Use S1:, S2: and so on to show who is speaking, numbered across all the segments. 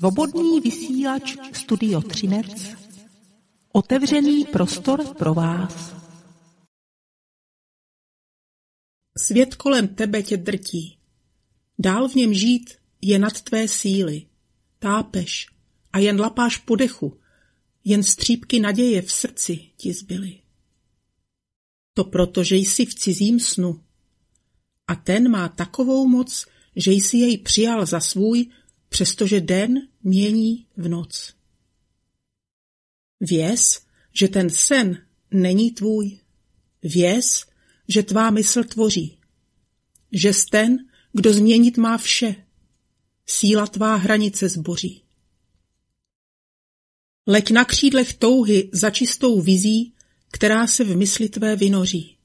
S1: Svobodný vysílač Studio Třinec. Otevřený prostor pro vás.
S2: Svět kolem tebe tě drtí. Dál v něm žít je nad tvé síly. Tápeš a jen lapáš po dechu, jen střípky naděje v srdci ti zbyly. To proto, že jsi v cizím snu. A ten má takovou moc, že jsi jej přijal za svůj, přestože den mění v noc. Věz, že ten sen není tvůj. Věz, že tvá mysl tvoří. Že ten, kdo změnit má vše. Síla tvá hranice zboří. Leď na křídlech touhy za čistou vizí, která se v mysli tvé vynoří.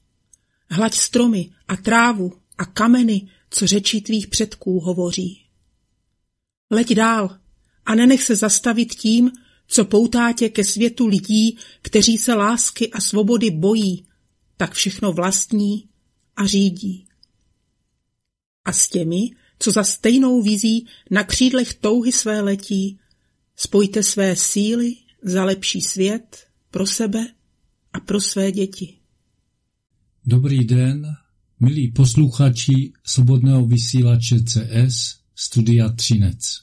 S2: Hlaď stromy a trávu a kameny, co řečí tvých předků hovoří. Leď dál a nenech se zastavit tím, co poutá tě ke světu lidí, kteří se lásky a svobody bojí, tak všechno vlastní a řídí. A s těmi, co za stejnou vizí na křídlech touhy své letí, spojte své síly za lepší svět pro sebe a pro své děti.
S3: Dobrý den, milí posluchači Svobodného vysílače CS Studia Třinec.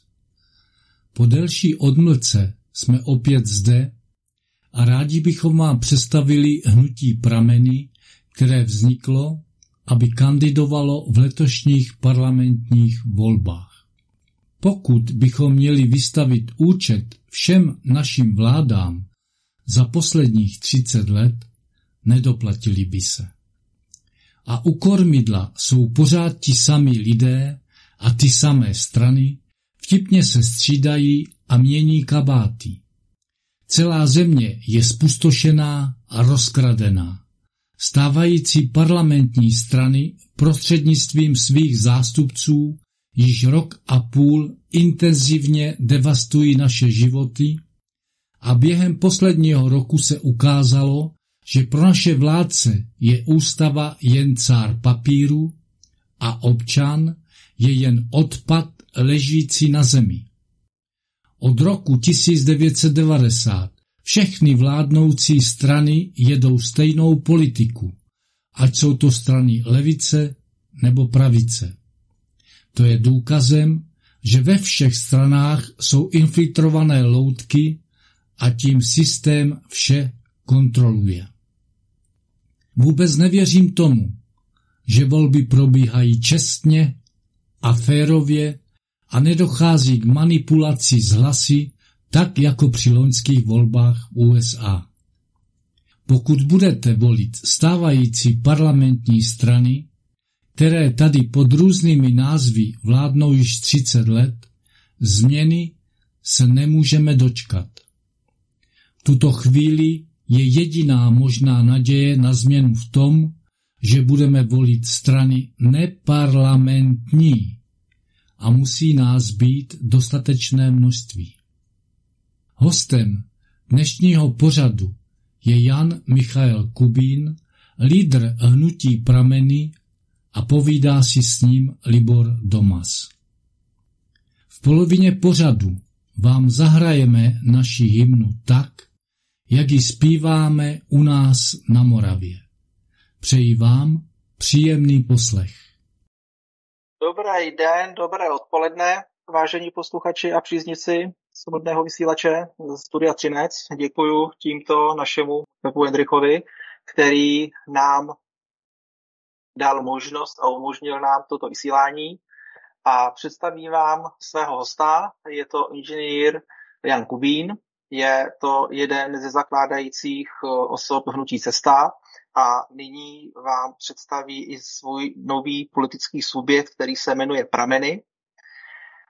S3: Po delší odmlce jsme opět zde a rádi bychom vám představili hnutí Prameny, které vzniklo, aby kandidovalo v letošních parlamentních volbách. Pokud bychom měli vystavit účet všem našim vládám za posledních 30 let, nedoplatili by se. A u kormidla jsou pořád ti samí lidé a ty samé strany, vtipně se střídají a mění kabáty. Celá země je spustošená a rozkradená. Stávající parlamentní strany prostřednictvím svých zástupců již rok a půl intenzivně devastují naše životy a během posledního roku se ukázalo, že pro naše vládce je ústava jen cár papíru a občan je jen odpad ležící na zemi. Od roku 1990 všechny vládnoucí strany jedou stejnou politiku, ať jsou to strany levice nebo pravice. To je důkazem, že ve všech stranách jsou infiltrované loutky a tím systém vše kontroluje. Vůbec nevěřím tomu, že volby probíhají čestně a férově a nedochází k manipulaci z hlasy, tak jako při loňských volbách USA. Pokud budete volit stávající parlamentní strany, které tady pod různými názvy vládnou již 30 let, změny se nemůžeme dočkat. V tuto chvíli je jediná možná naděje na změnu v tom, že budeme volit strany neparlamentní a musí nás být dostatečné množství. Hostem dnešního pořadu je Jan Michael Kubín, lídr hnutí Prameny a povídá si s ním Libor Domas. V polovině pořadu vám zahrajeme naši hymnu tak, jak ji zpíváme u nás na Moravě. Přeji vám příjemný poslech.
S4: Dobrý den, dobré odpoledne, vážení posluchači a příznici svobodného vysílače Studia Třinec. Děkuji tímto našemu Pepu Hendrichovi, který nám dal možnost a umožnil nám toto vysílání. A představím vám svého hosta, je to inženýr Jan Kubín, je to jeden ze zakládajících eh, osob Hnutí Cesta a nyní vám představí i svůj nový politický subjekt, který se jmenuje Prameny.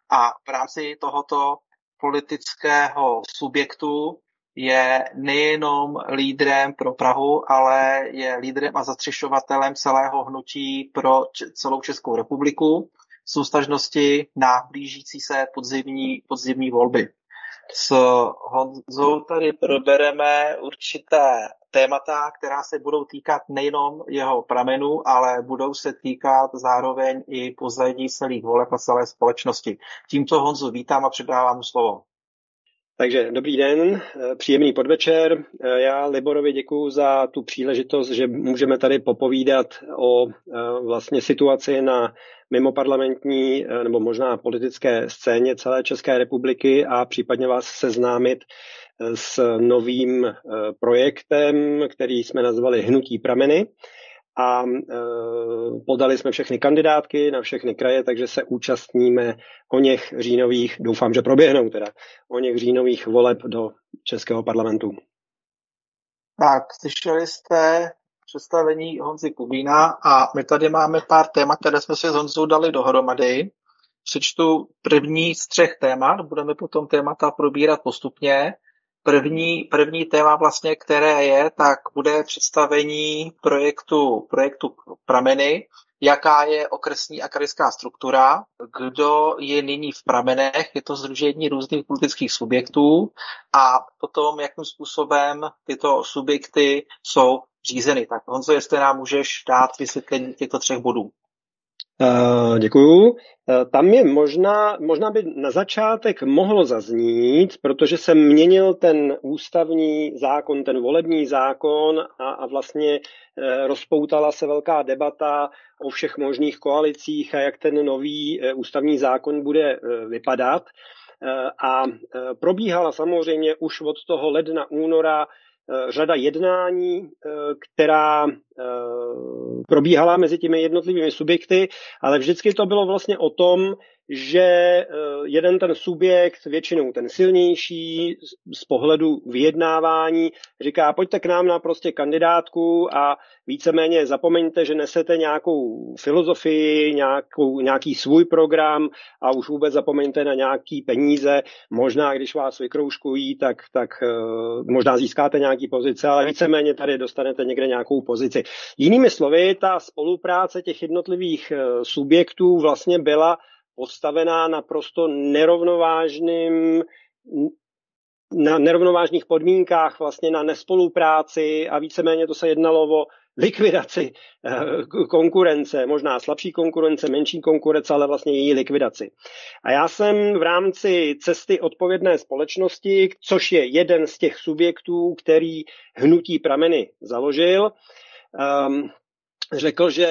S4: A v rámci tohoto politického subjektu je nejenom lídrem pro Prahu, ale je lídrem a zastřešovatelem celého hnutí pro celou Českou republiku v soustažnosti na blížící se podzimní, podzimní volby. S Honzou tady probereme určité témata, která se budou týkat nejenom jeho pramenů, ale budou se týkat zároveň i pozadí celých voleb a celé společnosti. Tímto Honzu vítám a předávám slovo.
S5: Takže dobrý den, příjemný podvečer. Já Liborovi děkuji za tu příležitost, že můžeme tady popovídat o e, vlastně situaci na mimoparlamentní nebo možná politické scéně celé České republiky a případně vás seznámit s novým projektem, který jsme nazvali Hnutí prameny a e, podali jsme všechny kandidátky na všechny kraje, takže se účastníme o něch říjnových, doufám, že proběhnou teda, o něch říjnových voleb do Českého parlamentu.
S4: Tak, slyšeli jste představení Honzy Kubína a my tady máme pár témat, které jsme si s Honzou dali dohromady. Přečtu první z třech témat, budeme potom témata probírat postupně. První, první téma vlastně, které je, tak bude představení projektu, projektu Prameny, jaká je okresní a krajská struktura, kdo je nyní v pramenech, je to združení různých politických subjektů a potom, jakým způsobem tyto subjekty jsou řízeny. Tak Honzo, jestli nám můžeš dát vysvětlení těchto třech bodů.
S5: Uh, děkuju. Uh, tam je možná, možná by na začátek mohlo zaznít, protože se měnil ten ústavní zákon, ten volební zákon a, a vlastně uh, rozpoutala se velká debata o všech možných koalicích a jak ten nový ústavní zákon bude vypadat. A probíhala samozřejmě už od toho ledna, února Eh, řada jednání, eh, která eh, probíhala mezi těmi jednotlivými subjekty, ale vždycky to bylo vlastně o tom, že eh, jeden ten subjekt, většinou ten silnější z pohledu vyjednávání, říká, pojďte k nám na prostě kandidátku a víceméně zapomeňte, že nesete nějakou filozofii, nějakou, nějaký svůj program a už vůbec zapomeňte na nějaký peníze. Možná, když vás vykroužkují, tak, tak uh, možná získáte nějaký pozice, ale víceméně tady dostanete někde nějakou pozici. Jinými slovy, ta spolupráce těch jednotlivých uh, subjektů vlastně byla postavená naprosto nerovnovážným na nerovnovážných podmínkách, vlastně na nespolupráci a víceméně to se jednalo o likvidaci eh, konkurence, možná slabší konkurence, menší konkurence, ale vlastně její likvidaci. A já jsem v rámci cesty odpovědné společnosti, což je jeden z těch subjektů, který hnutí prameny založil, um, řekl, že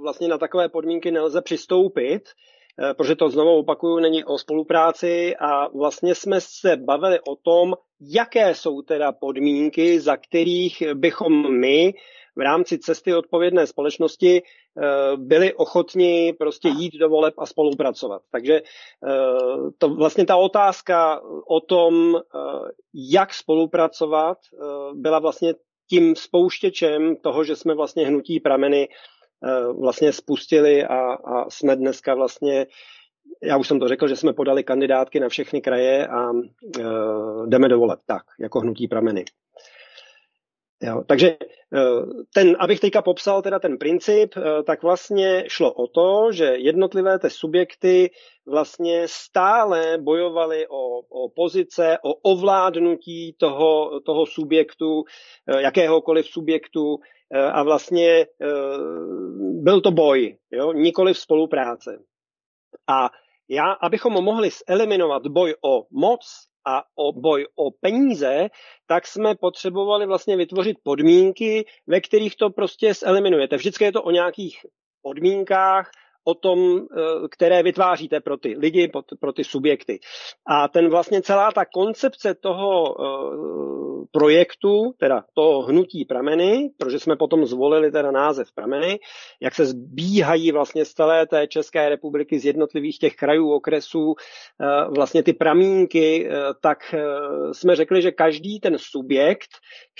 S5: vlastně na takové podmínky nelze přistoupit, protože to znovu opakuju, není o spolupráci a vlastně jsme se bavili o tom, jaké jsou teda podmínky, za kterých bychom my v rámci cesty odpovědné společnosti eh, byli ochotni prostě jít do voleb a spolupracovat. Takže eh, to vlastně ta otázka o tom, jak spolupracovat, byla vlastně tím spouštěčem toho, že jsme vlastně hnutí prameny Eh, vlastně spustili a, a jsme dneska vlastně já už jsem to řekl, že jsme podali kandidátky na všechny kraje a uh, jdeme do voleb, tak, jako hnutí prameny. Jo, takže ten, abych teďka popsal teda ten princip, tak vlastně šlo o to, že jednotlivé ty subjekty vlastně stále bojovaly o, o pozice, o ovládnutí toho, toho subjektu, jakéhokoliv subjektu a vlastně byl to boj, jo, nikoli v spolupráce. A já, abychom mohli eliminovat boj o moc, a o boj o peníze, tak jsme potřebovali vlastně vytvořit podmínky, ve kterých to prostě zeliminujete. Vždycky je to o nějakých podmínkách, o tom, eh, které vytváříte pro ty lidi, pro ty subjekty. A ten vlastně celá ta koncepce toho eh, projektu, teda toho hnutí prameny, protože jsme potom zvolili teda název prameny, jak se zbíhají vlastně z celé té České republiky z jednotlivých těch krajů, okresů, eh, vlastně ty pramínky, tak jsme řekli, že každý ten subjekt,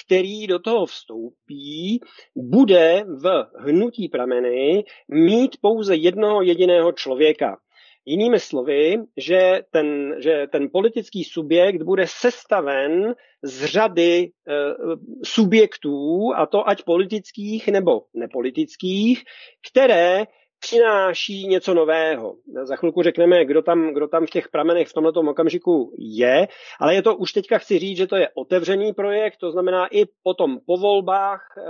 S5: který do toho vstoupí, bude v hnutí prameny mít pouze jednoho jediného člověka. Jinými slovy, že ten, že ten politický subjekt bude sestaven z řady e, subjektů, a to ať politických nebo nepolitických, které přináší něco nového. Za chvilku řekneme, kdo tam, kdo tam v těch pramenech v tomto okamžiku je, ale je to už teďka chci říct, že to je otevřený projekt, to znamená i potom po volbách e,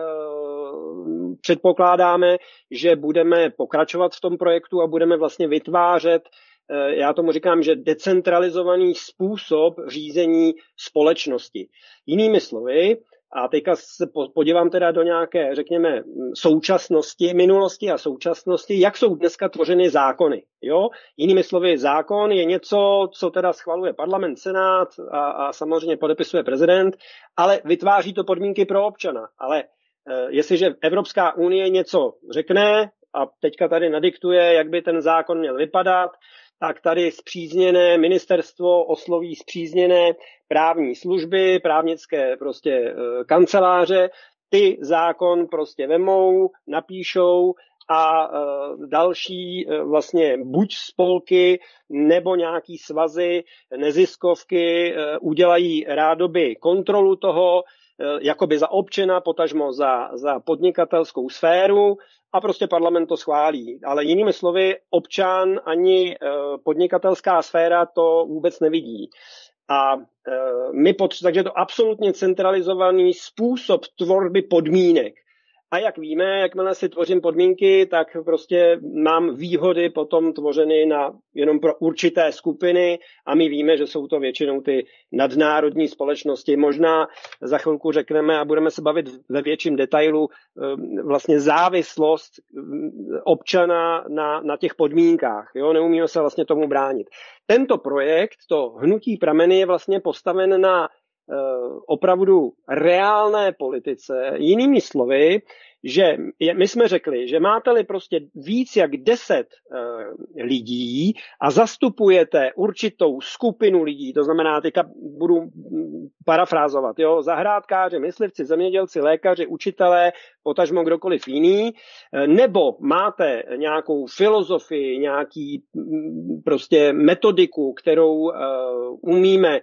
S5: předpokládáme, že budeme pokračovat v tom projektu a budeme vlastně vytvářet eh, já tomu říkám, že decentralizovaný způsob řízení společnosti. Jinými slovy, a teďka se podívám teda do nějaké, řekněme, současnosti, minulosti a současnosti, jak jsou dneska tvořeny zákony. Jo? Jinými slovy, zákon je něco, co teda schvaluje parlament, senát a, a samozřejmě podepisuje prezident, ale vytváří to podmínky pro občana. Ale e, jestliže Evropská unie něco řekne a teďka tady nadiktuje, jak by ten zákon měl vypadat, tak tady zpřízněné ministerstvo osloví zpřízněné právní služby, právnické prostě e, kanceláře, ty zákon prostě vemou, napíšou a e, další e, vlastně buď spolky nebo nějaký svazy, neziskovky udělají rádoby kontrolu toho, jakoby za občana, potažmo za, za podnikatelskou sféru a prostě parlament to schválí. Ale jinými slovy, občan ani podnikatelská sféra to vůbec nevidí. A e, my potřebujeme, takže to absolutně centralizovaný způsob tvorby podmínek. A jak víme, jakmile si tvořím podmínky, tak prostě mám výhody potom tvořeny na, jenom pro určité skupiny a my víme, že jsou to většinou ty nadnárodní společnosti. Možná za chvilku řekneme a budeme se bavit ve větším detailu eh, vlastně závislost eh, občana na, na těch podmínkách. Jo? Neumíme se vlastně tomu bránit. Tento projekt, to hnutí prameny, je vlastně postaven na opravdu reálné politice. Jinými slovy, že my jsme řekli, že máte-li prostě víc jak deset uh, lidí a zastupujete určitou skupinu lidí, to znamená, teďka budu parafrázovat, jo, zahrádkáři, myslivci, zemědělci, lékaři, učitelé, potažmo kdokoliv jiný, eh, nebo máte nějakou filozofii, nějaký prostě metodiku, kterou umíme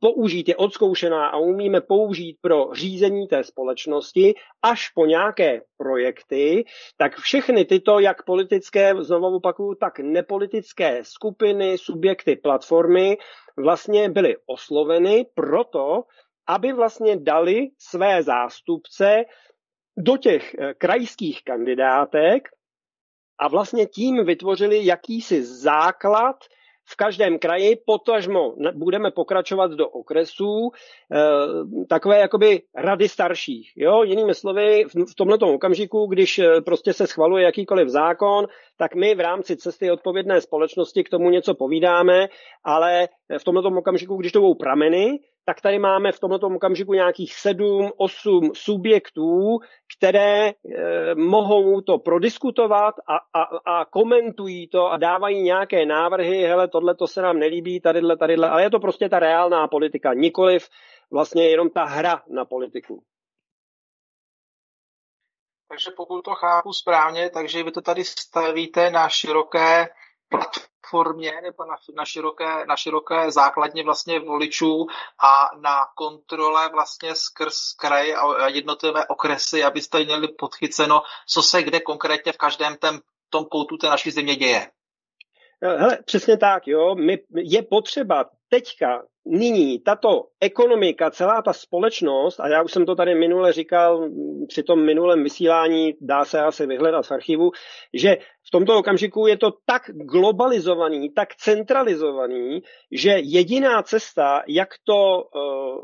S5: použít, je odzkoušená a umíme použít pro řízení té společnosti až po nějaké projekty, tak všechny tyto, jak politické, znovu opakuju, tak nepolitické skupiny, subjekty, platformy vlastně byly osloveny proto, aby vlastně dali své zástupce do těch eh, krajských kandidátek a vlastně tím vytvořili jakýsi základ v každém kraji, potažmo budeme pokračovat do okresů, eh, takové jakoby rady starších. Jo? Jinými slovy, v tomto okamžiku, když eh, prostě se schvaluje jakýkoliv zákon, tak my v rámci cesty odpovědné společnosti k tomu něco povídáme, ale v tomto okamžiku, když to budou prameny, tak tady máme v tomto okamžiku nějakých sedm, osm subjektů, které e, mohou to prodiskutovat a, a, a komentují to a dávají nějaké návrhy, hele, tohle to se nám nelíbí, tadyhle, tadyhle, ale je to prostě ta reálná politika, nikoliv vlastně jenom ta hra na politiku.
S4: Takže pokud to chápu správně, takže vy to tady stavíte na široké platformě nebo na, na, široké, na široké základně vlastně voličů a na kontrole vlastně skrz kraje a jednotlivé okresy, abyste měli podchyceno, co se kde konkrétně v každém tém, tom koutu té naší země děje.
S5: Hele, přesně tak, jo. My, je potřeba teďka, nyní, tato ekonomika, celá ta společnost, a já už jsem to tady minule říkal při tom minulém vysílání, dá se asi vyhledat v archivu, že v tomto okamžiku je to tak globalizovaný, tak centralizovaný, že jediná cesta, jak to uh,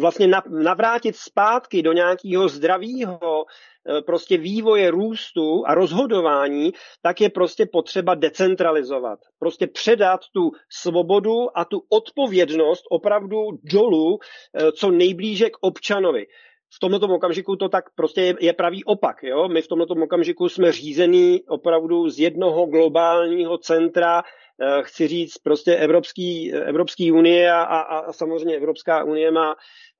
S5: vlastně navrátit zpátky do nějakého zdravého Eh, prostě vývoje růstu a rozhodování, tak je prostě potřeba decentralizovat. Prostě předat tu svobodu a tu odpovědnost opravdu dolů eh, co nejblíže k občanovi v tomto okamžiku to tak prostě je, je pravý opak. Jo? My v tomto okamžiku jsme řízený opravdu z jednoho globálního centra, eh, chci říct prostě Evropský, Evropský unie a, a, a samozřejmě Evropská unie má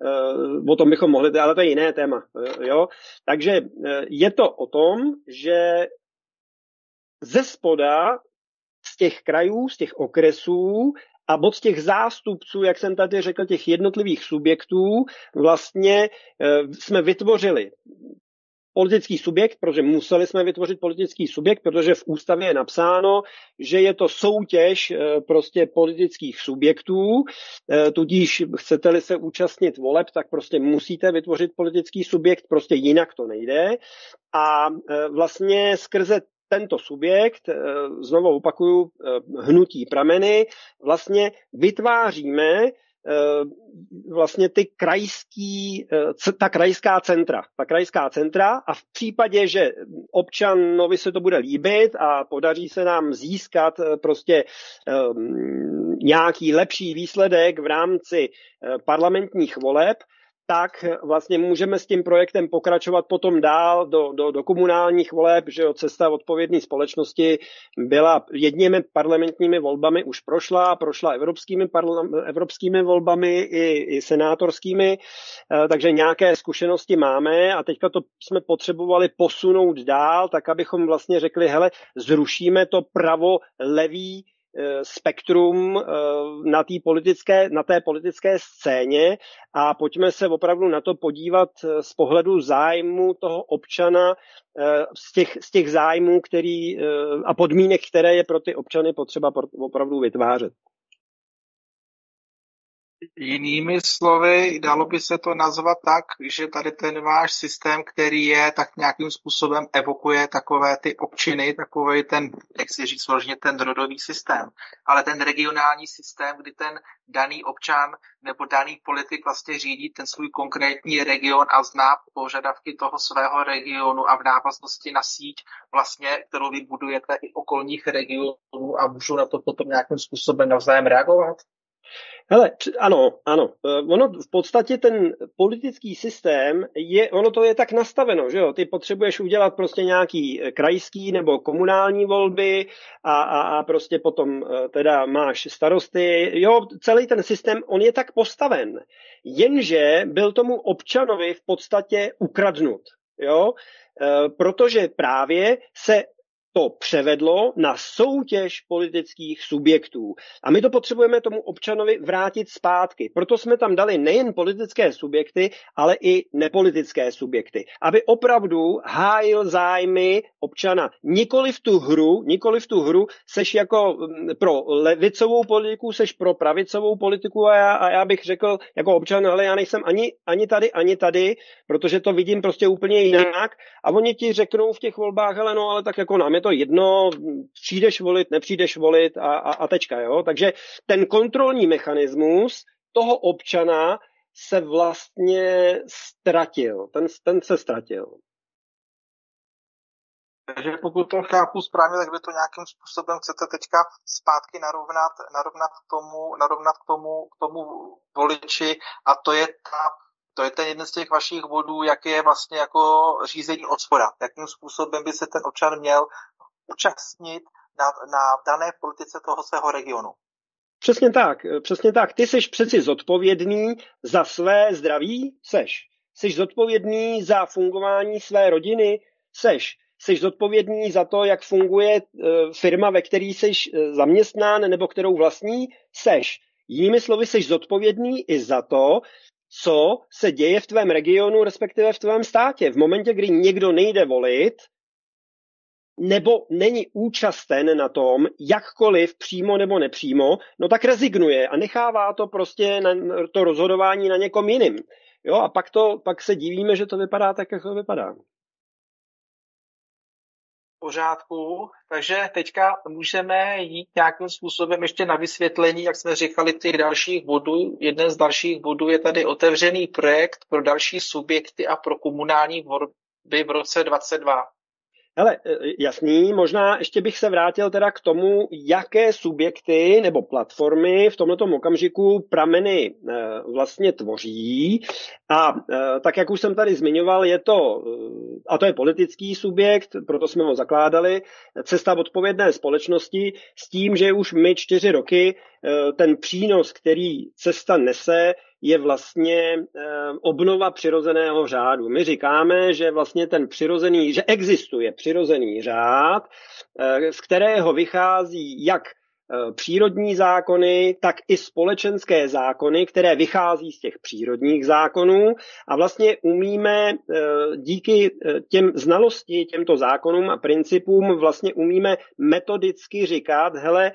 S5: Eh, o tom bychom mohli, ale to je jiné téma. Eh, jo? Takže je to o tom, že ze spoda z těch krajů, z těch okresů a od těch zástupců, jak jsem tady řekl, těch jednotlivých subjektů, vlastně jsme vytvořili politický subjekt, protože museli jsme vytvořit politický subjekt, protože v ústavě je napsáno, že je to soutěž eh, prostě politických subjektů, eh, tudíž chcete-li se účastnit voleb, tak prostě musíte vytvořit politický subjekt, prostě jinak to nejde. A vlastně skrze tento subjekt, znovu opakuju, hnutí prameny, vlastně vytváříme Eh, vlastně ty krajský, eh, ta krajská centra. Ta krajská centra a v případě, že občanovi se to bude líbit a podaří se nám získat eh, prostě nějaký lepší výsledek v rámci parlamentních voleb, tak vlastně můžeme s tím projektem pokračovat potom dál do, do, do komunálních voleb, že jo, cesta odpovědné společnosti byla jedněmi parlamentními volbami už prošla, prošla evropskými, parla, evropskými volbami i, i senátorskými, eh, takže nějaké zkušenosti máme a teďka to jsme potřebovali posunout dál, tak abychom vlastně řekli, hele, zrušíme to pravo levý spektrum eh, na, té politické, na té politické scéně a pojďme se opravdu na to podívat eh, z pohledu zájmu toho občana, z těch, z těch zájmů který, a podmínek, které je pro ty občany potřeba opravdu vytvářet.
S4: Jinými slovy, dalo by se to nazvat tak, že tady ten váš systém, který je tak nějakým způsobem evokuje takové ty občiny, takový ten, jak si říct složně, ten rodový systém. Ale ten regionální systém, kdy ten daný občan nebo daný politik vlastně řídí ten svůj konkrétní region a zná požadavky toho svého regionu a v návaznosti na síť, vlastně, kterou vy budujete i okolních regionů a můžu na to potom nějakým způsobem navzájem reagovat?
S5: Hele, ano, ano. E, ono v podstatě ten politický systém je, ono to je tak nastaveno, že jo? Ty potřebuješ udělat prostě nějaký e, krajský nebo komunální volby a, a, a prostě potom e, teda máš starosty. Jo, celý ten systém, on je tak postaven. Jenže byl tomu občanovi v podstatě ukradnut. Jo? protože právě se to převedlo na soutěž politických subjektů. A my to potřebujeme tomu občanovi vrátit zpátky. Proto jsme tam dali nejen politické subjekty, ale i nepolitické subjekty. Aby opravdu hájil zájmy občana. Nikoli v tu hru, nikoli v tu hru seš jako mm, pro levicovou politiku, seš pro pravicovou politiku a já, a já bych řekl jako občan, ale já nejsem ani, ani tady, ani tady, protože to vidím prostě úplně jinak. A oni ti řeknou v těch volbách, ale no, ale tak jako nám je to jedno, přijdeš volit, nepřijdeš volit a, a, a tečka. Jo? Takže ten kontrolní mechanismus toho občana se vlastně ztratil. Ten, ten se ztratil.
S4: Takže pokud to chápu správně, tak vy to nějakým způsobem chcete teďka zpátky narovnat, narovnat, k, tomu, narovnat k, tomu, k tomu voliči a to je ta to je ten jeden z těch vašich bodů, jak je vlastně jako řízení od spoda. Jakým způsobem by se ten občan měl účastnit na, na dané politice toho svého regionu.
S5: Přesně tak, přesně tak. Ty jsi přeci zodpovědný za své zdraví? Seš. Jsi zodpovědný za fungování své rodiny? Seš. Jsi zodpovědný za to, jak funguje e, firma, ve které jsi e, zaměstnán nebo kterou vlastní? Seš. Jinými slovy, jsi zodpovědný i za to, co se děje v tvém regionu, respektive v tvém státě. V momentě, kdy někdo nejde volit, nebo není účasten na tom, jakkoliv přímo nebo nepřímo, no tak rezignuje a nechává to prostě na to rozhodování na někom jiným. Jo, a pak, to, pak se divíme, že to vypadá tak, jak to vypadá.
S4: pořádku, takže teďka můžeme jít nějakým způsobem ještě na vysvětlení, jak jsme říkali, těch dalších bodů. Jeden z dalších bodů je tady otevřený projekt pro další subjekty a pro komunální volby v roce 2022.
S5: Hele, e, jasný, možná ještě bych se vrátil teda k tomu, jaké subjekty nebo platformy v tomto okamžiku prameny e, vlastně tvoří. A e, tak, jak už jsem tady zmiňoval, je to, a to je politický subjekt, proto jsme ho zakládali, cesta odpovědné společnosti s tím, že už my čtyři roky ten přínos, který cesta nese, je vlastně eh, obnova přirozeného řádu. My říkáme, že vlastně ten přirozený, že existuje přirozený řád, eh, z kterého vychází jak Eh, přírodní zákony, tak i společenské zákony, které vychází z těch přírodních zákonů a vlastně umíme eh, díky eh, těm znalosti, těmto zákonům a principům vlastně umíme metodicky říkat, hele,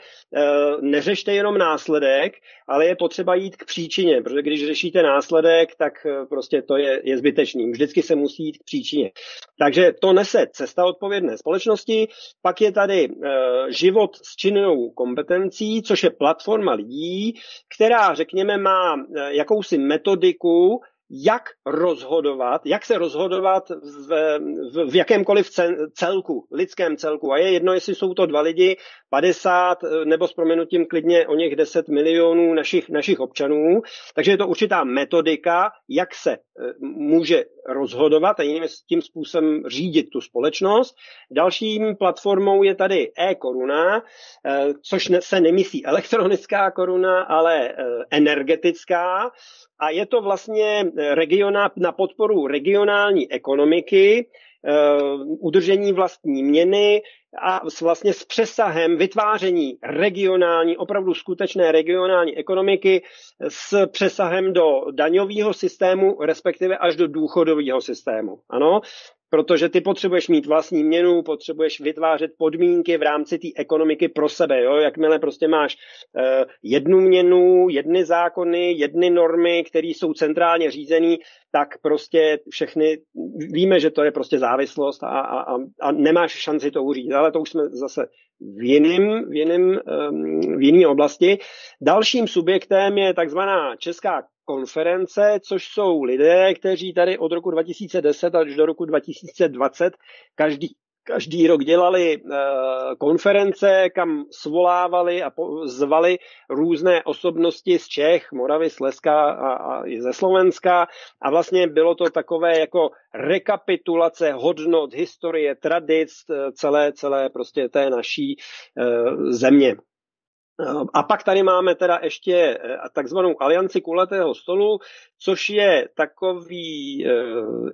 S5: neřešte jenom následek, ale je potřeba jít k příčině, protože když řešíte následek, tak prostě to je, je zbytečný. Vždycky se musí jít k příčině. Takže to nese cesta odpovědné společnosti, pak je tady život s činnou kompetencí, kompetencí, což je platforma lidí, která, řekněme, má eh, jakousi metodiku, jak rozhodovat, jak se rozhodovat v, v, v jakémkoliv celku, lidském celku. A je jedno, jestli jsou to dva lidi, 50 eh, nebo s proměnutím klidně o něch 10 milionů našich, našich občanů. Takže je to určitá metodika, jak se eh, může rozhodovat a jiným tím způsobem řídit tu společnost. Dalším platformou je tady e-koruna, eh, což se nemyslí elektronická koruna, ale energetická. A je to vlastně regiona, na podporu regionální ekonomiky, udržení vlastní měny, a vlastně s přesahem vytváření regionální, opravdu skutečné regionální ekonomiky s přesahem do daňového systému, respektive až do důchodového systému. Ano, protože ty potřebuješ mít vlastní měnu, potřebuješ vytvářet podmínky v rámci té ekonomiky pro sebe. Jo? Jakmile prostě máš uh, jednu měnu, jedny zákony, jedny normy, které jsou centrálně řízený, tak prostě všechny, víme, že to je prostě závislost a, a, a nemáš šanci to uřídit, ale to už jsme zase v jiném, v jiném, v jiné oblasti. Dalším subjektem je takzvaná Česká konference, což jsou lidé, kteří tady od roku 2010 až do roku 2020 každý každý rok dělali uh, konference, kam svolávali a zvali různé osobnosti z Čech, Moravy, Slezska a, a i ze Slovenska a vlastně bylo to takové jako rekapitulace hodnot, historie, tradic eh, celé, celé prostě té naší uh, země. A pak tady máme teda ještě eh, takzvanou alianci kulatého stolu, což je takový eh,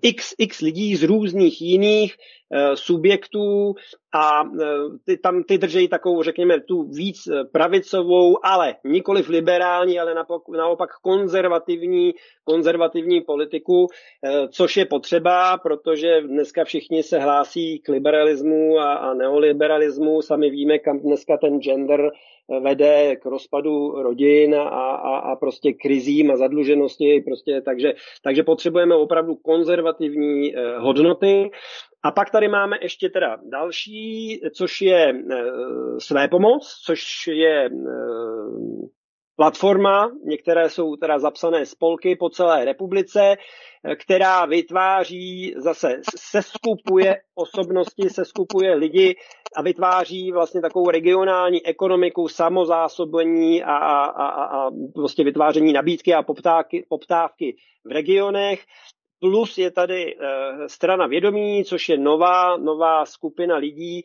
S5: x, x lidí z různých jiných eh, subjektů a ty, tam ty držejí takovou, řekněme, tu víc pravicovou, ale nikoliv liberální, ale naopak, naopak konzervativní, konzervativní politiku, což je potřeba, protože dneska všichni se hlásí k liberalismu a, a neoliberalismu. Sami víme, kam dneska ten gender vede k rozpadu rodin a, a, a prostě krizím a zadluženosti, prostě, takže, takže potřebujeme opravdu konzervativní eh, hodnoty. A pak tady máme ještě teda další, což je eh, své pomoc, což je eh, platforma, některé jsou teda zapsané spolky po celé republice, která vytváří, zase seskupuje osobnosti, seskupuje lidi a vytváří vlastně takovou regionální ekonomiku, samozásobení a, a, a, a prostě vytváření nabídky a poptávky, poptávky v regionech. Plus je tady e, strana vědomí, což je nová, nová skupina lidí, e,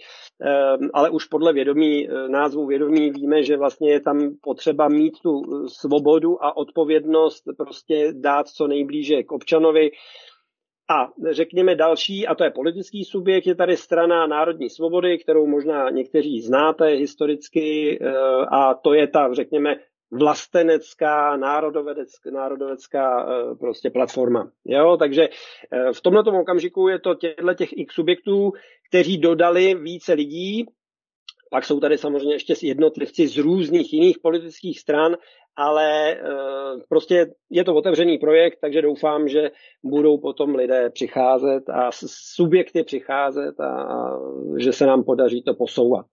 S5: ale už podle vědomí, e, názvu vědomí víme, že vlastně je tam potřeba mít tu svobodu a odpovědnost prostě dát co nejblíže k občanovi. A řekněme další, a to je politický subjekt, je tady strana Národní svobody, kterou možná někteří znáte historicky, a to je ta, řekněme, vlastenecká, národovecká, národovecká eh, prostě platforma. Jo? Takže eh, v tomto okamžiku je to těchto těch x subjektů, kteří dodali více lidí, pak jsou tady samozřejmě ještě jednotlivci z různých jiných politických stran, ale eh, prostě je to otevřený projekt, takže doufám, že budou potom lidé přicházet a subjekty přicházet a že se nám podaří to posouvat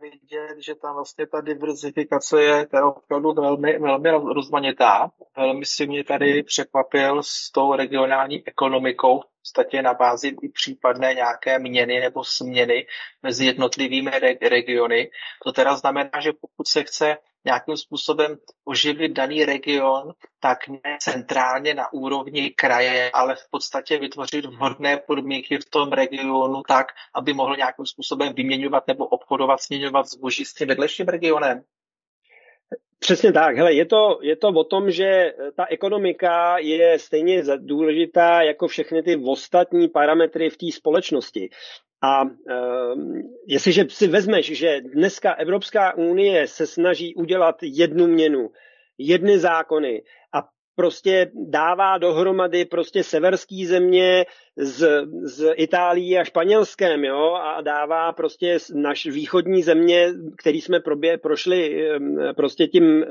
S4: vidět, že tam vlastně ta diverzifikace je opravdu velmi, velmi rozmanitá. Velmi si mě tady překvapil s tou regionální ekonomikou, v podstatě na bázi i případné nějaké měny nebo směny mezi jednotlivými regiony. To teda znamená, že pokud se chce nějakým způsobem oživit daný region, tak ne centrálně na úrovni kraje, ale v podstatě vytvořit vhodné podmínky v tom regionu tak, aby mohl nějakým způsobem vyměňovat nebo obchodovat, směňovat zboží s tím vedlejším regionem.
S5: Přesně tak. Hele, je, to, je to o tom, že ta ekonomika je stejně důležitá jako všechny ty ostatní parametry v té společnosti. A uh, jestliže si vezmeš, že dneska Evropská unie se snaží udělat jednu měnu, jedny zákony a prostě dává dohromady prostě severský země z, z Itálií a Španělském, jo, a dává prostě naš východní země, který jsme probě, prošli prostě tím eh,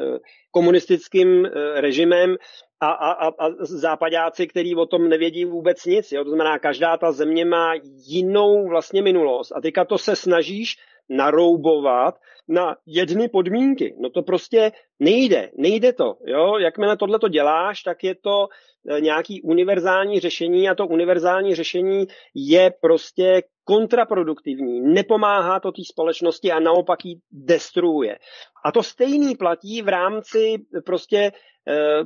S5: komunistickým eh, režimem a, a, a západáci, který o tom nevědí vůbec nic. Jo? To znamená, každá ta země má jinou vlastně minulost a teďka to se snažíš naroubovat na jedny podmínky. No to prostě nejde, nejde to. Jo? Jakmile tohle to děláš, tak je to e, nějaký univerzální řešení a to univerzální řešení je prostě kontraproduktivní, nepomáhá to té společnosti a naopak ji destruuje. A to stejný platí v rámci prostě Eh,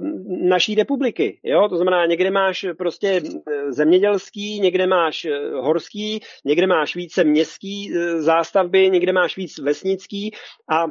S5: naší republiky. Jo? To znamená, někde máš prostě eh, zemědělský, někde máš eh, horský, někde máš více městský zástavby, někde máš víc vesnický a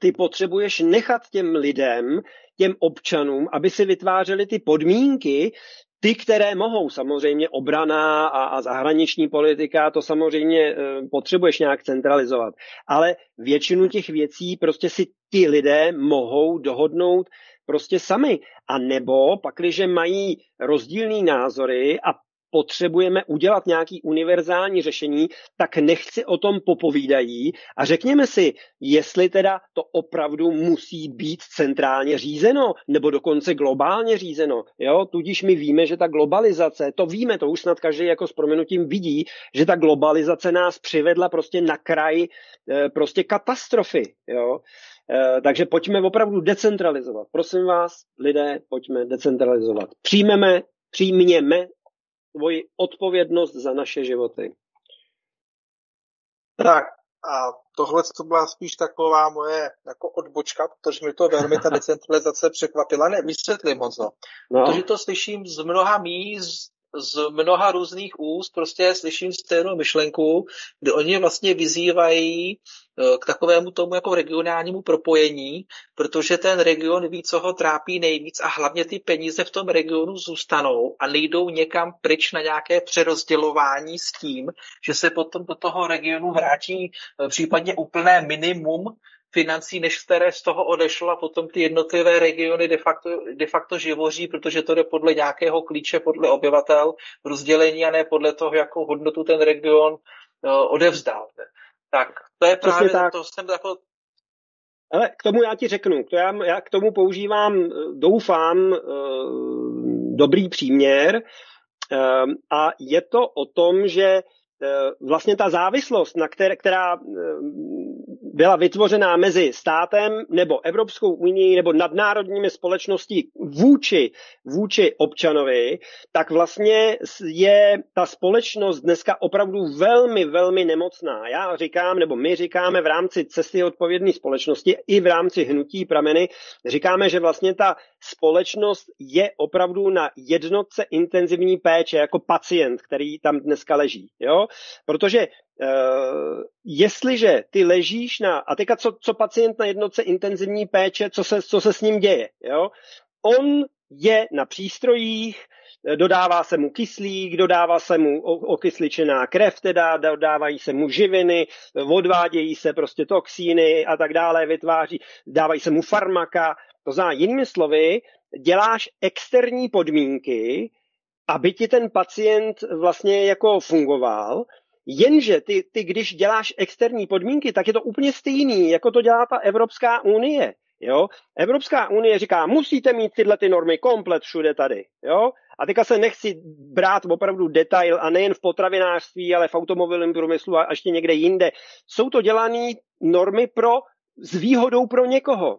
S5: ty potřebuješ nechat těm lidem, těm občanům, aby si vytvářeli ty podmínky, ty, které mohou, samozřejmě obrana a, a zahraniční politika, to samozřejmě e, potřebuješ nějak centralizovat. Ale většinu těch věcí prostě si ty lidé mohou dohodnout prostě sami. A nebo pakliže mají rozdílné názory a potřebujeme udělat nějaký univerzální řešení, tak nechci o tom popovídají a řekněme si, jestli teda to opravdu musí být centrálně řízeno, nebo dokonce globálně řízeno. Jo? Tudíž my víme, že ta globalizace, to víme, to už snad každý jako s proměnutím vidí, že ta globalizace nás přivedla prostě na kraj eh, prostě katastrofy. Jo? Eh, takže pojďme opravdu decentralizovat. Prosím vás, lidé, pojďme decentralizovat. Přijmeme, přijměme svoji odpovědnost za naše životy.
S4: Tak a tohle to byla spíš taková moje jako odbočka, protože mi to velmi ta decentralizace překvapila. Ne, vysvětlím moc. No. no. Protože to slyším z mnoha míst, z mnoha různých úst prostě slyším stejnou myšlenku, kdy oni vlastně vyzývají eh, k takovému tomu jako regionálnímu propojení, protože ten region ví, co ho trápí nejvíc a hlavně ty peníze v tom regionu zůstanou a nejdou někam pryč na nějaké přerozdělování s tím, že se potom do toho regionu vrátí eh, případně úplné minimum financí, než které z toho odešlo a potom ty jednotlivé regiony de facto, de facto živoří, protože to jde podle nějakého klíče, podle obyvatel rozdělení a ne podle toho, jakou hodnotu ten region uh, odevzdal. Tak to je Přesně právě, tak. to jsem jako
S5: ale k tomu já ti řeknu, to já, já k tomu používám, eh, doufám, eh, dobrý příměr a je to o tom, že vlastně ta závislost, na které, která byla vytvořená mezi státem nebo Evropskou unii nebo nadnárodními společností vůči, vůči občanovi, tak vlastně je ta společnost dneska opravdu velmi, velmi nemocná. Já říkám, nebo my říkáme v rámci cesty odpovědné společnosti i v rámci hnutí prameny, říkáme, že vlastně ta společnost je opravdu na jednotce intenzivní péče jako pacient, který tam dneska leží. Jo? Protože Uh, jestliže ty ležíš na, a teďka co, co pacient na jednotce intenzivní péče, co se, co se s ním děje, jo? On je na přístrojích, dodává se mu kyslík, dodává se mu okysličená krev, teda dodávají se mu živiny, odvádějí se prostě toxíny a tak dále, vytváří, dávají se mu farmaka. To znamená, jinými slovy, děláš externí podmínky, aby ti ten pacient vlastně jako fungoval, Jenže ty, ty, když děláš externí podmínky, tak je to úplně stejný, jako to dělá ta Evropská unie. Jo? Evropská unie říká, musíte mít tyhle ty normy komplet všude tady. Jo? A teďka se nechci brát opravdu detail a nejen v potravinářství, ale v automobilovém průmyslu a ještě někde jinde. Jsou to dělané normy pro s výhodou pro někoho.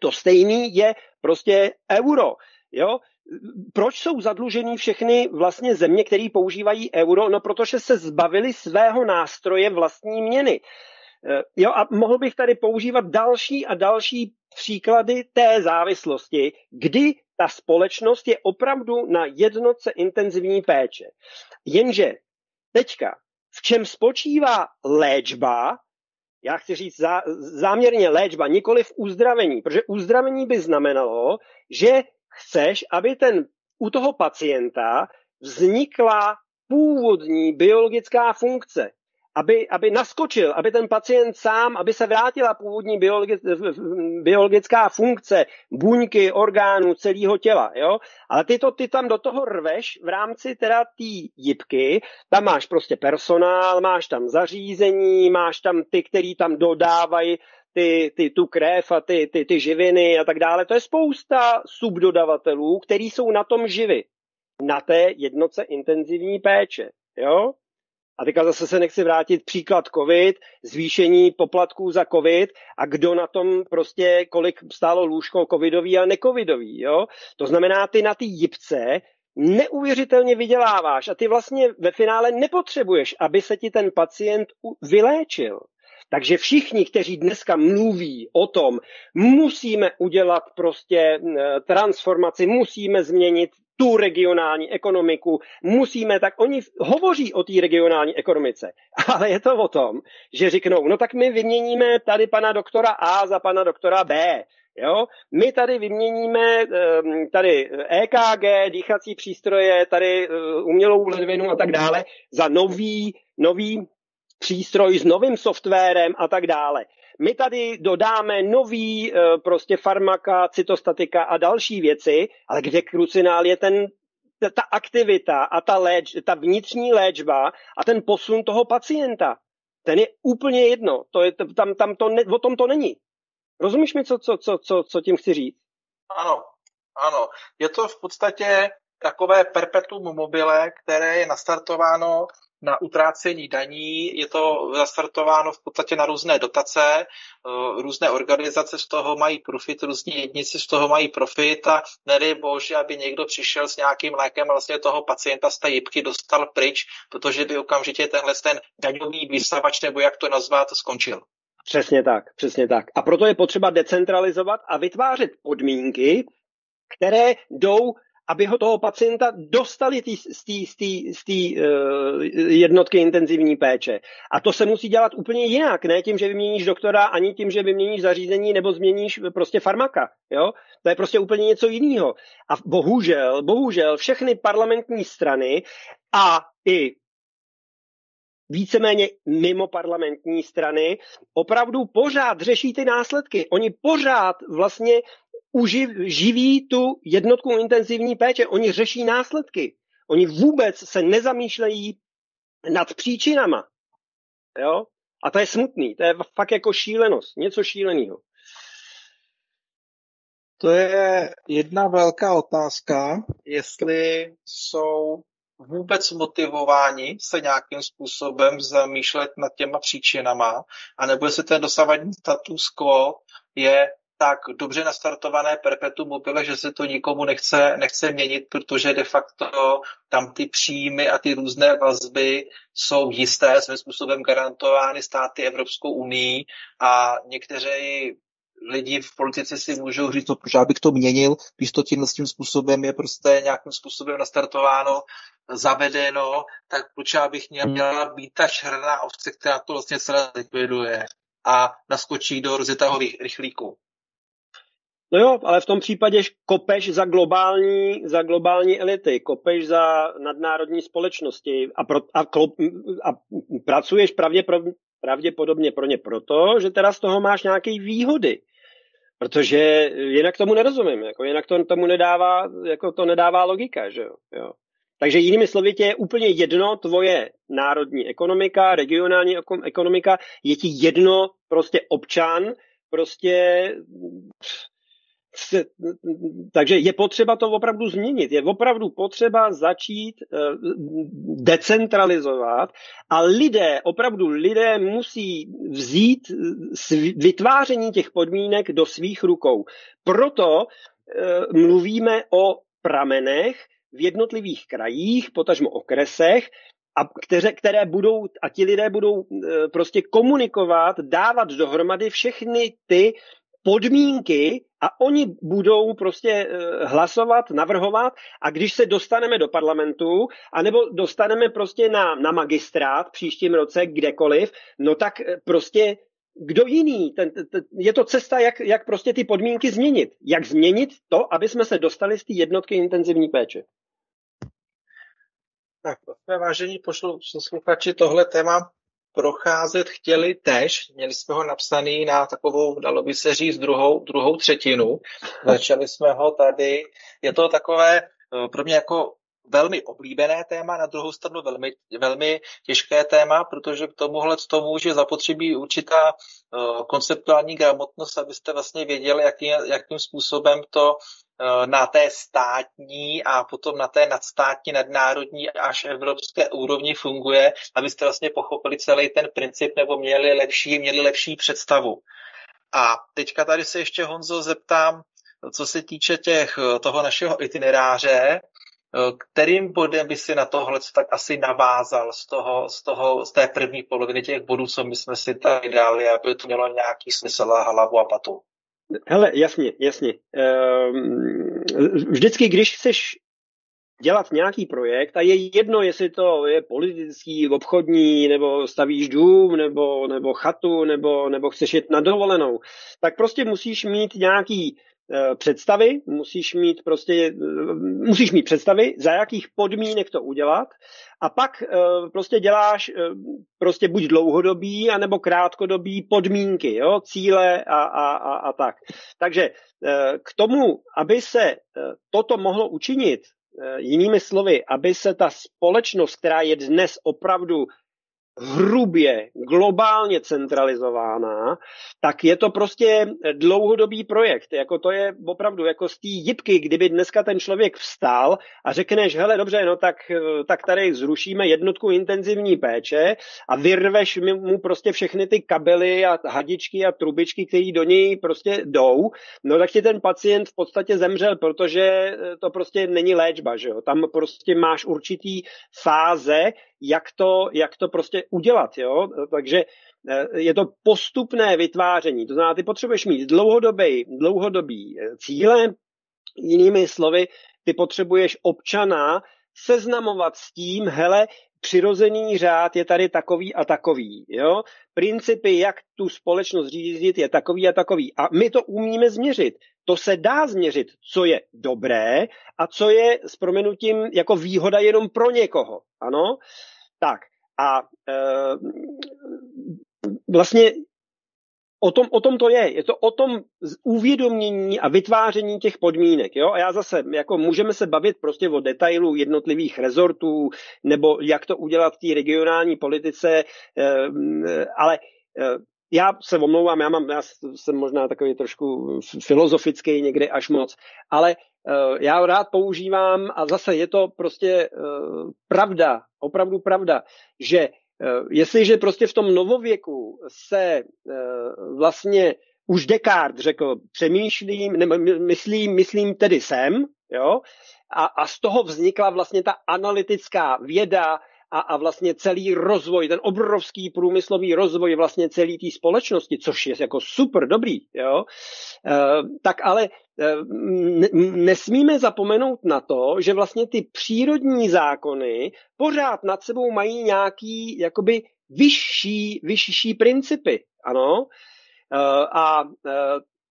S5: To stejný je prostě euro. Jo? Proč jsou zadlužený všechny vlastně země, které používají euro? No, protože se zbavili svého nástroje vlastní měny. Eh, jo, a mohl bych tady používat další a další příklady té závislosti, kdy ta společnost je opravdu na jednotce intenzivní péče. Jenže teďka, v čem spočívá léčba, já chci říct zá, záměrně léčba, nikoli v uzdravení, protože uzdravení by znamenalo, že chceš, aby ten, u toho pacienta vznikla původní biologická funkce aby, aby naskočil, aby ten pacient sám, aby se vrátila původní biologi, biologická funkce buňky, orgánů, celého těla. Jo? Ale ty, to, ty tam do toho rveš v rámci teda té jipky, tam máš prostě personál, máš tam zařízení, máš tam ty, který tam dodávají ty, ty, tu krev a ty, ty, ty živiny a tak dále. To je spousta subdodavatelů, který jsou na tom živi. Na té jednoce intenzivní péče. Jo? A teďka zase se nechci vrátit příklad COVID, zvýšení poplatků za COVID a kdo na tom prostě, kolik stálo lůžko covidový a necovidový. Jo? To znamená, ty na ty jipce neuvěřitelně vyděláváš a ty vlastně ve finále nepotřebuješ, aby se ti ten pacient vyléčil. Takže všichni, kteří dneska mluví o tom, musíme udělat prostě transformaci, musíme změnit tu regionální ekonomiku, musíme, tak oni hovoří o té regionální ekonomice, ale je to o tom, že řeknou, no tak my vyměníme tady pana doktora A za pana doktora B. Jo? My tady vyměníme tady EKG, dýchací přístroje, tady eh, umělou ledvinu a tak dále za nový, nový přístroj s novým softwarem a tak dále. My tady dodáme nový eh, prostě farmaka, cytostatika a další věci, ale kde krucinál je ten ta aktivita a ta, léč, ta vnitřní léčba a ten posun toho pacienta. Ten je úplně jedno. To je, tam, tam to ne, o tom to není. Rozumíš mi, co, co, co, co, co tím chci říct?
S4: Ano, ano. Je to v podstatě takové perpetuum mobile, které je nastartováno na utrácení daní, je to zastartováno v podstatě na různé dotace, eh, různé organizace z toho mají profit, různí jednici z toho mají profit a nedej bože, aby někdo přišel s nějakým lékem a vlastně toho pacienta z té jibky dostal pryč, protože by okamžitě tenhle ten daňový vysavač, nebo jak to nazvat, skončil.
S5: Přesně tak, přesně tak. A proto je potřeba decentralizovat a vytvářet podmínky, které jdou aby ho toho pacienta dostali z té uh, jednotky intenzivní péče. A to se musí dělat úplně jinak, ne tím, že vyměníš doktora, ani tím, že vyměníš zařízení nebo změníš prostě farmaka. Jo? To je prostě úplně něco jiného. A bohužel, bohužel všechny parlamentní strany a i víceméně mimo parlamentní strany, opravdu pořád řeší ty následky. Oni pořád vlastně uživ, živí tu jednotku intenzivní péče. Oni řeší následky. Oni vůbec se nezamýšlejí nad příčinama. Jo? A to je smutný. To je fakt jako šílenost. Něco šíleného.
S4: To je jedna velká otázka, jestli jsou vůbec motivováni se nějakým způsobem zamýšlet nad těma příčinama, anebo jestli ten dosavadní status quo je tak dobře nastartované perpetuum mobile, že se to nikomu nechce, nechce měnit, protože de facto tam ty příjmy a ty různé vazby jsou jisté, svým způsobem garantovány státy Evropskou unii a někteří lidi v politice si můžou říct, no, proč bych to měnil, když to tímhle tím způsobem je prostě nějakým způsobem nastartováno, zavedeno, tak proč bych měla být ta černá ovce, která to vlastně celé likviduje a naskočí do rozjetého rychlíku.
S5: No jo, ale v tom případě kopeš za globální, za globální elity, kopeš za nadnárodní společnosti a, pro, a, klop, a pracuješ pravděpodobně, pravděpodobně pro ně proto, že teda z toho máš nějaké výhody. Protože jinak tomu nerozumím, jako jinak to tomu nedává, jako to nedává logika, že jo. jo. Takže jinými slovy tě je úplně jedno tvoje národní ekonomika, regionální ekonomika, je ti jedno prostě občan, prostě takže je potřeba to opravdu změnit. Je opravdu potřeba začít eh, decentralizovat a lidé, opravdu lidé musí vzít vytváření těch podmínek do svých rukou. Proto eh, mluvíme o pramenech v jednotlivých krajích, potažmo okresech, a které, které budou, a ti lidé budou eh, prostě komunikovat, dávat dohromady všechny ty podmínky a oni budou prostě eh, hlasovat, navrhovat a když se dostaneme do parlamentu, anebo dostaneme prostě na, na magistrát příštím roce kdekoliv, no tak eh, prostě kdo jiný? Ten, ten, je to cesta, jak, jak prostě ty podmínky změnit. Jak změnit to, aby jsme se dostali z té jednotky intenzivní péče.
S4: Tak, jsme vážení posluchači, tohle téma procházet chtěli tež. Měli jsme ho napsaný na takovou, dalo by se říct, druhou, druhou třetinu. Začali jsme ho tady. Je to takové eh, pro mě jako velmi oblíbené téma, na druhou stranu velmi, velmi těžké téma, protože k tomuhle tomu že zapotřebí určitá uh, konceptuální gramotnost, abyste vlastně věděli, jaký, jakým způsobem to uh, na té státní a potom na té nadstátní, nadnárodní až evropské úrovni funguje, abyste vlastně pochopili celý ten princip nebo měli lepší, měli lepší představu. A teďka tady se ještě Honzo zeptám, co se týče těch, toho našeho itineráře, Eh, kterým bodem by si na tohle tak asi navázal z, toho, z, toho, z té první poloviny těch bodů, co my jsme si tady dali, aby to mělo nějaký smysl a hlavu a patu?
S5: Hele, jasně, jasně. Ehm, vždycky, když chceš dělat nějaký projekt a je jedno, jestli to je politický, obchodní, nebo stavíš dům, nebo, nebo chatu, nebo, nebo chceš jít na dovolenou, tak prostě musíš mít nějaký Eh, představy, musíš mít prostě, eh, musíš mít představy, za jakých podmínek to udělat a pak eh, prostě děláš prostě buď dlouhodobý, anebo krátkodobý podmínky, jo, cíle a, a, a, a tak. Takže k tomu, aby se toto mohlo učinit, jinými slovy, aby se ta společnost, která je dnes opravdu hrubě, globálně centralizována, tak je to prostě dlouhodobý projekt. Jako to je opravdu jako z té jipky, kdyby dneska ten člověk vstal a řekneš, hele, dobře, no tak, tak tady zrušíme jednotku intenzivní péče a vyrveš mu prostě všechny ty kabely a hadičky a trubičky, které do něj prostě jdou, no tak ti ten pacient v podstatě zemřel, protože to prostě není léčba, že jo? Tam prostě máš určitý fáze, jak to, jak to prostě udělat. Jo? Takže eh, je to postupné vytváření. To znamená, ty potřebuješ mít dlouhodobý, dlouhodobý eh, cíle, jinými slovy, ty potřebuješ občana seznamovat s tím, hele, přirozený řád je tady takový a takový. Jo? Principy, jak tu společnost řídit, je takový a takový. A my to umíme změřit. To se dá změřit, co je dobré a co je s proměnutím jako výhoda jenom pro někoho. Ano? Tak a e, vlastně o tom, o tom to je. Je to o tom uvědomění a vytváření těch podmínek. Jo? A já zase, jako můžeme se bavit prostě o detailu jednotlivých rezortů, nebo jak to udělat v té regionální politice, e, ale e, já se omlouvám, já, mám, já jsem možná takový trošku filozofický někdy až moc, ale uh, já rád používám a zase je to prostě pravda, opravdu pravda, že jestliže prostě v tom novověku se vlastně už Descartes řekl, přemýšlím, ne, myslím, myslím tedy jsem, jo, a, a z toho vznikla vlastně ta analytická věda, a, a vlastně celý rozvoj, ten obrovský průmyslový rozvoj vlastně celé té společnosti, což je jako super dobrý, jo, e, tak ale e, nesmíme zapomenout na to, že vlastně ty přírodní zákony pořád nad sebou mají nějaký jakoby vyšší, vyšší principy, ano, e, a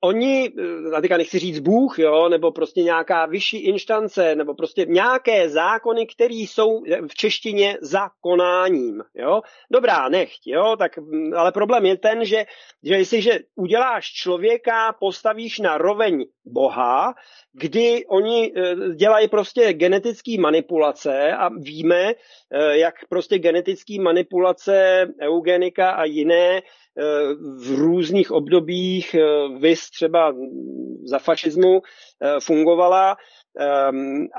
S5: oni, a eh, teďka nechci říct Bůh, jo, nebo prostě nějaká vyšší instance, nebo prostě nějaké zákony, které jsou v češtině za konáním, jo. Dobrá, nechť, jo, tak, mm, ale problém je ten, že, že jestliže uděláš člověka, postavíš na roveň Boha, kdy oni eh, dělají prostě genetické manipulace a víme, eh, jak prostě genetické manipulace, eugenika a jiné v různých obdobích, vys třeba za fašismu fungovala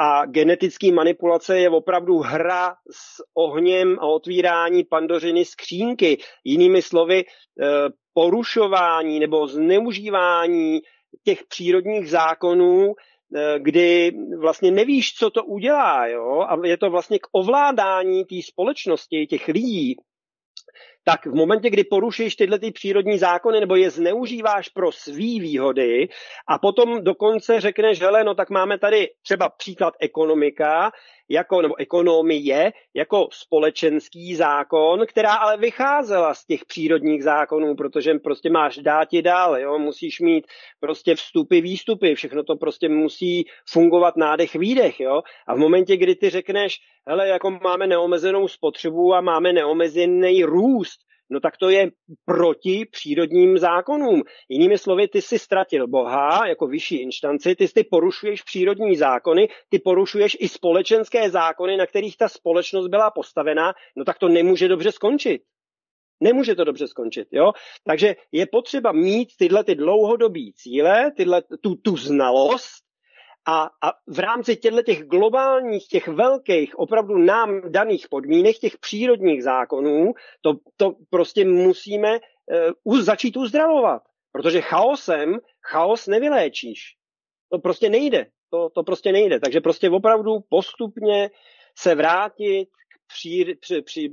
S5: a genetický manipulace je opravdu hra s ohněm a otvírání pandořiny skřínky. Jinými slovy, porušování nebo zneužívání těch přírodních zákonů, kdy vlastně nevíš, co to udělá, jo? a je to vlastně k ovládání té společnosti, těch lidí, tak v momentě, kdy porušíš tyhle ty přírodní zákony nebo je zneužíváš pro svý výhody a potom dokonce řekneš, hele, no tak máme tady třeba příklad ekonomika, jako, nebo ekonomie jako společenský zákon, která ale vycházela z těch přírodních zákonů, protože prostě máš dát i dál, jo? musíš mít prostě vstupy, výstupy, všechno to prostě musí fungovat nádech, výdech, jo? A v momentě, kdy ty řekneš, hele, jako máme neomezenou spotřebu a máme neomezený růst, no tak to je proti přírodním zákonům. Jinými slovy, ty si ztratil Boha jako vyšší instanci, ty ty porušuješ přírodní zákony, ty porušuješ i společenské zákony, na kterých ta společnost byla postavená, no tak to nemůže dobře skončit. Nemůže to dobře skončit, jo? Takže je potřeba mít tyhle ty dlouhodobé cíle, tyhle, tu, tu znalost, a, a v rámci těchto těch globálních, těch velkých, opravdu nám daných podmínek, těch přírodních zákonů, to, to prostě musíme uh, začít uzdravovat. Protože chaosem, chaos nevyléčíš. To prostě nejde. To, to prostě nejde. Takže prostě opravdu postupně se vrátit k při, při, při,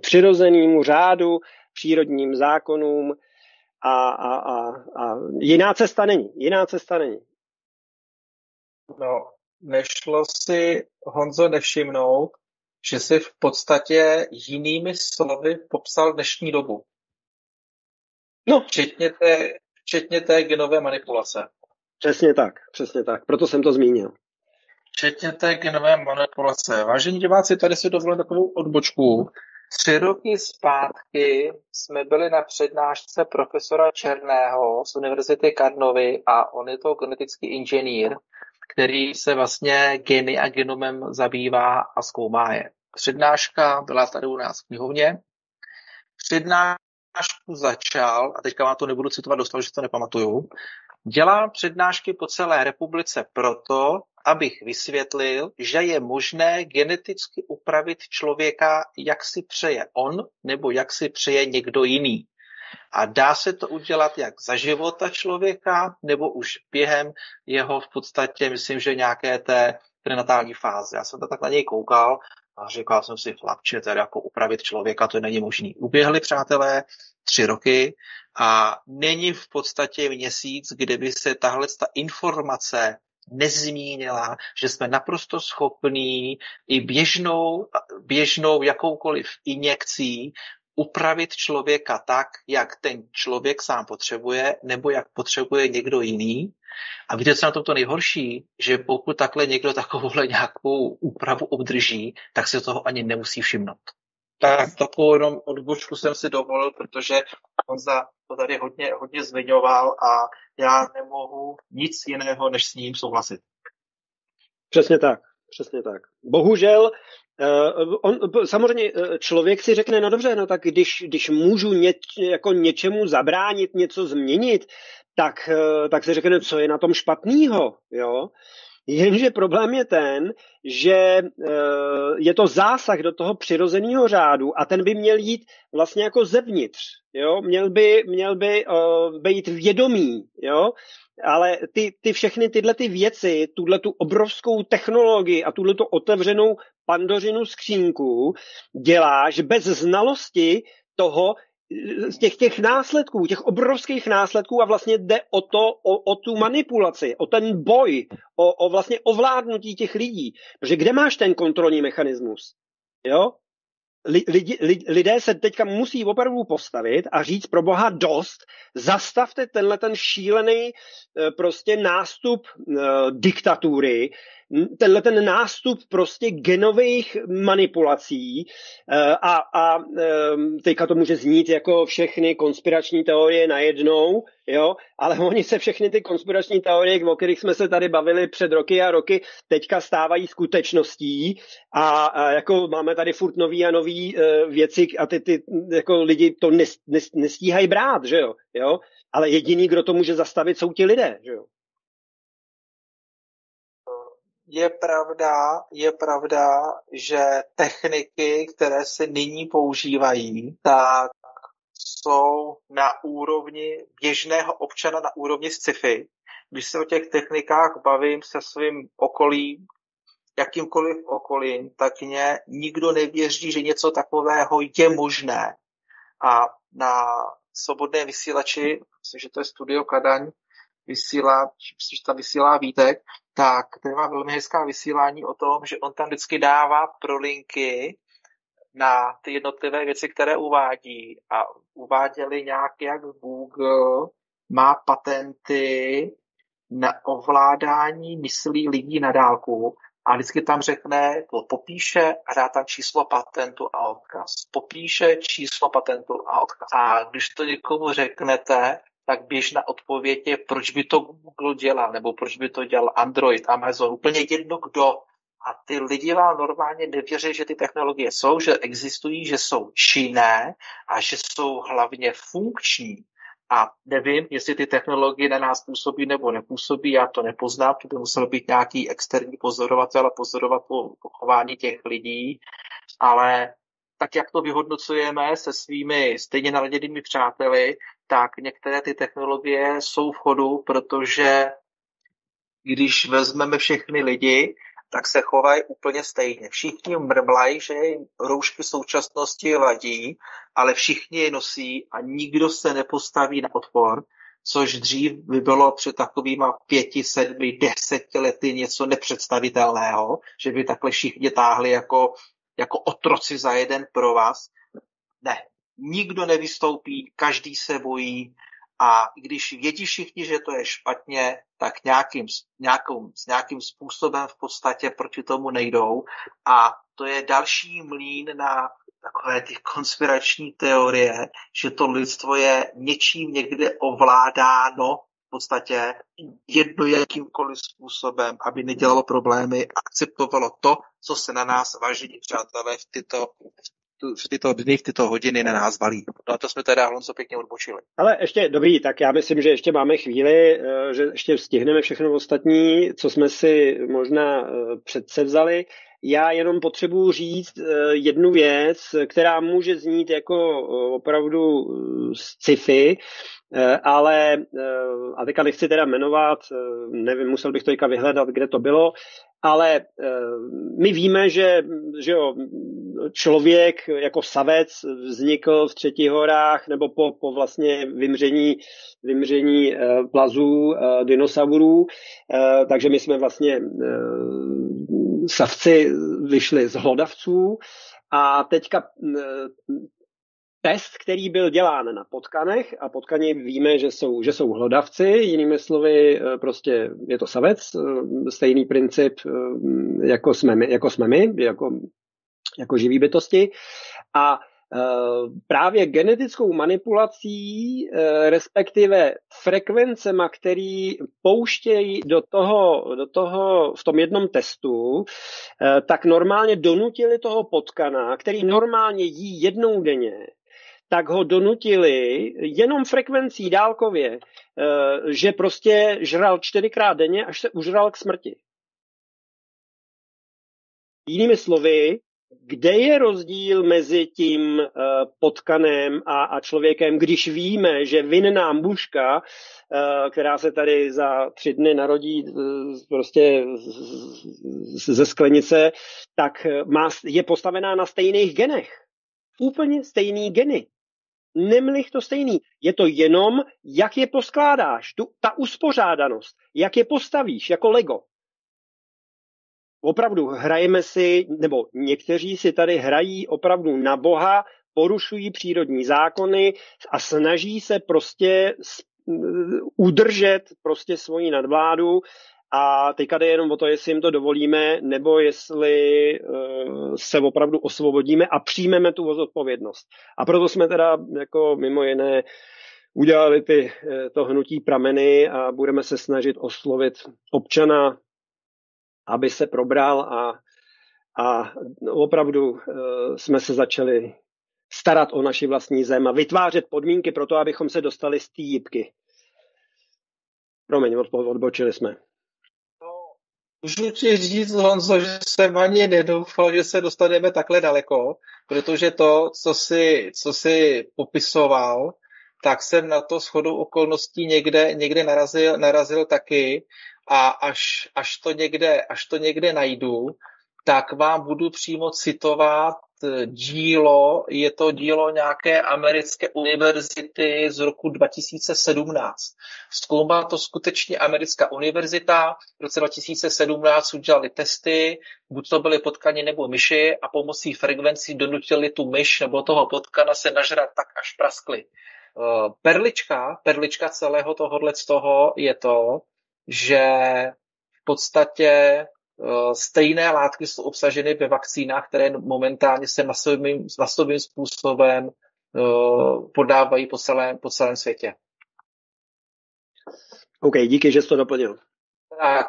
S5: přirozenému řádu, přírodním zákonům a, a, a, a jiná cesta není. Jiná cesta není.
S4: No, nešlo si, Honzo, nevšimnout, že si v podstatě jinými slovy popsal dnešní dobu.
S5: No.
S4: Včetně té, včetně té genové manipulace.
S5: Přesně tak, přesně tak. Proto jsem to zmínil.
S4: Včetně té genové manipulace. Vážení diváci, tady si dovolím takovou odbočku. Tři roky zpátky jsme byli na přednášce profesora Černého z Univerzity Karnovy a on je to genetický inženýr který se vlastně geny a genomem zabývá a zkoumá je. Přednáška byla tady u nás v knihovně. Přednášku začal, a teďka vám to nebudu citovat dostavu, že to nepamatuju, dělám přednášky po celé republice proto, abych vysvětlil, že je možné geneticky upravit člověka, jak si přeje on, nebo jak si přeje někdo jiný. A dá se to udělat jak za života člověka, nebo už během jeho v podstatě, myslím, že nějaké té prenatální fáze. Já jsem to tak na něj koukal a říkal jsem si, chlapče, tedy jako upravit člověka, to není možný. Uběhli, přátelé, tři roky a není v podstatě měsíc, kde by se tahle ta informace nezmínila, že jsme naprosto schopní i běžnou, běžnou jakoukoliv injekcí upravit člověka tak, jak ten člověk sám potřebuje, nebo jak potřebuje někdo jiný. A víte, co na tomto nejhorší? Že pokud takhle někdo takovouhle nějakou úpravu obdrží, tak si toho ani nemusí všimnout. Tak takovou jenom odbočku jsem si dovolil, protože on za to tady hodně, hodně zmiňoval a já nemohu nic jiného, než s ním souhlasit.
S5: Přesně tak, přesně tak. Bohužel on, samozřejmě eh, člověk si řekne, no dobře, no tak když, když můžu něč, jako něčemu zabránit, něco změnit, tak, tak si řekne, co je na tom špatného, jo. Jenže problém je ten, že uh, je to zásah do toho přirozeného řádu a ten by měl jít vlastně jako zevnitř, jo. Měl by, měl by uh, být vědomý, jo ale ty, ty všechny tyhle ty věci, tuhle tu obrovskou technologii a tuhle tu otevřenou pandořinu skřínku děláš bez znalosti toho, z těch, těch následků, těch obrovských následků a vlastně jde o to, o, o tu manipulaci, o ten boj, o, o vlastně ovládnutí těch lidí. Protože kde máš ten kontrolní mechanismus? Jo? lidi, lidé se teďka musí opravdu postavit a říct pro boha dost, zastavte tenhle ten šílený eh, prostě nástup uh, diktatury, tenhle ten nástup prostě genových manipulací uh, a, a um, teďka to může znít jako všechny konspirační teorie najednou, jo, ale oni se všechny ty konspirační teorie, o kterých jsme se tady bavili před roky a roky, teďka stávají skutečností. A, a jako máme tady furt nový a nový uh, věci a ty, ty jako lidi to nes, nes, nestíhají brát, že jo, jo, ale jediný, kdo to může zastavit, jsou ti lidé, že jo.
S4: Je pravda, je pravda, že techniky, které se nyní používají, tak jsou na úrovni běžného občana, na úrovni sci-fi. Když se o těch technikách bavím se svým okolím, jakýmkoliv okolím, tak mě nikdo nevěří, že něco takového je možné. A na svobodné vysílači, myslím, že to je Studio Kadaň, vysílá, myslím, že tam vysílá Vítek, tak ten má velmi hezká vysílání o tom, že on tam vždycky dává prolinky na ty jednotlivé věci, které uvádí. A uváděli nějak, jak Google má patenty na ovládání myslí lidí na dálku a vždycky tam řekne, to popíše a dá tam číslo patentu a odkaz. Popíše číslo patentu a odkaz. A když to někomu řeknete, tak běžná odpověď je, proč by to Google dělal, nebo proč by to dělal Android, Amazon, úplně jedno kdo. A ty lidi vám normálně nevěří, že ty technologie jsou, že existují, že jsou činné a že jsou hlavně funkční. A nevím, jestli ty technologie na nás působí nebo nepůsobí, já to nepoznám, to by musel být nějaký externí pozorovatel a pozorovat po, chování těch lidí, ale tak jak to vyhodnocujeme se svými stejně naladěnými přáteli, tak některé ty technologie jsou v chodu, protože když vezmeme všechny lidi, tak se chovají úplně stejně. Všichni mrmlají, že roušky současnosti vadí, ale všichni je nosí a nikdo se nepostaví na odpor, což dřív by bylo před takovýma pěti, sedmi, deseti lety něco nepředstavitelného, že by takhle všichni táhli jako, jako otroci za jeden pro vás. Ne, nikdo nevystoupí, každý se bojí a když vědí všichni, že to je špatně, tak nějakým, nějakou, s nějakým způsobem v podstatě proti tomu nejdou. A to je další mlín na takové ty konspirační teorie, že to lidstvo je něčím někde ovládáno v podstatě jedno jakýmkoliv způsobem, aby nedělalo problémy, akceptovalo to, co se na nás, vážení přátelé, v tyto, v tyto dny, v tyto hodiny na nás valí. No a to jsme teda Honzo pěkně odbočili.
S5: Ale ještě dobrý, tak já myslím, že ještě máme chvíli, eh, že ještě stihneme všechno ostatní, co jsme si možná eh, předsevzali. Já jenom potřebuji říct eh, jednu věc, která může znít jako opravdu sci-fi, ale a teďka nechci teda jmenovat, nevím, musel bych to teďka vyhledat, kde to bylo, ale my víme, že, že jo, člověk jako savec vznikl v Třetích horách nebo po, po vlastně vymření, vymření plazů dinosaurů, takže my jsme vlastně savci vyšli z hlodavců a teďka test, který byl dělán na potkanech a potkani víme, že jsou, že jsou hlodavci, jinými slovy prostě je to savec, stejný princip jako jsme my, jako, jsme my, jako jako živý bytosti. A e, právě genetickou manipulací, e, respektive frekvencema, který pouštějí do toho, do toho v tom jednom testu, e, tak normálně donutili toho potkana, který normálně jí jednou denně, tak ho donutili jenom frekvencí dálkově, že prostě žral čtyřikrát denně, až se užral k smrti. Jinými slovy, kde je rozdíl mezi tím uh, potkanem a, a člověkem, když víme, že vinná mužka, uh, která se tady za tři dny narodí uh, prostě ze sklenice, tak má, je postavená na stejných genech. Úplně stejný geny. Nemlich to stejný. Je to jenom, jak je poskládáš, tu, ta uspořádanost, jak je postavíš jako Lego opravdu hrajeme si, nebo někteří si tady hrají opravdu na Boha, porušují přírodní zákony a snaží se prostě udržet prostě svoji nadvládu a teďka jde jenom o to, jestli jim to dovolíme, nebo jestli uh, se opravdu osvobodíme a přijmeme tu zodpovědnost. A proto jsme teda jako mimo jiné udělali ty, eh, to hnutí prameny a budeme se snažit oslovit občana aby se probral a, a opravdu uh, jsme se začali starat o naši vlastní zem a vytvářet podmínky pro to, abychom se dostali z té jípky. Promiň, odbočili jsme.
S4: Můžu ti říct, Honzo, že jsem ani nedoufal, že se dostaneme takhle daleko, protože to, co jsi, co jsi popisoval, tak jsem na to shodou okolností někde, někde narazil, narazil taky a až, až, to někde, až to někde najdu, tak vám budu přímo citovat dílo, je to dílo nějaké americké univerzity z roku 2017. Zkoumala to skutečně americká univerzita. V roce 2017 udělali testy, buď to byly potkani nebo myši a pomocí frekvencí donutili tu myš nebo toho potkana se nažrat tak, až praskly. Eh, perlička, perlička celého tohohle z toho je to, že v podstatě eh, stejné látky jsou obsaženy ve vakcínách, které momentálně se masovým, masovým způsobem eh, podávají po celém, po celém světě.
S5: OK, díky, že jsi to doplnil.
S4: Tak,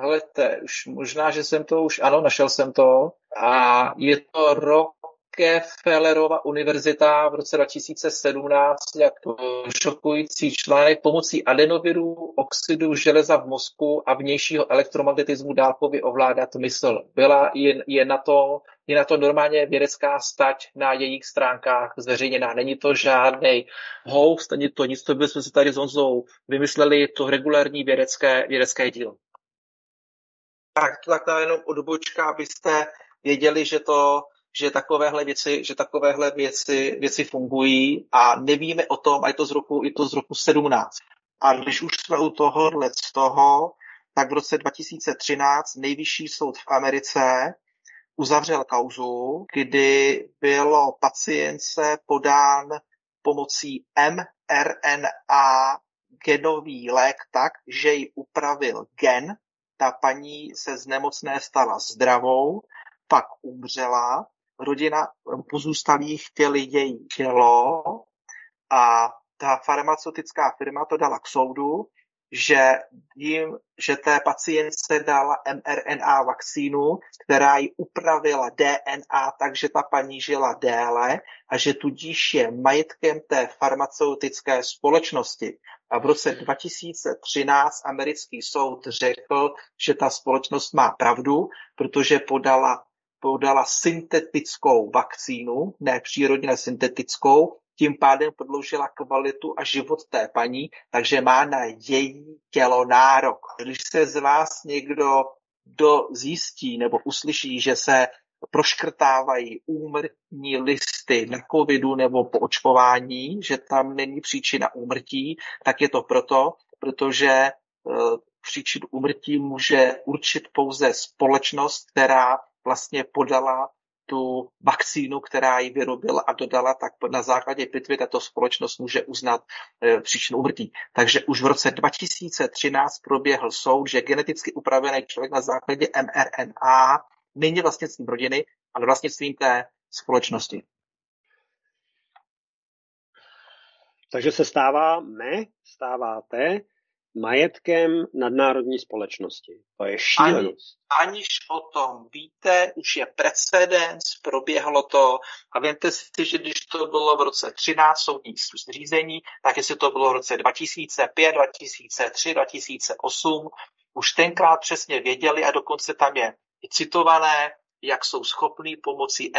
S4: helejte, už možná, že jsem to už, ano, našel jsem to. A je to rok Rockefellerova univerzita v roce 2017 jak šokující článek pomocí adenovirů, oxidu železa v mozku a vnějšího elektromagnetismu dálkově ovládat mysl. Byla, je, je, na to, je na to normálně vědecká stať na jejich stránkách zveřejněná. Není to žádný hoax, není to nic, co bychom si tady s Honzou vymysleli, to regulární vědecké, vědecké dílo. Tak, tak jenom odbočka, abyste věděli, že to že takovéhle věci, že takovéhle věci, věci fungují a nevíme o tom, a je to z roku, je to z roku 17. A když už jsme u tohohle z toho, tak v roce 2013 nejvyšší soud v Americe uzavřel kauzu, kdy bylo pacientce podán pomocí mRNA genový lék tak, že ji upravil gen, ta paní se z nemocné stala zdravou, pak umřela rodina pozůstalých chtěli její tělo a ta farmaceutická firma to dala k soudu, že, jim, že té pacientce dala mRNA vakcínu, která ji upravila DNA, takže ta paní žila déle a že tudíž je majetkem té farmaceutické společnosti. A v roce 2013 americký soud řekl, že ta společnost má pravdu, protože podala podala syntetickou vakcínu, ne přírodně syntetickou, tím pádem prodloužila kvalitu a život té paní, takže má na její tělo nárok. Když se z vás někdo do zjistí nebo uslyší, že se proškrtávají úmrtní listy na covidu nebo po očkování, že tam není příčina úmrtí, tak je to proto, protože eh, příčinu úmrtí může určit pouze společnost, která vlastně podala tu vakcínu, která ji vyrobila a dodala, tak na základě pitvy tato společnost může uznat e, příčinu umrtí. Takže už v roce 2013 proběhl soud, že geneticky upravený člověk na základě mRNA není vlastnictvím rodiny, ale vlastnictvím té společnosti.
S5: Takže se stáváme, stáváte majetkem nadnárodní společnosti. To je šílenost.
S4: Ani, aniž o tom víte, už je precedens, proběhlo to a věmte si, že když to bylo v roce 13 soudní řízení, tak jestli to bylo v roce 2005, 2003, 2008, už tenkrát přesně věděli a dokonce tam je citované, jak jsou schopní pomocí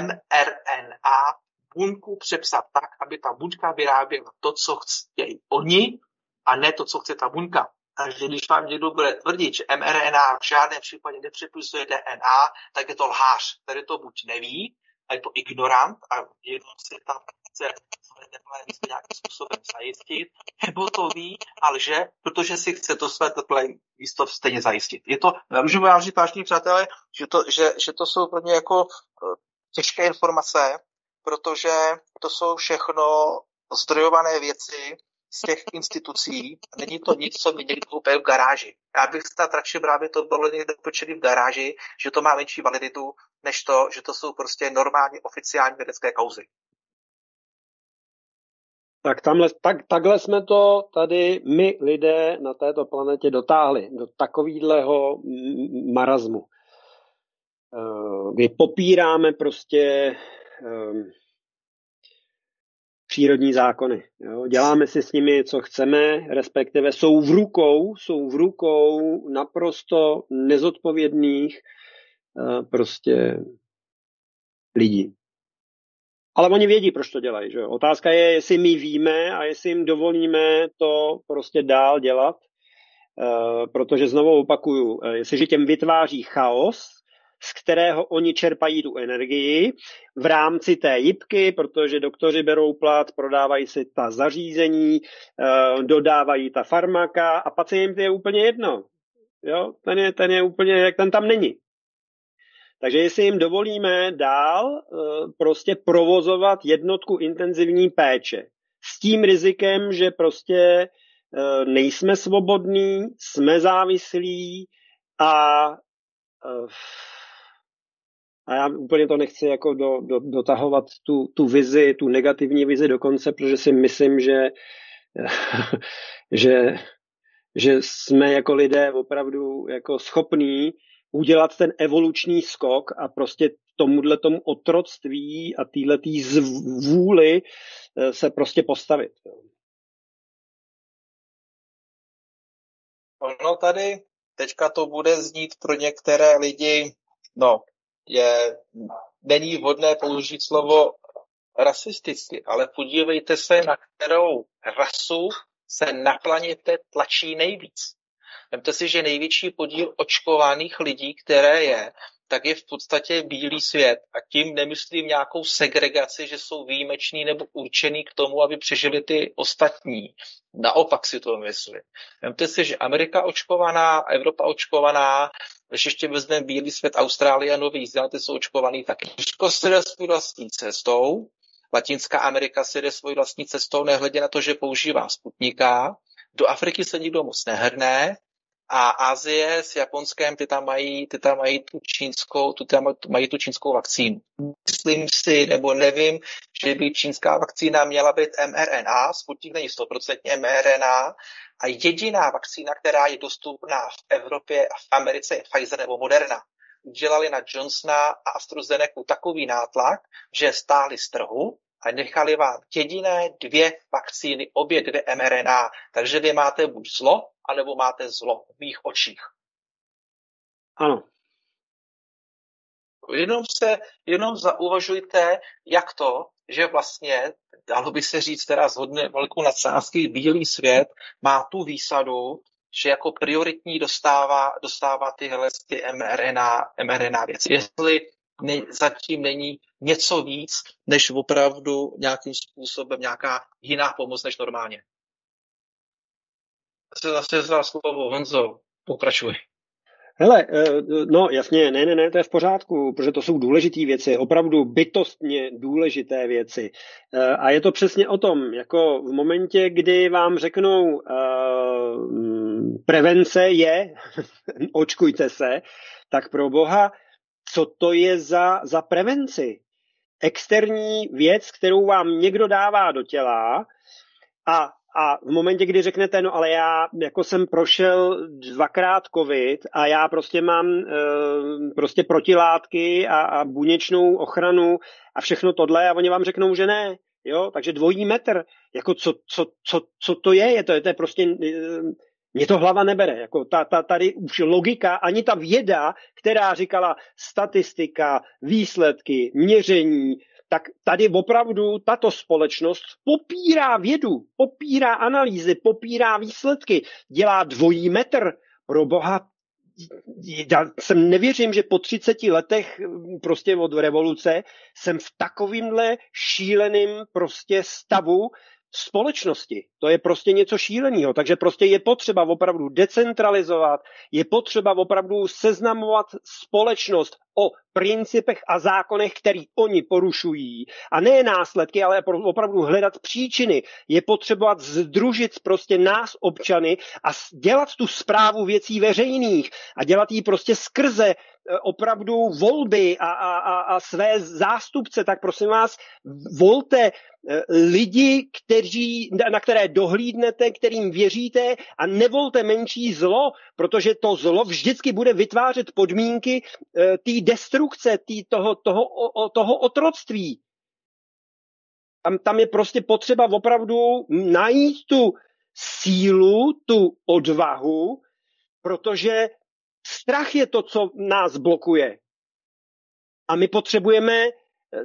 S4: mRNA buňku přepsat tak, aby ta buňka vyráběla to, co chtějí oni, a ne to, co chce ta buňka. Takže když vám někdo bude tvrdit, že mRNA v žádném případě nepřepisuje DNA, tak je to lhář, který to buď neví, a je to ignorant a jenom se tam chce své teplé nějakým způsobem zajistit, nebo to ví a lže, protože si chce to své teplé místo stejně zajistit. Je to, můžu vám říct, vážní přátelé, že to, že, že to jsou pro mě jako eh, těžké informace, protože to jsou všechno zdrojované věci, z těch institucí. Není to nic, co by někdo koupil v garáži. Já bych snad radši právě to bylo někde počili v garáži, že to má větší validitu, než to, že to jsou prostě normální oficiální vědecké kauzy.
S5: Tak, tamhle, tak, takhle jsme to tady my lidé na této planetě dotáhli do takovýhleho marazmu. My eh, popíráme prostě um, přírodní zákony. Jo? Děláme si s nimi, co chceme, respektive jsou v rukou, jsou v rukou naprosto nezodpovědných uh, prostě lidí. Ale oni vědí, proč to dělají. Že? Otázka je, jestli my víme a jestli jim dovolíme to prostě dál dělat, uh, protože znovu opakuju, uh, jestliže těm vytváří chaos, z kterého oni čerpají tu energii v rámci té jipky, protože doktoři berou plat, prodávají si ta zařízení, eh, dodávají ta farmaka a pacient je úplně jedno. Jo, ten je, ten je úplně, jak ten tam není. Takže jestli jim dovolíme dál eh, prostě provozovat jednotku intenzivní péče s tím rizikem, že prostě eh, nejsme svobodní, jsme závislí a a já úplně to nechci jako do, do, dotahovat tu, tu vizi, tu negativní vizi do konce, protože si myslím, že, že, že jsme jako lidé opravdu jako schopní udělat ten evoluční skok a prostě tomuhle tomu otroctví a týhletý zvůli eh, se prostě postavit.
S4: Ono tady teďka to bude znít pro některé lidi, no, je, není vhodné použít slovo rasisticky, ale podívejte se, na kterou rasu se na planetě tlačí nejvíc. Vemte si, že největší podíl očkovaných lidí, které je, tak je v podstatě bílý svět. A tím nemyslím nějakou segregaci, že jsou výjimeční nebo určený k tomu, aby přežili ty ostatní. Naopak si to myslím. Vemte si, že Amerika očkovaná, Evropa očkovaná, když ještě vezmeme bílý svět, Austrálie a Nový Zéland, jsou očkovaný taky. Česko se jde svou vlastní cestou, Latinská Amerika si jde svou vlastní cestou, nehledě na to, že používá Sputnika. Do Afriky se nikdo moc nehrne, a Asie s Japonskem, ty tam mají, ty tam mají tu čínskou, ty tam mají tu čínskou vakcínu. Myslím si, nebo nevím, že by čínská vakcína měla být mRNA, Sputnik není 100% mRNA a jediná vakcína, která je dostupná v Evropě a v Americe je Pfizer nebo Moderna. Udělali na Johnsona a AstraZeneca takový nátlak, že stáli z trhu a nechali vám jediné dvě vakcíny, obě dvě mRNA. Takže vy máte buď zlo, anebo máte zlo v mých očích.
S5: Ano.
S4: Jenom se, jenom zauvažujte, jak to, že vlastně, dalo by se říct teda zhodně velkou nadsázky, bílý svět má tu výsadu, že jako prioritní dostává, dostává tyhle ty mRNA, mRNA věci. Jestli ne, zatím není něco víc, než opravdu nějakým způsobem nějaká jiná pomoc než normálně se zase vzal slovo. Honzo, pokračuj.
S5: Hele, eh, no jasně, ne, ne, ne, to je v pořádku, protože to jsou důležité věci, opravdu bytostně důležité věci. Eh, a je to přesně o tom, jako v momentě, kdy vám řeknou, uh, prevence je, očkujte se, tak pro boha, co to je za, za prevenci? Externí věc, kterou vám někdo dává do těla a a v momentě, kdy řeknete, no ale já jako jsem prošel dvakrát covid a já prostě mám e, prostě protilátky a, a buněčnou ochranu a všechno tohle a oni vám řeknou, že ne. Jo, takže dvojí metr, jako co, co, co, co to je, je to, je to je prostě, e, mě to hlava nebere, jako ta, ta, tady už logika, ani ta věda, která říkala statistika, výsledky, měření, tak tady opravdu tato společnost popírá vědu, popírá analýzy, popírá výsledky, dělá dvojí metr. Pro boha, já jsem nevěřím, že po 30 letech prostě od revoluce jsem v takovýmhle šíleným prostě stavu, společnosti. To je prostě něco šíleného. Takže prostě je potřeba opravdu decentralizovat, je potřeba opravdu seznamovat společnost o principech a zákonech, který oni porušují. A ne následky, ale opravdu hledat příčiny. Je potřeba združit prostě nás, občany, a dělat tu zprávu věcí veřejných a dělat ji prostě skrze e, opravdu volby a, a, a, a své zástupce, tak prosím vás, volte Eh, lidi, kteří, na které dohlídnete, kterým věříte a nevolte menší zlo, protože to zlo vždycky bude vytvářet podmínky eh, té destrukce, tý toho, toho, toho otroctví. Tam, tam je prostě potřeba opravdu najít tu sílu, tu odvahu, protože strach je to, co nás blokuje. A my potřebujeme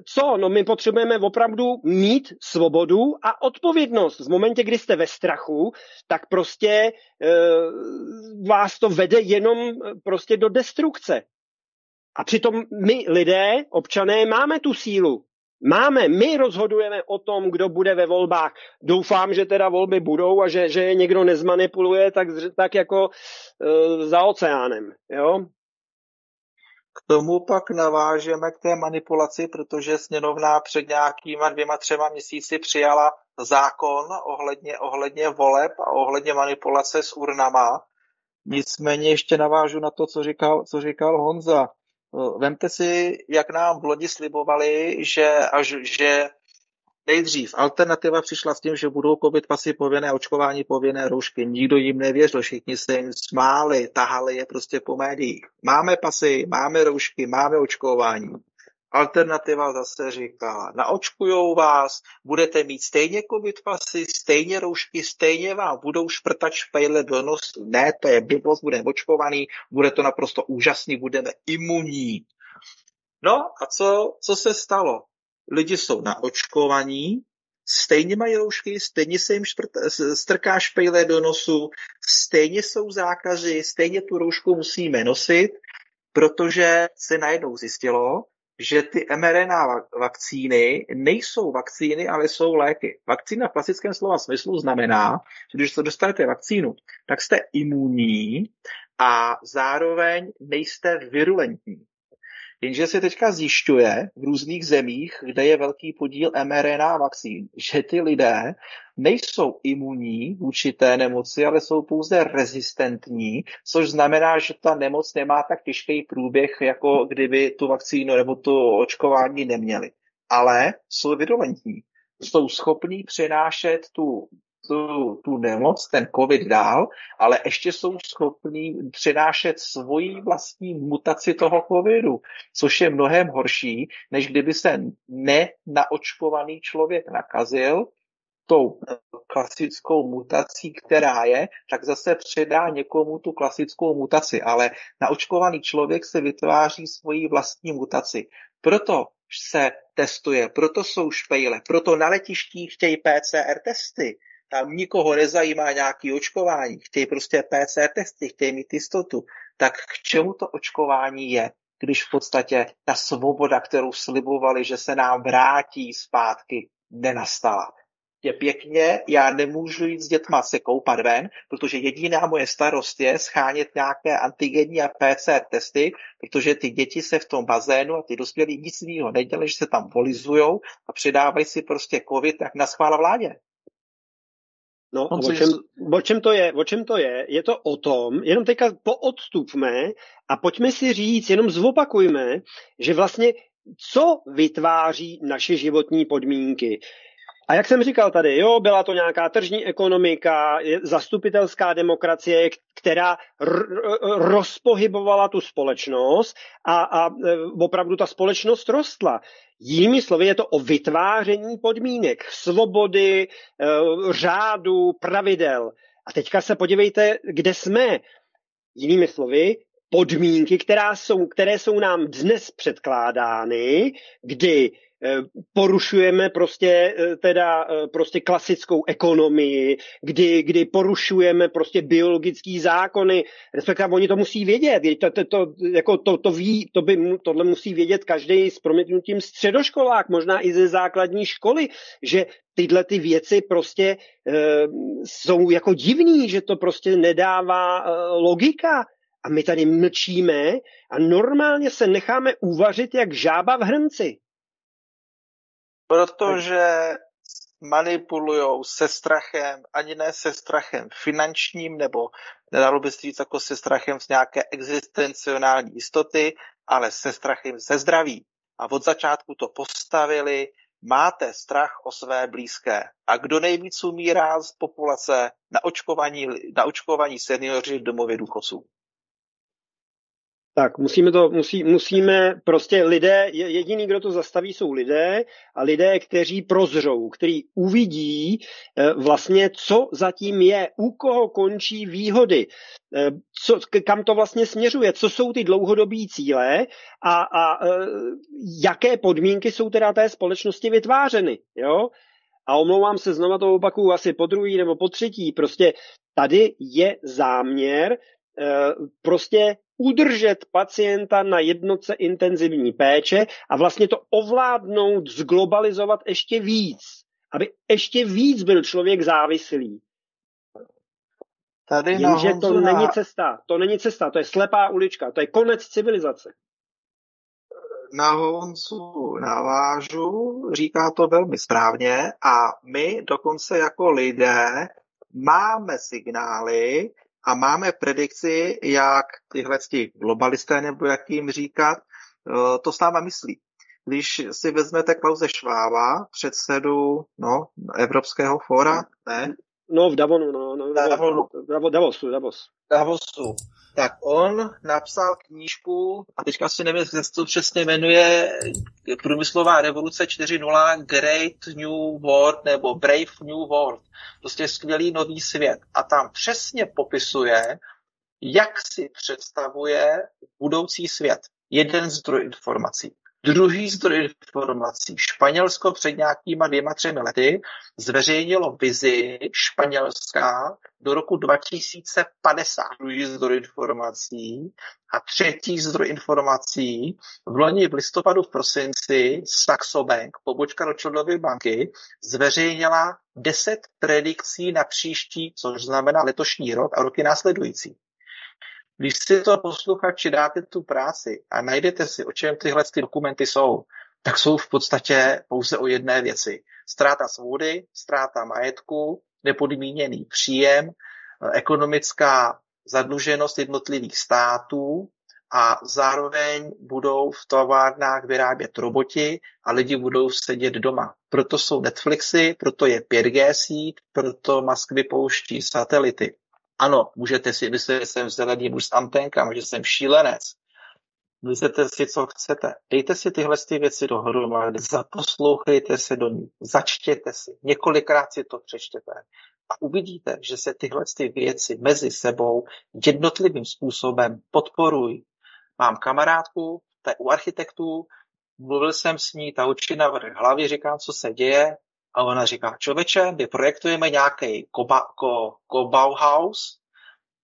S5: co? No my potřebujeme opravdu mít svobodu a odpovědnost. V momentě, kdy jste ve strachu, tak prostě e, vás to vede jenom prostě do destrukce. A přitom my lidé, občané, máme tu sílu. Máme, my rozhodujeme o tom, kdo bude ve volbách. Doufám, že teda volby budou a že, že je někdo nezmanipuluje tak, tak jako e, za oceánem. Jo?
S4: K tomu pak navážeme k té manipulaci, protože sněmovna před nějakýma dvěma, třema měsíci přijala zákon ohledně, ohledně voleb a ohledně manipulace s urnama. Nicméně ještě navážu na to, co říkal, co říkal Honza. Vemte si, jak nám v lodi slibovali, že, až, že nejdřív alternativa přišla s tím, že budou covid pasy povinné, očkování povinné, roušky. Nikdo jim nevěřil, všichni se jim smáli, tahali je prostě po médiích. Máme pasy, máme roušky, máme očkování. Alternativa zase říká, naočkujou vás, budete mít stejně covid pasy, stejně roušky, stejně vám budou šprtat špejle do nosu. Ne, to je blbost, budeme očkovaný, bude to naprosto úžasný, budeme imunní. No a co, co se stalo? Lidi jsou naočkovaní, stejně mají roušky, stejně se jim šprt, strká špejle do nosu, stejně jsou zákazy, stejně tu roušku musíme nosit, protože se najednou zjistilo, že ty mRNA vakcíny nejsou vakcíny, ale jsou léky. Vakcína v klasickém slova smyslu znamená, že když se dostanete vakcínu, tak jste imunní a zároveň nejste virulentní. Jenže se teďka zjišťuje v různých zemích, kde je velký podíl mRNA vakcín, že ty lidé nejsou imunní vůči té nemoci, ale jsou pouze rezistentní, což znamená, že ta nemoc nemá tak těžký průběh, jako kdyby tu vakcínu nebo to očkování neměli. Ale jsou virulentní. Jsou schopní přenášet tu tu, tu nemoc, ten covid dál, ale ještě jsou schopní přinášet svoji vlastní mutaci toho covidu, což je mnohem horší, než kdyby se nenaočkovaný člověk nakazil tou klasickou mutací, která je, tak zase předá někomu tu klasickou mutaci, ale naočkovaný člověk se vytváří svoji vlastní mutaci. Proto se testuje, proto jsou špejle, proto na letištích chtějí PCR testy, tam nikoho nezajímá nějaký očkování, chtějí prostě PCR testy, chtějí mít jistotu, tak k čemu to očkování je, když v podstatě ta svoboda, kterou slibovali, že se nám vrátí zpátky, nenastala. Je pěkně, já nemůžu jít s dětma se koupat ven, protože jediná moje starost je schánět nějaké antigenní a PCR testy, protože ty děti se v tom bazénu a ty dospělí nic jiného nedělají, že se tam volizujou a předávají si prostě covid tak na schvála vládě.
S5: No, o čem, o čem to je? O čem to je? Je to o tom, jenom teďka poodstupme a pojďme si říct, jenom zopakujme, že vlastně co vytváří naše životní podmínky. A jak jsem říkal tady, jo, byla to nějaká tržní ekonomika, zastupitelská demokracie, která rozpohybovala tu společnost a, a e, opravdu ta společnost rostla. Jinými slovy je to o vytváření podmínek, svobody, e, řádu, pravidel. A teďka se podívejte, kde jsme. Jinými slovy, podmínky, která jsou, které jsou nám dnes předkládány, kdy Eh, porušujeme prostě eh, teda eh, prostě klasickou ekonomii, kdy, kdy porušujeme prostě biologické zákony, respektive oni to musí vědět, to, to, to, jako to, to ví, to by, tohle musí vědět každý s promětnutím středoškolák, možná i ze základní školy, že tyhle ty věci prostě e, jsou jako divný, že to prostě nedává e, logika. A my tady mlčíme a normálně se necháme uvařit jak žába v hrnci.
S4: Protože manipulují se strachem, ani ne se strachem finančním, nebo nedalo by se říct jako se strachem z nějaké existenciální jistoty, ale se strachem ze zdraví. A od začátku to postavili, máte strach o své blízké. A kdo nejvíc umírá z populace na očkování, na očkování seniori v domově důchodců?
S5: Tak musíme to, musí, musíme prostě lidé, jediný, kdo to zastaví, jsou lidé a lidé, kteří prozřou, kteří uvidí eh, vlastně, co zatím je, u koho končí výhody, eh, co, kam to vlastně směřuje, co jsou ty dlouhodobí cíle a, a eh, jaké podmínky jsou teda té společnosti vytvářeny. Jo? A omlouvám se, znova to opakuju asi po druhý nebo po třetí, prostě tady je záměr prostě udržet pacienta na jednotce intenzivní péče a vlastně to ovládnout, zglobalizovat ještě víc, aby ještě víc byl člověk závislý. Tady Jenže to na... není cesta, to není cesta, to je slepá ulička, to je konec civilizace.
S4: Na Honzu navážu, říká to velmi správně a my dokonce jako lidé máme signály a máme predikci, jak tyhle globalisté, nebo jak jim říkat, eh, to s náma myslí. Když si vezmete Klauze Šváva, předsedu no, Evropského fóra, ne?
S5: No, v Davonu, no, no, Davonu. Davosu, Davos.
S4: Davosu. Tak on napsal knížku, a teďka si nevím, jak se to přesně jmenuje, Průmyslová revoluce 4.0 Great New World nebo Brave New World. Prostě skvělý nový svět. A tam přesně popisuje, jak si představuje budoucí svět. Jeden zdroj informací. Druhý zdroj informací. Španělsko před nějakýma dvěma, třemi lety zveřejnilo vizi Španělska do roku 2050. Druhý zdroj informací. A třetí zdroj informací. V loni v listopadu v prosinci Saxo Bank, pobočka Rothschildovy banky, zveřejnila 10 predikcí na příští, což znamená letošní rok a roky následující. Když si to posluchači dáte tu práci a najdete si, o čem tyhle ty dokumenty jsou, tak jsou v podstatě pouze o jedné věci. Ztráta svobody, ztráta majetku, nepodmíněný příjem, ekonomická zadluženost jednotlivých států a zároveň budou v továrnách vyrábět roboti a lidi budou sedět doma. Proto jsou Netflixy, proto je 5G síť, proto Musk vypouští satelity. Ano, můžete si myslet, že jsem zelený muž s že jsem šílenec. Myslete si, co chcete. Dejte si tyhle ty věci dohromady, zaposlouchejte se do ní, začtěte si, několikrát si to přečtěte a uvidíte, že se tyhle ty věci mezi sebou jednotlivým způsobem podporují. Mám kamarádku, to je u architektů, mluvil jsem s ní, ta učí na hlavě, říkám, co se děje, a ona říká, člověče, my projektujeme nějaký koba, ko, ko Bauhaus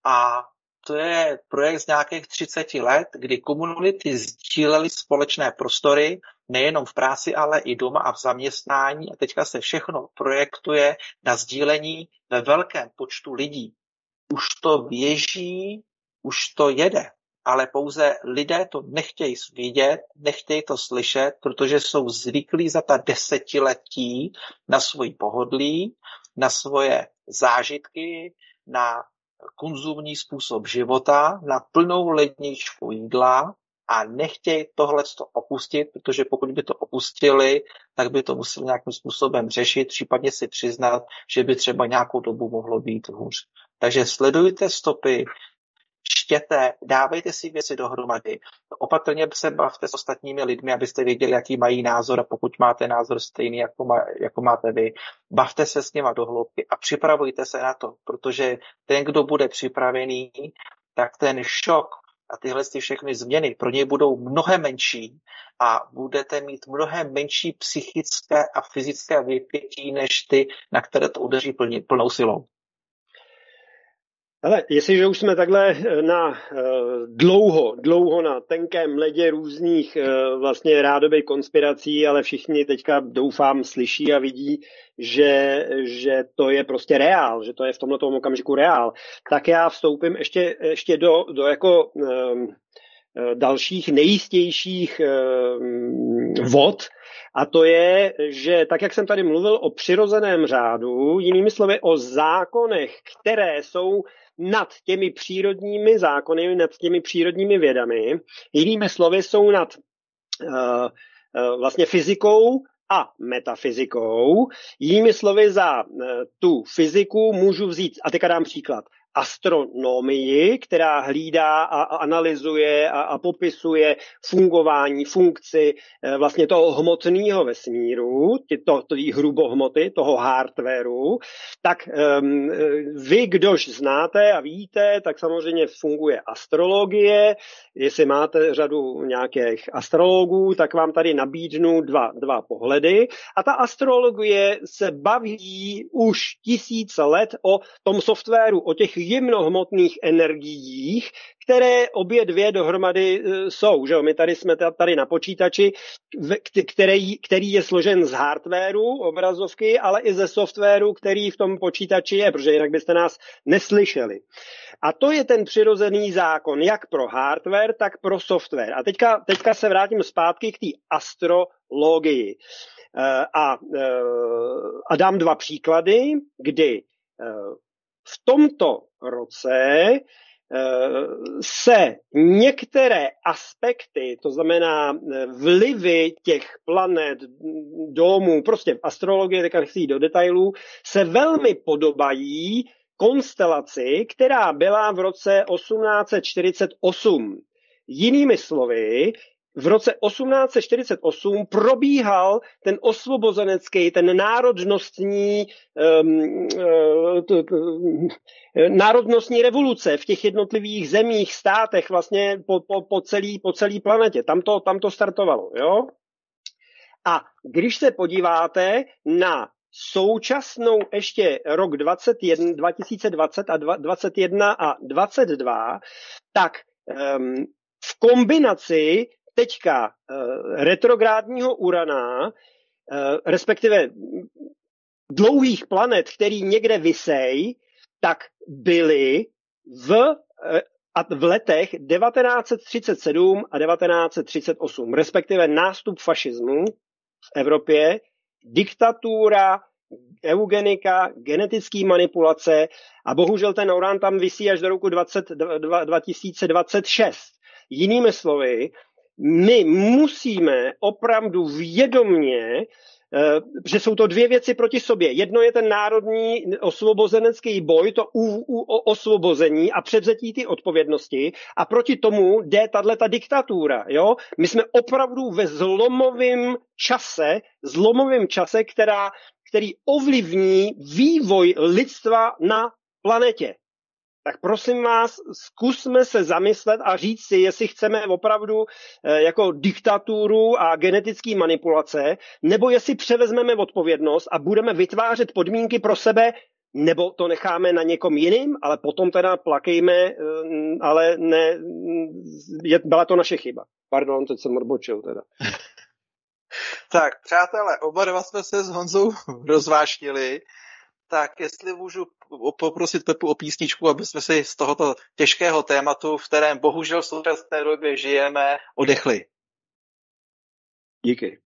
S4: a to je projekt z nějakých 30 let, kdy komunity sdílely společné prostory, nejenom v práci, ale i doma a v zaměstnání. A teďka se všechno projektuje na sdílení ve velkém počtu lidí. Už to běží, už to jede ale pouze lidé to nechtějí vidět, nechtějí to slyšet, protože jsou zvyklí za ta desetiletí na svoji pohodlí, na svoje zážitky, na konzumní způsob života, na plnou ledničku jídla a nechtějí tohle opustit, protože pokud by to opustili, tak by to museli nějakým způsobem řešit, případně si přiznat, že by třeba nějakou dobu mohlo být hůř. Takže sledujte stopy, čtěte, dávejte si věci dohromady, opatrně se bavte s ostatními lidmi, abyste věděli, jaký mají názor a pokud máte názor stejný, jako, má, jako máte vy, bavte se s něma do hloubky a připravujte se na to, protože ten, kdo bude připravený, tak ten šok a tyhle ty všechny změny pro něj budou mnohem menší a budete mít mnohem menší psychické a fyzické vypětí než ty, na které to udeří plnou silou.
S5: Ale jestliže už jsme takhle eh, na uh, dlouho, dlouho na tenkém ledě různých uh, vlastně rádových konspirací, ale všichni teďka doufám slyší a vidí, že, že to je prostě reál, že to je v tomto okamžiku reál, tak já vstoupím ještě, ještě do, do jako um, dalších nejistějších um, vod, a to je, že tak, jak jsem tady mluvil o přirozeném řádu, jinými slovy o zákonech, které jsou nad těmi přírodními zákony, nad těmi přírodními vědami. Jinými slovy jsou nad uh, uh, vlastně fyzikou a metafyzikou. Jinými slovy za uh, tu fyziku můžu vzít, a teďka dám příklad, astronomii, která hlídá a analyzuje a, a popisuje fungování, funkci eh, vlastně toho hmotného vesmíru, to, to hrubohmoty, toho hardwareu, tak um, vy, kdož znáte a víte, tak samozřejmě funguje astrologie. Jestli máte řadu nějakých astrologů, tak vám tady nabídnu dva, dva pohledy. A ta astrologie se baví už tisíce let o tom softwaru, o těch jemnohmotných energiích, které obě dvě dohromady e, jsou. Že? My tady jsme tady na počítači, který, který je složen z hardwareu obrazovky, ale i ze softwaru, který v tom počítači je, protože jinak byste nás neslyšeli. A to je ten přirozený zákon, jak pro hardware, tak pro software. A teďka, teďka se vrátím zpátky k té astrologii. E, a, e, a dám dva příklady, kdy v tomto roce Eh, se některé aspekty, to znamená eh, vlivy těch planet, domů, prostě v astrologii, teďka nechci jít do detailů, se velmi podobají konstelaci, která byla v roce 1848. Jinými slovy, v roce 1848 probíhal ten osvobozenecký, ten národnostní, um, uh, národnostní revoluce v těch jednotlivých zemích, státech, vlastně po, po, po, celý, po celý planetě. Tam to, tam to startovalo. Jo? A když se podíváte na současnou ještě rok 21, 2020 a 2021 a 22, tak um, v kombinaci teďka uh, retrográdního Urana, uh, respektive dlouhých planet, který někde vysej, tak byly v, uh, v letech 1937 a 1938, respektive nástup fašismu v Evropě, diktatura, eugenika, genetické manipulace a bohužel ten Uran tam vysí až do roku 20, 2026. Jinými slovy, my musíme opravdu vědomně eh, že jsou to dvě věci proti sobě. Jedno je ten národní osvobozenecký boj, to u, u, o osvobození a převzetí ty odpovědnosti a proti tomu jde tato diktatura. Jo? My jsme opravdu ve zlomovém čase, zlomovém čase, která, který ovlivní vývoj lidstva na planetě tak prosím vás, zkusme se zamyslet a říct si, jestli chceme opravdu eh, jako diktaturu a genetické manipulace, nebo jestli převezmeme odpovědnost a budeme vytvářet podmínky pro sebe, nebo to necháme na někom jiným, ale potom teda plakejme, eh, ale ne, je, byla to naše chyba. Pardon, teď jsem odbočil teda.
S4: Tak, přátelé, oba dva jsme se s Honzou rozvášnili tak jestli můžu poprosit Pepu o písničku, aby jsme si z tohoto těžkého tématu, v kterém bohužel v současné době žijeme, odechli.
S5: Díky.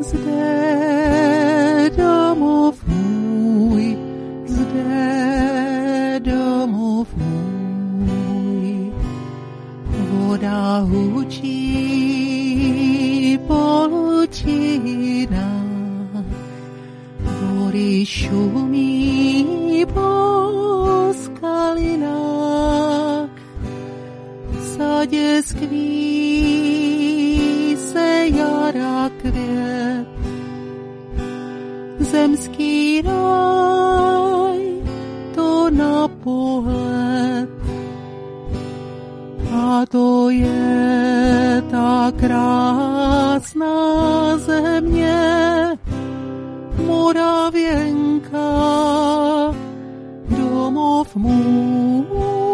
S1: Zde voda hučí polučina, hory šumí po skalinách, v sadě skví se jara květ, zemský raj to na pohled. A to je ta krásná země, Moravěnka, domov můj,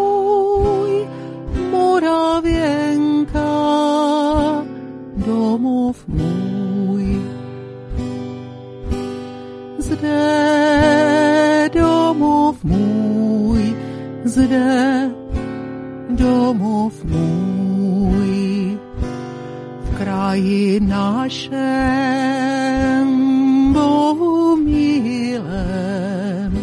S1: Moravěnka, domov můj. Zde domov můj, zde domov můj v kraji našem Bohu milém,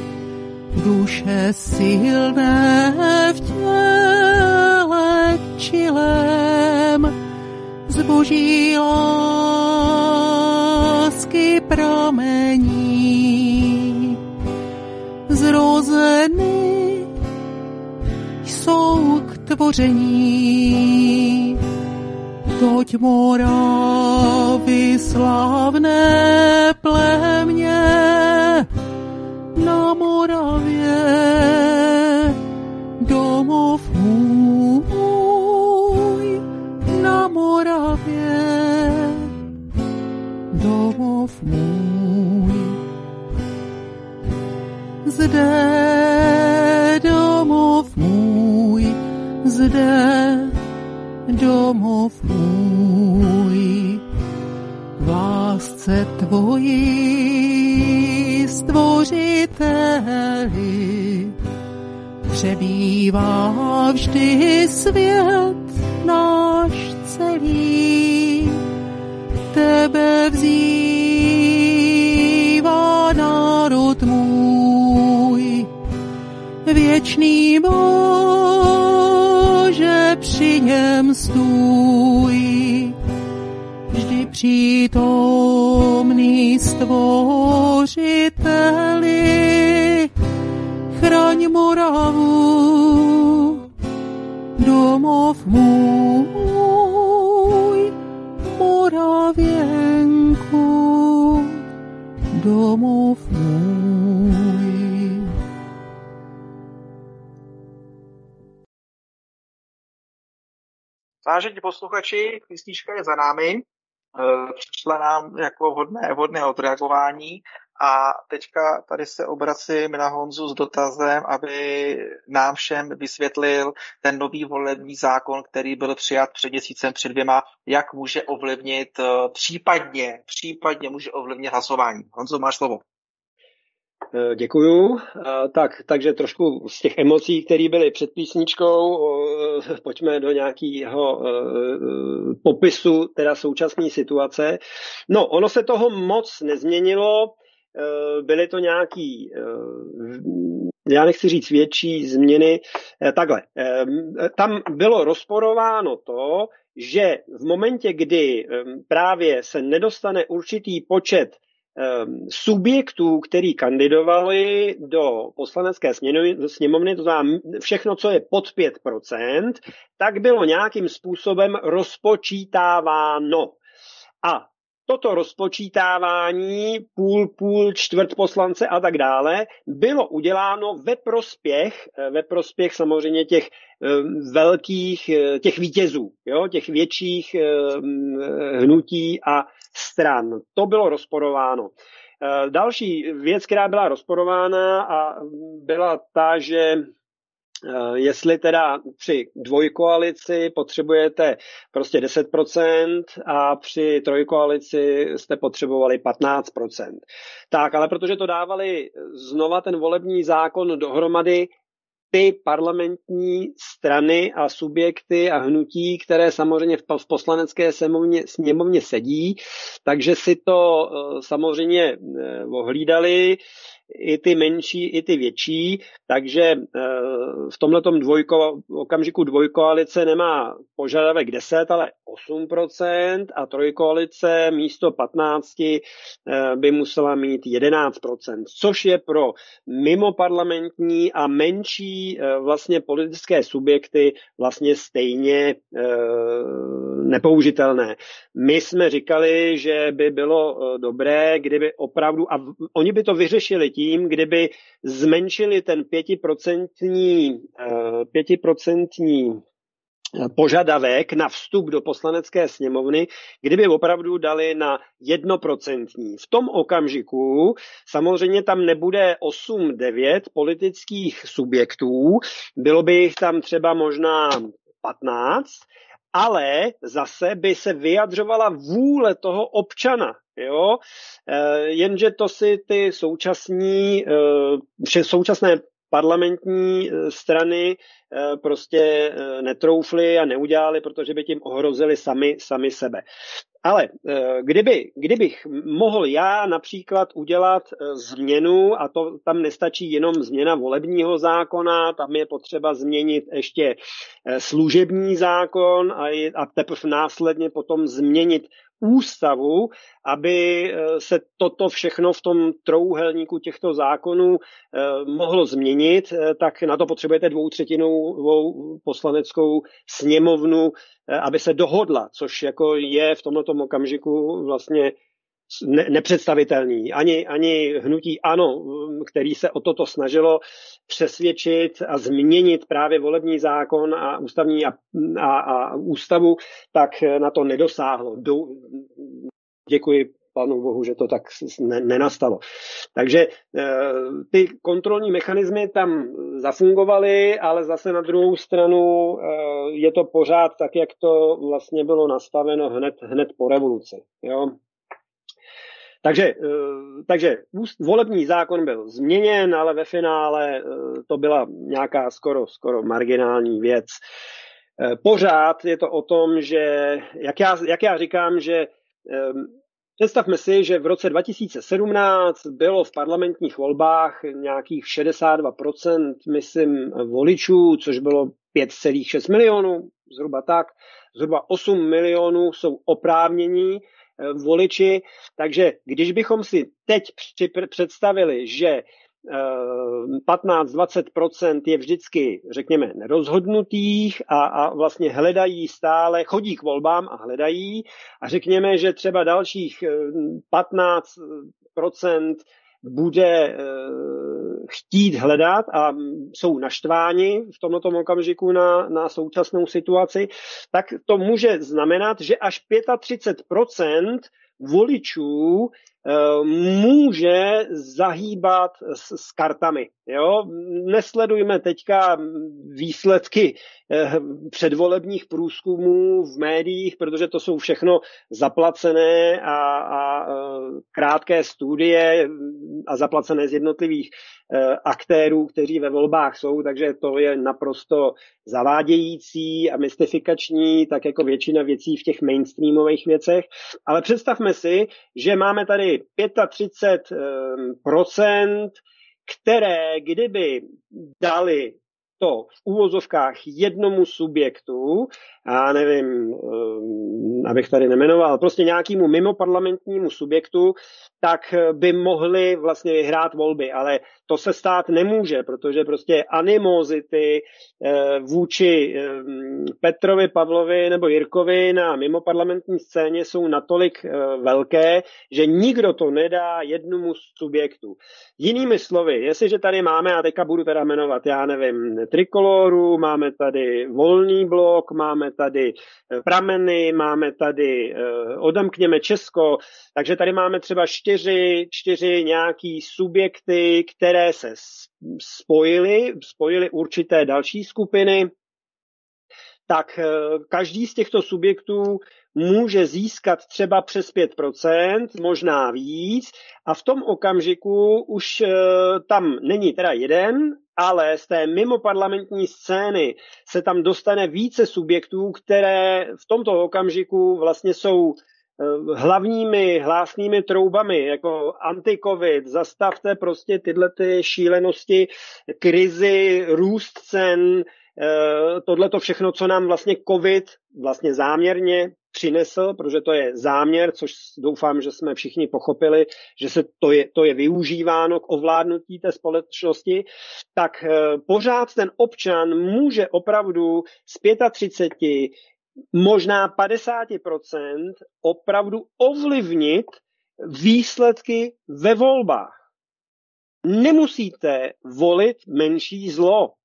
S1: duše silné v těle čilém, zboží lásky pramení, zrozený stvoření. Toť Moravy slavné plemě, na Moravě domov můj na Moravě domov můj zde domov můj. Lásce tvojí stvořiteli přebývá vždy svět náš celý. Tebe vzývá národ můj, věčný Bože, při něm stůj. Vždy přítomný stvořiteli, chraň Moravu, domov můj, Moravěnku, domov můj.
S4: Vážení posluchači, písnička je za námi. Eh, přišla nám jako vhodné, vhodné odreagování a teďka tady se obracím na Honzu s dotazem, aby nám všem vysvětlil ten nový volební zákon, který byl přijat před měsícem, před dvěma, jak může ovlivnit, eh, případně, případně může ovlivnit hlasování. Honzo, máš slovo.
S5: Eh, děkuju. Eh, tak, takže trošku z těch emocí, které byly před písničkou, eh, pojďme do nějakého popisu teda současné situace. No, ono se toho moc nezměnilo, byly to nějaký, já nechci říct větší změny, takhle. Tam bylo rozporováno to, že v momentě, kdy právě se nedostane určitý počet subjektů, který kandidovali do poslanecké sněmovny, to znamená všechno, co je pod 5%, tak bylo nějakým způsobem rozpočítáváno. A toto rozpočítávání, půl, půl, čtvrt poslance a tak dále, bylo uděláno ve prospěch, eh, ve prospěch samozřejmě těch eh, velkých, eh, těch vítězů, jo, těch větších hnutí a stran. To bylo rozporováno. Další věc, která byla rozporována a byla ta, že jestli teda při dvojkoalici potřebujete prostě 10% a při trojkoalici jste potřebovali 15%. Tak, ale protože to dávali znova ten volební zákon dohromady, ty parlamentní strany a subjekty a hnutí, které samozřejmě v poslanecké sněmovně, sněmovně sedí, takže si to eh, samozřejmě eh, ohlídali i ty menší, i ty větší, takže eh, v tomto dvojko, okamžiku dvojkoalice nemá požadavek 10, ale 8% a trojkoalice místo 15 eh, by musela mít 11%, což je pro mimoparlamentní a menší eh, vlastně politické subjekty vlastně stejně nepoužitelné. My jsme říkali, že by bylo dobré, kdyby opravdu, a oni by to vyřešili tím, kdyby zmenšili ten pětiprocentní, eh, pětiprocentní eh, požadavek na vstup do poslanecké sněmovny, kdyby opravdu dali na jednoprocentní. V tom okamžiku samozřejmě tam nebude 8-9 politických subjektů, bylo by jich tam třeba možná 15, ale zase by se vyjadřovala vůle toho občana. Jo? E, jenže to si ty současní, e, současné parlamentní e, strany prostě netroufly a neudělali, protože by tím ohrozili sami, sami sebe. Ale kdyby, kdybych mohl já například udělat změnu, a to tam nestačí jenom změna volebního zákona, tam je potřeba změnit ještě služební zákon a, a teprve následně potom změnit ústavu, aby eh, se toto všechno v tom trouhelníku těchto zákonů eh, mohlo změnit, eh, tak na to potřebujete dvoutřetinovou poslaneckou sněmovnu, aby se dohodla, což jako je v tomto okamžiku vlastně ne, nepředstavitelný. Ani, ani hnutí ANO, který se o toto snažilo přesvědčit a změnit právě volební zákon a ústavní a, a, a ústavu, tak na to nedosáhlo. Do, děkuji panu Bohu, že to tak ne, nenastalo. Takže e, ty kontrolní mechanismy tam zafungovaly, ale zase na druhou stranu e, je to pořád tak, jak to vlastně bylo nastaveno hned, hned po revoluci. Jo? Takže, eh, takže volební zákon byl změněn, ale ve finále eh, to byla nějaká skoro, skoro marginální věc. Eh, pořád je to o tom, že, jak já, jak já říkám, že Představme si, že v roce 2017 bylo v parlamentních volbách nějakých 62%, myslím, voličů, což bylo 5,6 milionů, zhruba tak. Zhruba 8 milionů jsou oprávnění Eh, voliči. Takže když bychom si teď představili, že 15-20% eh, je vždycky, řekněme, nerozhodnutých a, a vlastně hledají stále, chodí k volbám a hledají. A řekněme, že třeba dalších 15% eh, bude chtít hledat a jsou naštváni v tomto okamžiku na, na současnou situaci, tak to může znamenat, že až 35% voličů Eh, může zahýbat s, s kartami. Jo? Nesledujme teďka výsledky eh, předvolebních průzkumů v médiích, protože to jsou všechno zaplacené a, a eh, krátké studie a zaplacené z jednotlivých aktérů, kteří ve volbách jsou, takže to je naprosto zavádějící a mystifikační, tak jako většina věcí v těch mainstreamových věcech. Ale představme si, že máme tady 35 ehm, které kdyby dali to v úvozovkách jednomu subjektu, já nevím, ehm, abych tady nemenoval, prostě nějakému mimoparlamentnímu subjektu, tak by mohli vlastně vyhrát volby, ale to se stát nemůže, protože prostě animozity eh, vůči Petrovi, Pavlovi nebo Jirkovi na mimoparlamentní scéně jsou natolik eh, velké, že nikdo to nedá jednomu subjektu. Jinými slovy, jestliže tady máme, a teďka budu teda jmenovat, já nevím, Trikoloru, máme tady Volný blok, máme tady eh, Prameny, máme tady Odemkněme Česko, takže tady máme třeba čtyři, čtyři nějaký subjekty, které se spojily, spojily určité další skupiny, tak eh, každý z těchto subjektů může získat třeba přes 5%, možná víc, a v tom okamžiku už eh, tam není teda jeden, ale z té mimoparlamentní scény se tam dostane více subjektů, které v tomto okamžiku vlastně jsou Eh, hlavními hlásnými troubami, jako anti-covid, zastavte prostě tyhle ty šílenosti, krizi, růst cen, tohle to všechno, co nám vlastně covid vlastně záměrně přinesl, protože to je záměr, což doufám, že jsme všichni pochopili, že se to je, to je využíváno k ovládnutí té společnosti, tak eh, pořád ten občan může opravdu z 35 možná 50% opravdu ovlivnit výsledky ve volbách. Nemusíte volit menší zlo.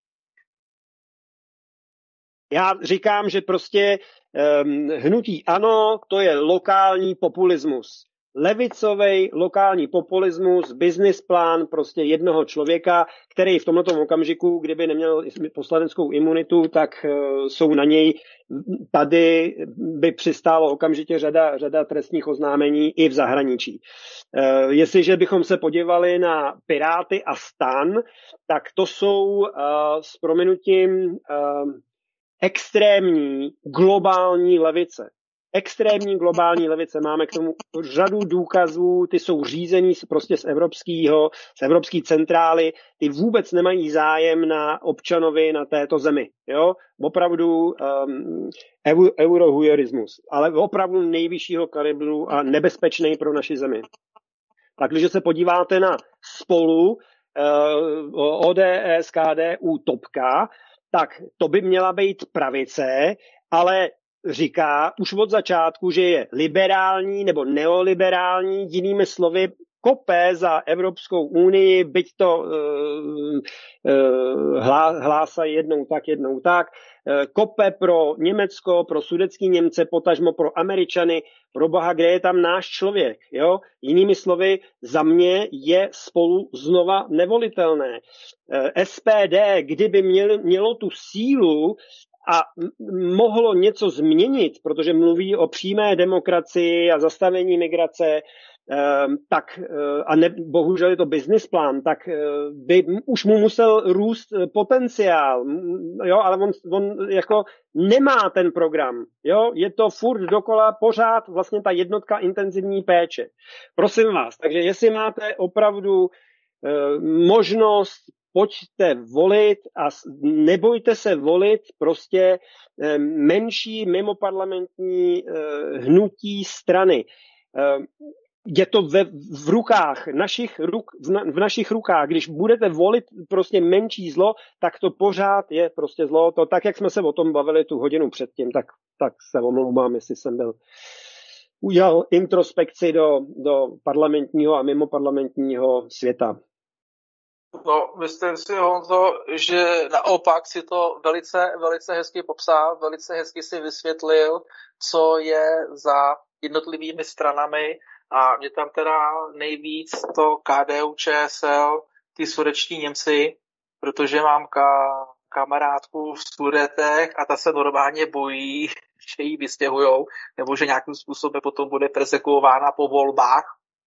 S5: Já říkám, že prostě um, hnutí ano, to je lokální populismus levicový lokální populismus, business plán prostě jednoho člověka, který v tomto okamžiku, kdyby neměl poslaneckou imunitu, tak uh, jsou na něj tady by přistálo okamžitě řada, řada trestních oznámení i v zahraničí. Uh, jestliže bychom se podívali na Piráty a stan, tak to jsou uh, s prominutím extrémní globální levice extrémní globální levice. Máme k tomu řadu důkazů, ty jsou řízení prostě z evropského, z evropské centrály, ty vůbec nemají zájem na občanovi na této zemi. Jo? Opravdu um, eurohujerismus, ale opravdu nejvyššího kalibru a nebezpečný pro naši zemi. Tak, když se podíváte na spolu uh, ODS, KDU, Topka, tak to by měla být pravice, ale říká už od začátku, že je liberální nebo neoliberální, jinými slovy kope za Evropskou unii, byť to uh, uh, hlásají jednou tak, jednou tak, uh, kope pro Německo, pro sudecký Němce, potažmo pro Američany, pro boha, kde je tam náš člověk, jo? Jinými slovy, za mě je spolu znova nevolitelné. SPD, kdyby měl, mělo tu sílu a mohlo něco změnit, protože mluví o přímé demokracii a zastavení migrace, tak eh, a ne, bohužel je to business plán, tak eh, by už mu musel růst eh, potenciál, jo, ale on, on jako nemá ten program, jo, je to furt dokola pořád vlastně ta jednotka intenzivní péče. Prosím vás, takže jestli máte opravdu možnost, pojďte volit a nebojte se volit prostě menší mimoparlamentní hnutí strany. Ehm, je to ve, v rukách, našich ruk, v, na, v našich rukách. Když budete volit prostě menší zlo, tak to pořád je prostě zlo. To tak, jak jsme se o tom bavili tu hodinu předtím, tak, tak se omlouvám, jestli jsem byl udělal introspekci do, do parlamentního a mimo parlamentního světa.
S4: No, myslím si, Honzo, že naopak si to velice, velice hezky popsal, velice hezky si vysvětlil, co je za jednotlivými stranami a mě tam teda nejvíc to KDU ČSL, ty sudeční Němci, protože mám ka- kamarádku v Sudetech a ta se normálně bojí, že ji vystěhujou, nebo že nějakým způsobem potom bude persekuována po volbách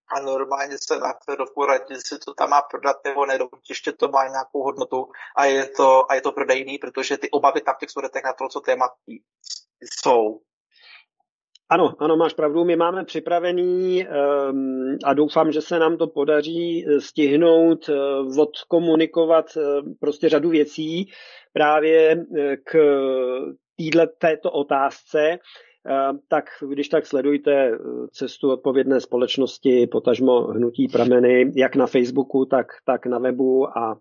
S4: a normálně se na Ferovku radí, si to tam má prodat nebo ne, ještě to má nějakou hodnotu a je to, a je to prodejný, protože ty obavy tam v těch Sudetech na to, co téma jsou.
S5: Ano, ano, máš pravdu. My máme připravený um, a doufám, že se nám to podaří eh, stihnout, uh, odkomunikovat uh, prostě řadu věcí právě uh, k týhle, této otázce. Uh, tak když tak sledujte cestu odpovědné společnosti, potažmo hnutí prameny, jak na Facebooku, tak, tak na webu a,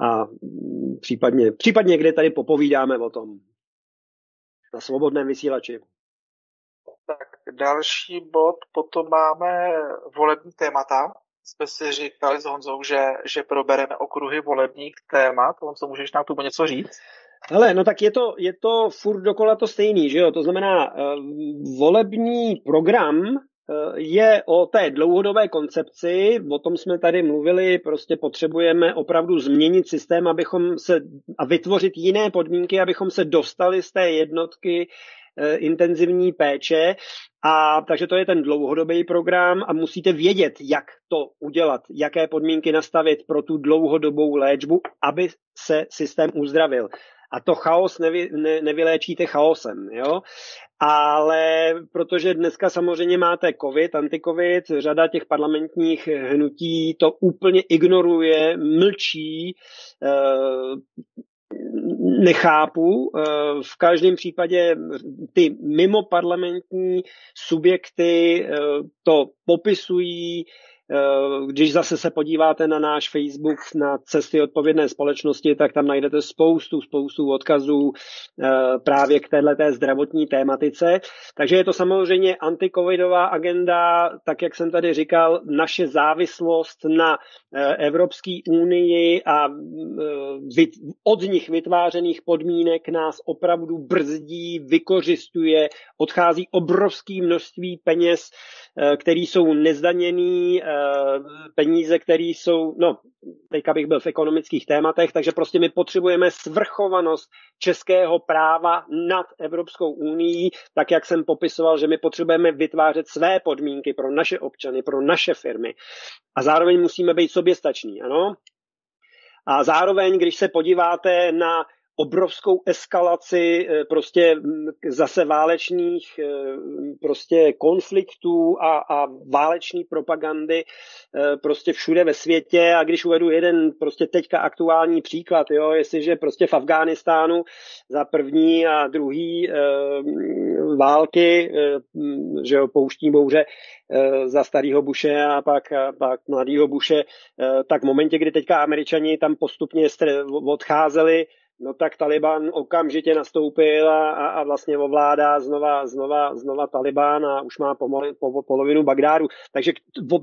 S5: a mm, případně, případně kde tady popovídáme o tom na svobodném vysílači.
S4: Další bod, potom máme volební témata. Jsme si říkali s Honzou, že, že probereme okruhy volebních témat. Honzo, můžeš nám tu něco říct?
S5: Ale no tak je to, je to furt dokola to stejný, že jo? To znamená, uh, volební program uh, je o té dlouhodobé koncepci, o tom jsme tady mluvili, prostě potřebujeme opravdu změnit systém, abychom se a vytvořit jiné podmínky, abychom se dostali z té jednotky Eh, intenzivní péče. A takže to je ten dlouhodobý program a musíte vědět, jak to udělat, jaké podmínky nastavit pro tu dlouhodobou léčbu, aby se systém uzdravil. A to chaos nevy, ne, nevyléčíte chaosem, jo? Ale protože dneska samozřejmě máte covid, anticovid, řada těch parlamentních hnutí to úplně ignoruje, mlčí, eh, nechápu. Eh, v každém případě ty mimoparlamentní subjekty eh, to popisují když zase se podíváte na náš Facebook, na cesty odpovědné společnosti, tak tam najdete spoustu, spoustu odkazů eh, právě k této zdravotní tématice. Takže je to samozřejmě antikovidová agenda, tak jak jsem tady říkal, naše závislost na eh, Evropské unii a od nich vytvářených podmínek nás opravdu brzdí, vykořistuje, odchází obrovské množství peněz, které jsou nezdaněný, peníze, které jsou, no, teďka bych byl v ekonomických tématech, takže prostě my potřebujeme svrchovanost českého práva nad Evropskou unii, tak jak jsem popisoval, že my potřebujeme vytvářet své podmínky pro naše občany, pro naše firmy. A zároveň musíme být soběstační, ano? A zároveň, když se podíváte na obrovskou eskalaci eh, prostě zase válečných eh, prostě konfliktů a, a váleční propagandy eh, prostě všude ve světě. A když uvedu jeden prostě teďka aktuální příklad, jo, jestliže prostě v Afghánistánu za první a druhý války, že jo, pouštní bouře za starého Buše a pak, a pak mladého Buše, tak v momentě, kdy teďka američani tam postupně odcházeli no tak Taliban okamžitě nastoupil a, a, a vlastně ovládá znova, znova, znova Taliban a už má pomali, po, polovinu Bagdádu. Takže o,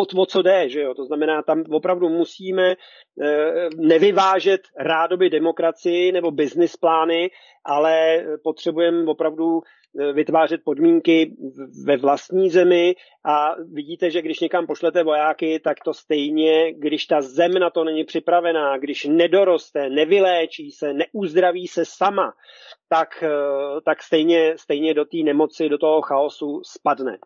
S5: o, o co jde, že jo? To znamená, tam opravdu musíme e, nevyvážet rádoby demokracii nebo business plány, ale potřebujeme opravdu vytvářet podmínky ve vlastní zemi a vidíte, že když někam pošlete vojáky, tak to stejně, když ta zem na to není připravená, když nedoroste, nevyléčí se, neuzdraví se sama, tak, eh, tak stejně, stejně do té nemoci, do toho chaosu spadne.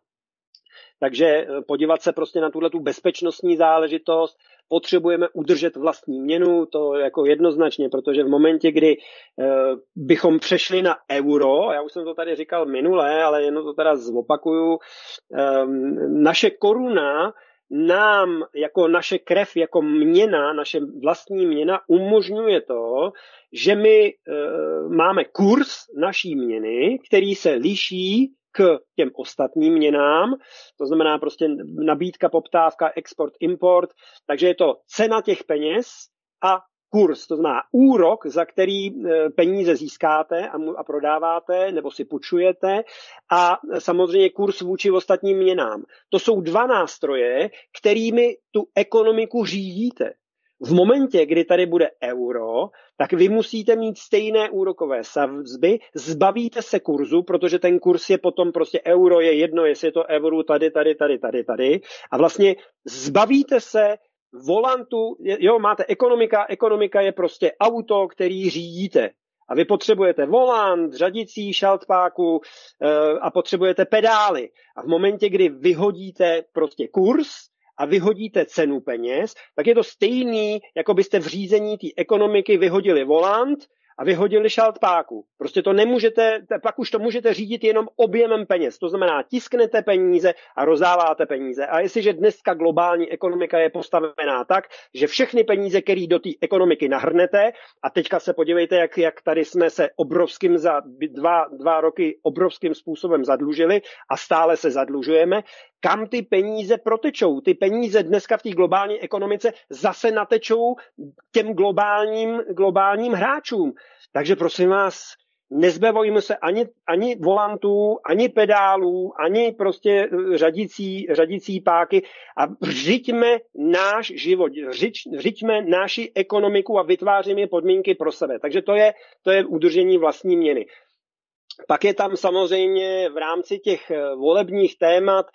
S5: Takže eh, podívat se prostě na tuhle tu bezpečnostní záležitost, potřebujeme udržet vlastní měnu, to jako jednoznačně, protože v momentě, kdy uh, bychom přešli na euro, já už jsem to tady říkal minule, ale jenom to teda zopakuju, um, naše koruna nám jako naše krev, jako měna, naše vlastní měna umožňuje to, že my e, máme kurz naší měny, který se liší k těm ostatním měnám, to znamená prostě nabídka, poptávka, export, import, takže je to cena těch peněz a kurz, to znamená úrok, za který e, peníze získáte a prodáváte nebo si půjčujete a samozřejmě kurz vůči ostatním měnám. To jsou dva nástroje, kterými tu ekonomiku řídíte. V momentě, kdy tady bude euro, tak vy musíte mít stejné úrokové sazby, zbavíte se kurzu, protože ten kurz je potom prostě euro, je jedno, jestli je to euro tady, tady, tady, tady, tady. A vlastně zbavíte se volantu, jo, máte ekonomika, ekonomika je prostě auto, který řídíte. A vy potřebujete volant, řadicí, šaltpáku e, a potřebujete pedály. A v momentě, kdy vyhodíte prostě kurz, a vyhodíte cenu peněz, tak je to stejný, jako byste v řízení té ekonomiky vyhodili volant a vyhodili šaltpáku. Prostě to nemůžete, pak už to můžete řídit jenom objemem peněz. To znamená, tisknete peníze a rozdáváte peníze. A jestliže dneska globální ekonomika je postavená tak, že všechny peníze, které do té ekonomiky nahrnete, a teďka se podívejte, jak, jak tady jsme se obrovským za dva, dva roky obrovským způsobem zadlužili a stále se zadlužujeme, kam ty peníze protečou. Ty peníze dneska v té globální ekonomice zase natečou těm globálním, globálním hráčům. Takže prosím vás, nezbavujme se ani, ani volantů, ani pedálů, ani prostě eh, řadící, řadící páky a řiďme náš život, řiď, řiďme naši ekonomiku a vytváříme podmínky pro sebe. Takže to je, to je udržení vlastní měny. Pak je tam samozřejmě v rámci těch eh, volebních témat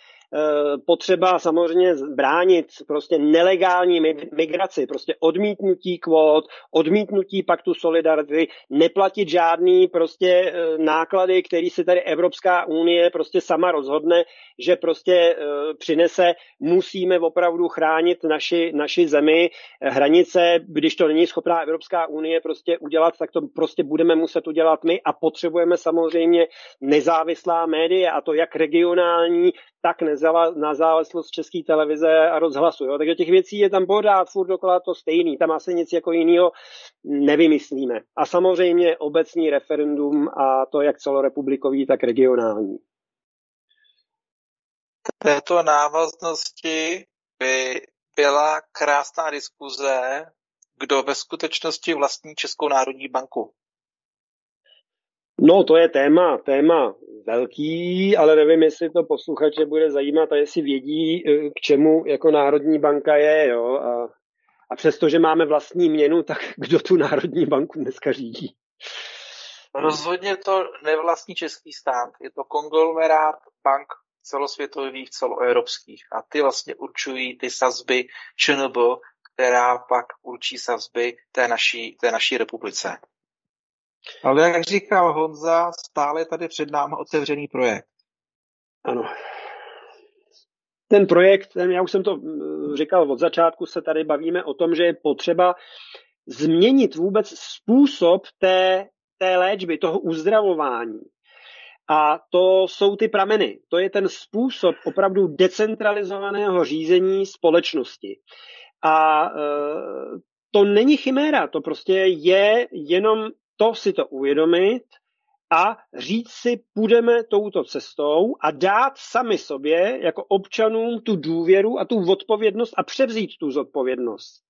S5: potřeba samozřejmě bránit prostě nelegální migraci, prostě odmítnutí kvót, odmítnutí paktu solidarity, neplatit žádný prostě eh, náklady, který si tady Evropská unie prostě sama rozhodne, že prostě eh, přinese, musíme opravdu chránit naši, naši zemi, hranice, když to není schopná Evropská unie prostě udělat, tak to prostě budeme muset udělat my. A potřebujeme samozřejmě nezávislá média a to jak regionální, tak na závislost české televize a rozhlasu. Jo? Takže těch věcí je tam pořád furt dokola to stejný. Tam asi nic jako jiného nevymyslíme. A samozřejmě obecní referendum a to jak celorepublikový, tak regionální.
S4: V této návaznosti by byla krásná diskuze, kdo ve skutečnosti vlastní Českou národní banku.
S5: No, to je téma, téma velký, ale nevím, jestli to posluchače bude zajímat a jestli vědí, eh, k čemu jako Národní banka je, jo. A, a přesto, že máme vlastní měnu, tak kdo tu Národní banku dneska řídí?
S4: Rozhodně to nevlastní český stát. Je to konglomerát bank celosvětových, celoevropských. A ty vlastně určují ty sazby ČNB, která pak určí sazby té naší, té naší republice. Ale jak říkal Honza, stále tady před námi otevřený projekt.
S5: Ano. Ten projekt, ten, já už jsem to mm, říkal od začátku, se tady bavíme o tom, že je potřeba změnit vůbec způsob té, té léčby, toho uzdravování. A to jsou ty prameny. To je ten způsob opravdu decentralizovaného řízení společnosti. A e, to není chiméra, to prostě je jenom to si to uvědomit a říct si, půjdeme touto cestou a dát sami sobě jako občanům tu důvěru a tu odpovědnost a převzít tu zodpovědnost.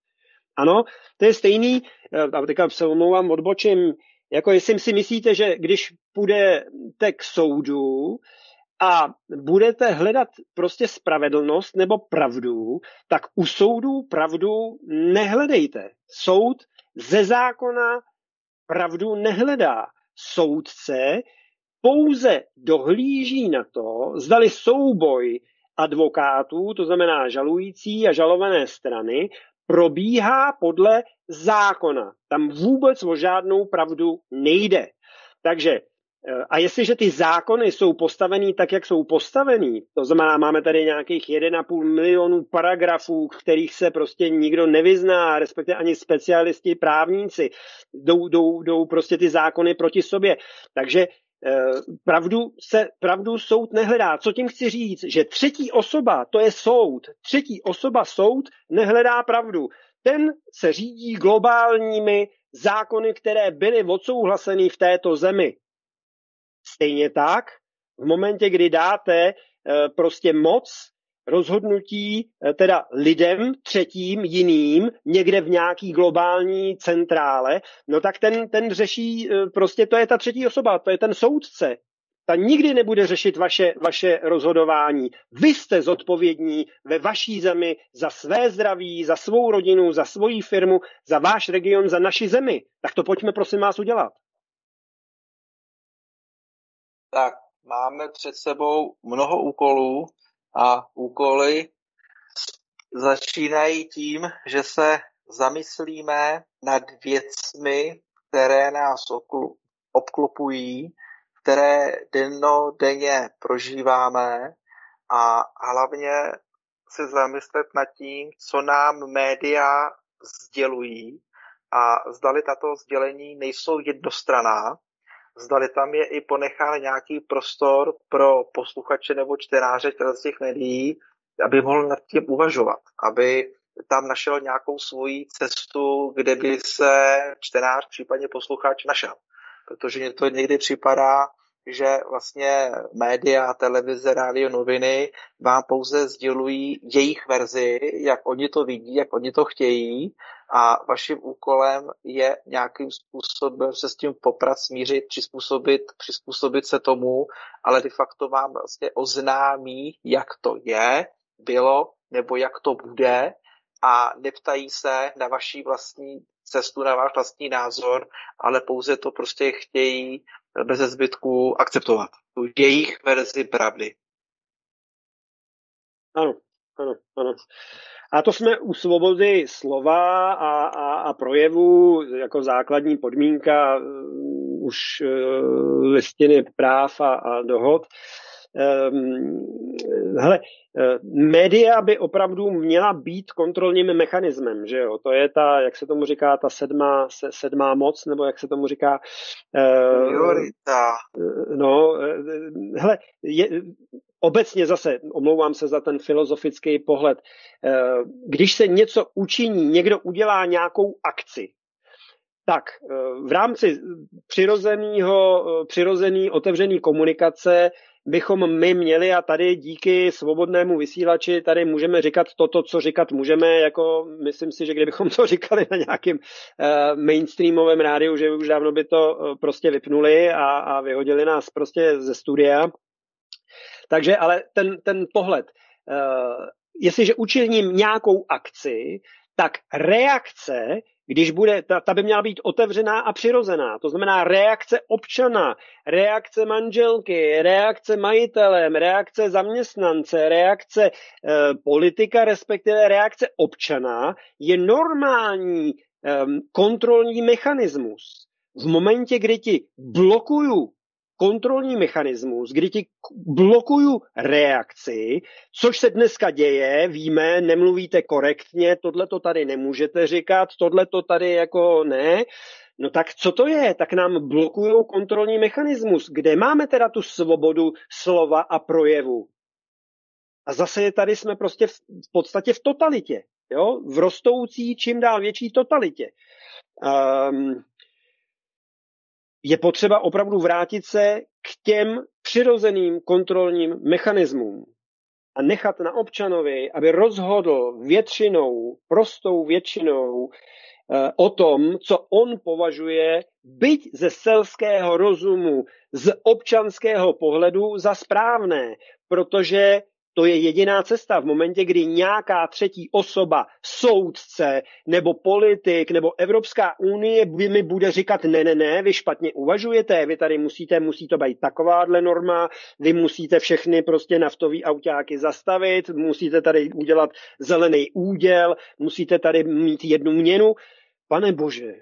S5: Ano, to je stejný, eh, a teďka se omlouvám, odbočím, jako jestli si myslíte, že když půjdete k soudu a budete hledat prostě spravedlnost nebo pravdu, tak u soudu pravdu nehledejte. Soud ze zákona pravdu nehledá. Soudce pouze dohlíží na to, zdali souboj advokátů, to znamená žalující a žalované strany, probíhá podle zákona. Tam vůbec o žádnou pravdu nejde. Takže a jestliže ty zákony jsou postavený tak, jak jsou postavený, to znamená, máme tady nějakých 1,5 milionů paragrafů, kterých se prostě nikdo nevyzná, respektive ani specialisti, právníci, jdou, jdou, jdou prostě ty zákony proti sobě. Takže Eh, pravdu, se, pravdu soud nehledá. Co tím chci říct? Že třetí osoba, to je soud, třetí osoba soud nehledá pravdu. Ten se řídí globálními zákony, které byly odsouhlaseny v této zemi. Stejně tak, v momentě, kdy dáte eh, prostě moc rozhodnutí eh, teda lidem třetím, jiným, někde v nějaký globální centrále, no tak ten, ten řeší, eh, prostě to je ta třetí osoba, to je ten soudce. Ta nikdy nebude řešit vaše, vaše rozhodování. Vy jste zodpovědní ve vaší zemi za své zdraví, za svou rodinu, za svoji firmu, za váš region, za naši zemi. Tak to pojďme prosím vás udělat.
S4: Tak, máme před sebou mnoho úkolů, a úkoly začínají tím, že se zamyslíme nad věcmi, které nás obklopují, které denně prožíváme a hlavně si zamyslet nad tím, co nám média sdělují a zdali tato sdělení nejsou jednostraná, zdali tam je i ponechán nějaký prostor pro posluchače nebo čtenáře z těch médií, aby mohl nad tím uvažovat, aby tam našel nějakou svoji cestu, kde by se čtenář, případně posluchač našel. Protože mě to někdy připadá, že vlastně média, televize, rádio, noviny vám pouze sdělují jejich verzi, jak oni to vidí, jak oni to chtějí. A vaším úkolem je nějakým způsobem se s tím poprat, smířit, přizpůsobit, přizpůsobit se tomu, ale de facto vám vlastně oznámí, jak to je, bylo, nebo jak to bude. A neptají se na vaší vlastní cestu, na váš vlastní názor, ale pouze to prostě chtějí bez zbytku akceptovat. Tu jejich verzi pravdy.
S5: Ano, ano, ano. A to jsme u svobody slova a, a, a projevu jako základní podmínka uh, už uh, listiny práv a, a dohod. Um, hele, uh, média by opravdu měla být kontrolním mechanismem, že jo? To je ta, jak se tomu říká, ta sedmá, sedmá moc, nebo jak se tomu říká?
S4: Priorita.
S5: Uh, no, hele, je, obecně zase, omlouvám se za ten filozofický pohled, když se něco učiní, někdo udělá nějakou akci, tak v rámci přirozeného, přirozený otevřený komunikace bychom my měli a tady díky svobodnému vysílači tady můžeme říkat toto, co říkat můžeme, jako myslím si, že kdybychom to říkali na nějakém uh, mainstreamovém rádiu, že už dávno by to uh, prostě vypnuli a, a vyhodili nás prostě ze studia, takže ale ten, ten pohled, uh, jestliže učiním nějakou akci, tak reakce, když bude, ta, ta by měla být otevřená a přirozená. To znamená reakce občana, reakce manželky, reakce majitelem, reakce zaměstnance, reakce uh, politika, respektive reakce občana je normální um, kontrolní mechanismus. V momentě, kdy ti blokuju kontrolní mechanismus, kdy ti blokuju reakci, což se dneska děje, víme, nemluvíte korektně, tohle to tady nemůžete říkat, tohle to tady jako ne, No tak co to je? Tak nám blokují kontrolní mechanismus. Kde máme teda tu svobodu slova a projevu? A zase tady jsme prostě v, podstatě v totalitě. Jo? V rostoucí, čím dál větší totalitě. Um, je potřeba opravdu vrátit se k těm přirozeným kontrolním mechanismům a nechat na občanovi, aby rozhodl většinou, prostou většinou eh, o tom, co on považuje byť ze selského rozumu, z občanského pohledu za správné, protože To je jediná cesta. V momentě, kdy nějaká třetí osoba, soudce nebo politik nebo Evropská unie mi bude říkat ne, ne, ne, vy špatně uvažujete, vy tady musíte, musí to být takováhle norma, vy musíte všechny prostě naftový autáky zastavit, musíte tady udělat zelený úděl, musíte tady mít jednu měnu. Pane bože,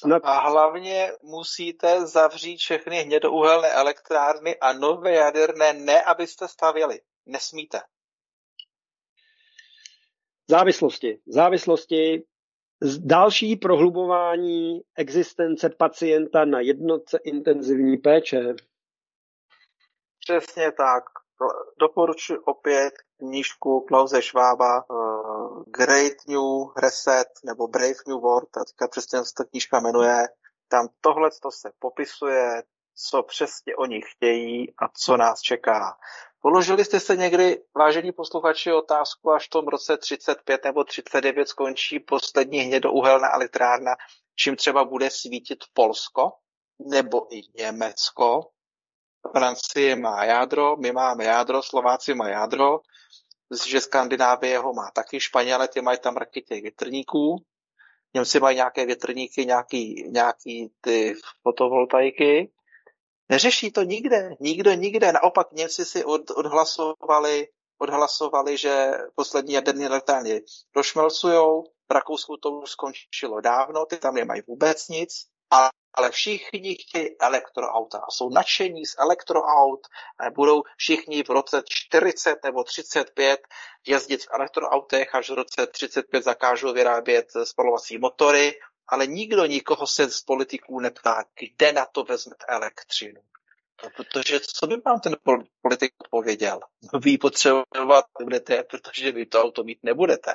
S4: Snad... A hlavně musíte zavřít všechny hnědouhelné elektrárny a nové jaderné ne, abyste stavěli. Nesmíte.
S5: Závislosti. Závislosti. Další prohlubování existence pacienta na jednotce intenzivní péče.
S4: Přesně tak. Doporučuji opět knížku Klause Schwaba uh, Great New Reset nebo Brave New World, a teďka přesně se ta knížka jmenuje. Tam tohle to se popisuje, co přesně oni chtějí a co nás čeká. Položili jste se někdy, vážení posluchači, otázku, až v tom roce 35 nebo 39 skončí poslední hnědouhelná elektrárna, čím třeba bude svítit Polsko nebo i Německo, Francie má jádro, my máme jádro, Slováci má jádro, že Skandinávie ho má taky, Španěle ty mají tam raky těch větrníků, Němci mají nějaké větrníky, nějaký, nějaký ty fotovoltaiky. Neřeší to nikde, nikdo nikde. Naopak Němci si od, odhlasovali, odhlasovali, že poslední jaderní elektrárny došmelcujou, v Rakousku to už skončilo dávno, ty tam nemají vůbec nic, ale všichni chtějí elektroauta a jsou nadšení z elektroaut budou všichni v roce 40 nebo 35 jezdit v elektroautech, až v roce 35 zakážou vyrábět spalovací motory, ale nikdo nikoho se z politiků neptá, kde na to vezmet elektřinu. No, protože co by vám ten politik odpověděl? Vy potřebovat nebudete, protože vy to auto mít nebudete.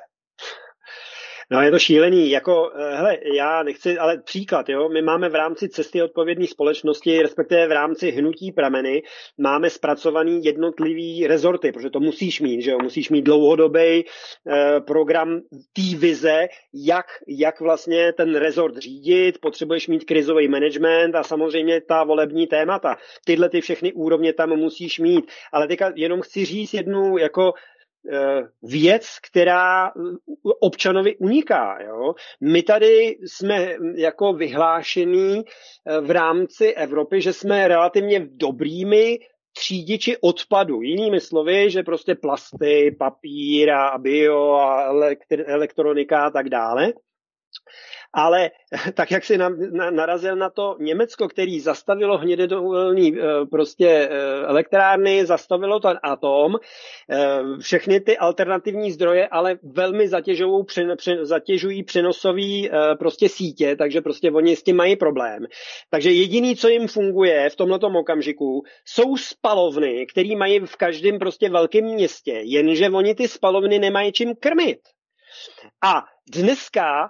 S5: No je to šílený, jako, eh, hele, já nechci, ale příklad, jo, my máme v rámci cesty odpovědné společnosti, respektive v rámci hnutí prameny, máme zpracovaný jednotlivý rezorty, protože to musíš mít, že jo, musíš mít dlouhodobý eh, program té vize, jak, jak vlastně ten rezort řídit, potřebuješ mít krizový management a samozřejmě ta volební témata. Tyhle ty všechny úrovně tam musíš mít, ale teďka jenom chci říct jednu jako věc, která občanovi uniká. Jo? My tady jsme jako vyhlášený eh, v rámci Evropy, že jsme relativně dobrými třídiči odpadu. Jinými slovy, že prostě plasty, papír a bio a elektronika a tak dále ale tak, jak si na, na, narazil na to Německo, který zastavilo hnědouhelný eh, prostě eh, elektrárny, zastavilo ten atom, eh, všechny ty alternativní zdroje, ale velmi zatěžují, přen, přen, zatěžují přenosový prostě sítě, takže prostě oni s tím mají problém. Takže jediný, co jim funguje v tomto okamžiku, jsou spalovny, které mají v každém prostě velkém městě, jenže oni ty spalovny nemají čím krmit. A dneska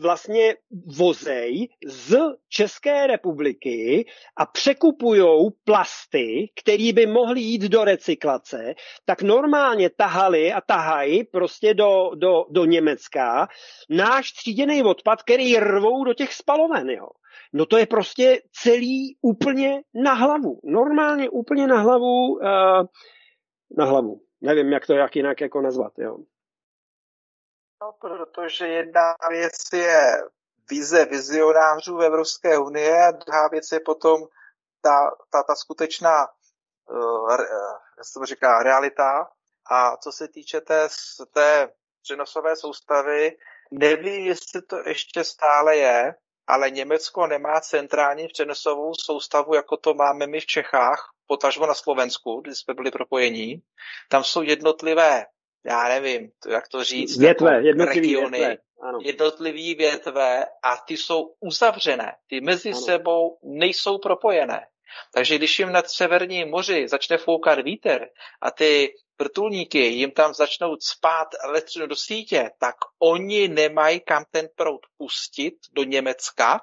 S5: vlastně vozej z České republiky a překupujou plasty, které by mohly jít do recyklace, tak normálně tahali a tahají prostě do, do, do Německa náš tříděný odpad, který rvou do těch spaloven. Jo. No to je prostě celý úplně na hlavu. Normálně úplně na hlavu. Uh, na hlavu. Nevím, jak to jak jinak jako nazvat. Jo.
S4: No, protože jedna věc je vize vizionářů v Evropské unie a druhá věc je potom ta, ta, ta skutečná uh, jak se to říká, realita. A co se týče té, té přenosové soustavy, nevím, jestli to ještě stále je, ale Německo nemá centrální přenosovou soustavu, jako to máme my v Čechách, potažmo na Slovensku, kdy jsme byli propojení. Tam jsou jednotlivé já nevím, jak to říct,
S5: větve, jako jednotlivý regiony, větve.
S4: Ano. jednotlivý větve a ty jsou uzavřené, ty mezi ano. sebou nejsou propojené. Takže když jim nad Severním moři začne foukat vítr a ty vrtulníky jim tam začnou spát elektřinu do sítě, tak oni nemají kam ten proud pustit do Německa,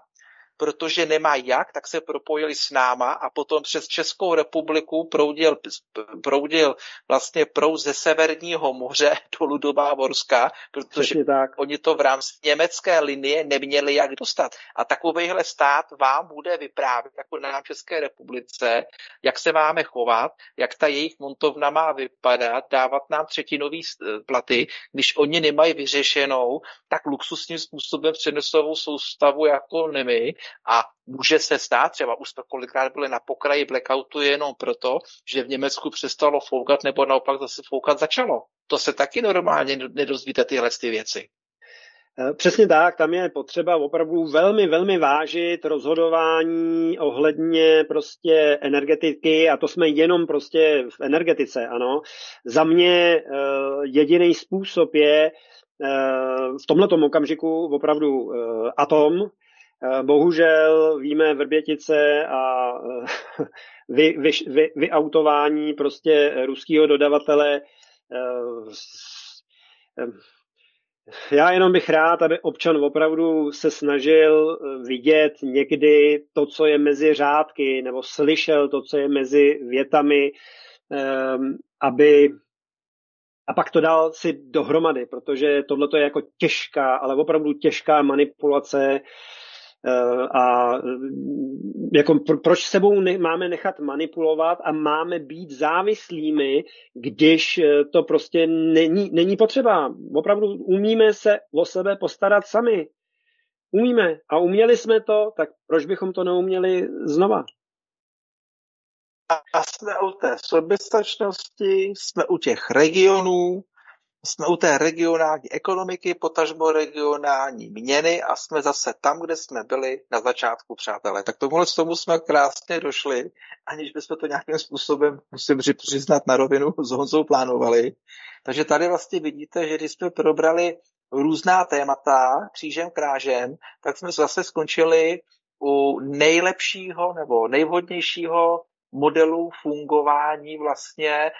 S4: protože nemá jak, tak se propojili s náma a potom přes Českou republiku proudil, proudil vlastně proud ze Severního moře dolů do Bávorska, protože tak. oni to v rámci německé linie neměli jak dostat. A takovýhle stát vám bude vyprávět, jako na České republice, jak se máme chovat, jak ta jejich montovna má vypadat, dávat nám třetinový platy, když oni nemají vyřešenou tak luxusním způsobem přenosovou soustavu jako nemy a může se stát, třeba už to kolikrát byly na pokraji blackoutu jenom proto, že v Německu přestalo foukat nebo naopak zase foukat začalo. To se taky normálně nedozvíte tyhle ty věci.
S5: Eh, přesně tak, tam je potřeba opravdu velmi, velmi vážit rozhodování ohledně prostě energetiky a to jsme jenom prostě v energetice, ano. Za mě uh, jediný způsob je uh, v tomto okamžiku opravdu atom, Bohužel víme Vrbětice a vy, vy, vy, vyautování prostě ruského dodavatele já jenom bych rád, aby občan opravdu se snažil eh, vidět někdy to, co je mezi řádky, nebo slyšel to, co je mezi větami, um, aby a pak to dal si dohromady, protože tohle je jako těžká, ale opravdu těžká manipulace Eh, a mm, jako proč sebou ne, máme nechat manipulovat a máme být závislými, když eh, to prostě není, není potřeba. Opravdu umíme se o sebe postarat sami. Umíme a uměli jsme to, tak proč bychom to neuměli znova?
S4: A jsme u té soběstačnosti, jsme u těch regionů, jsme u té regionální ekonomiky, potažmo regionální měny a jsme zase tam, kde jsme byli na začátku, přátelé. Tak tomuhle tomu jsme krásně došli, aniž bychom to nějakým způsobem, musím přiznat na rovinu, s Honzou plánovali. Takže tady vlastně vidíte, že když jsme probrali různá témata křížem krážem, tak jsme zase skončili u nejlepšího nebo nejvhodnějšího modelu fungování vlastně eh,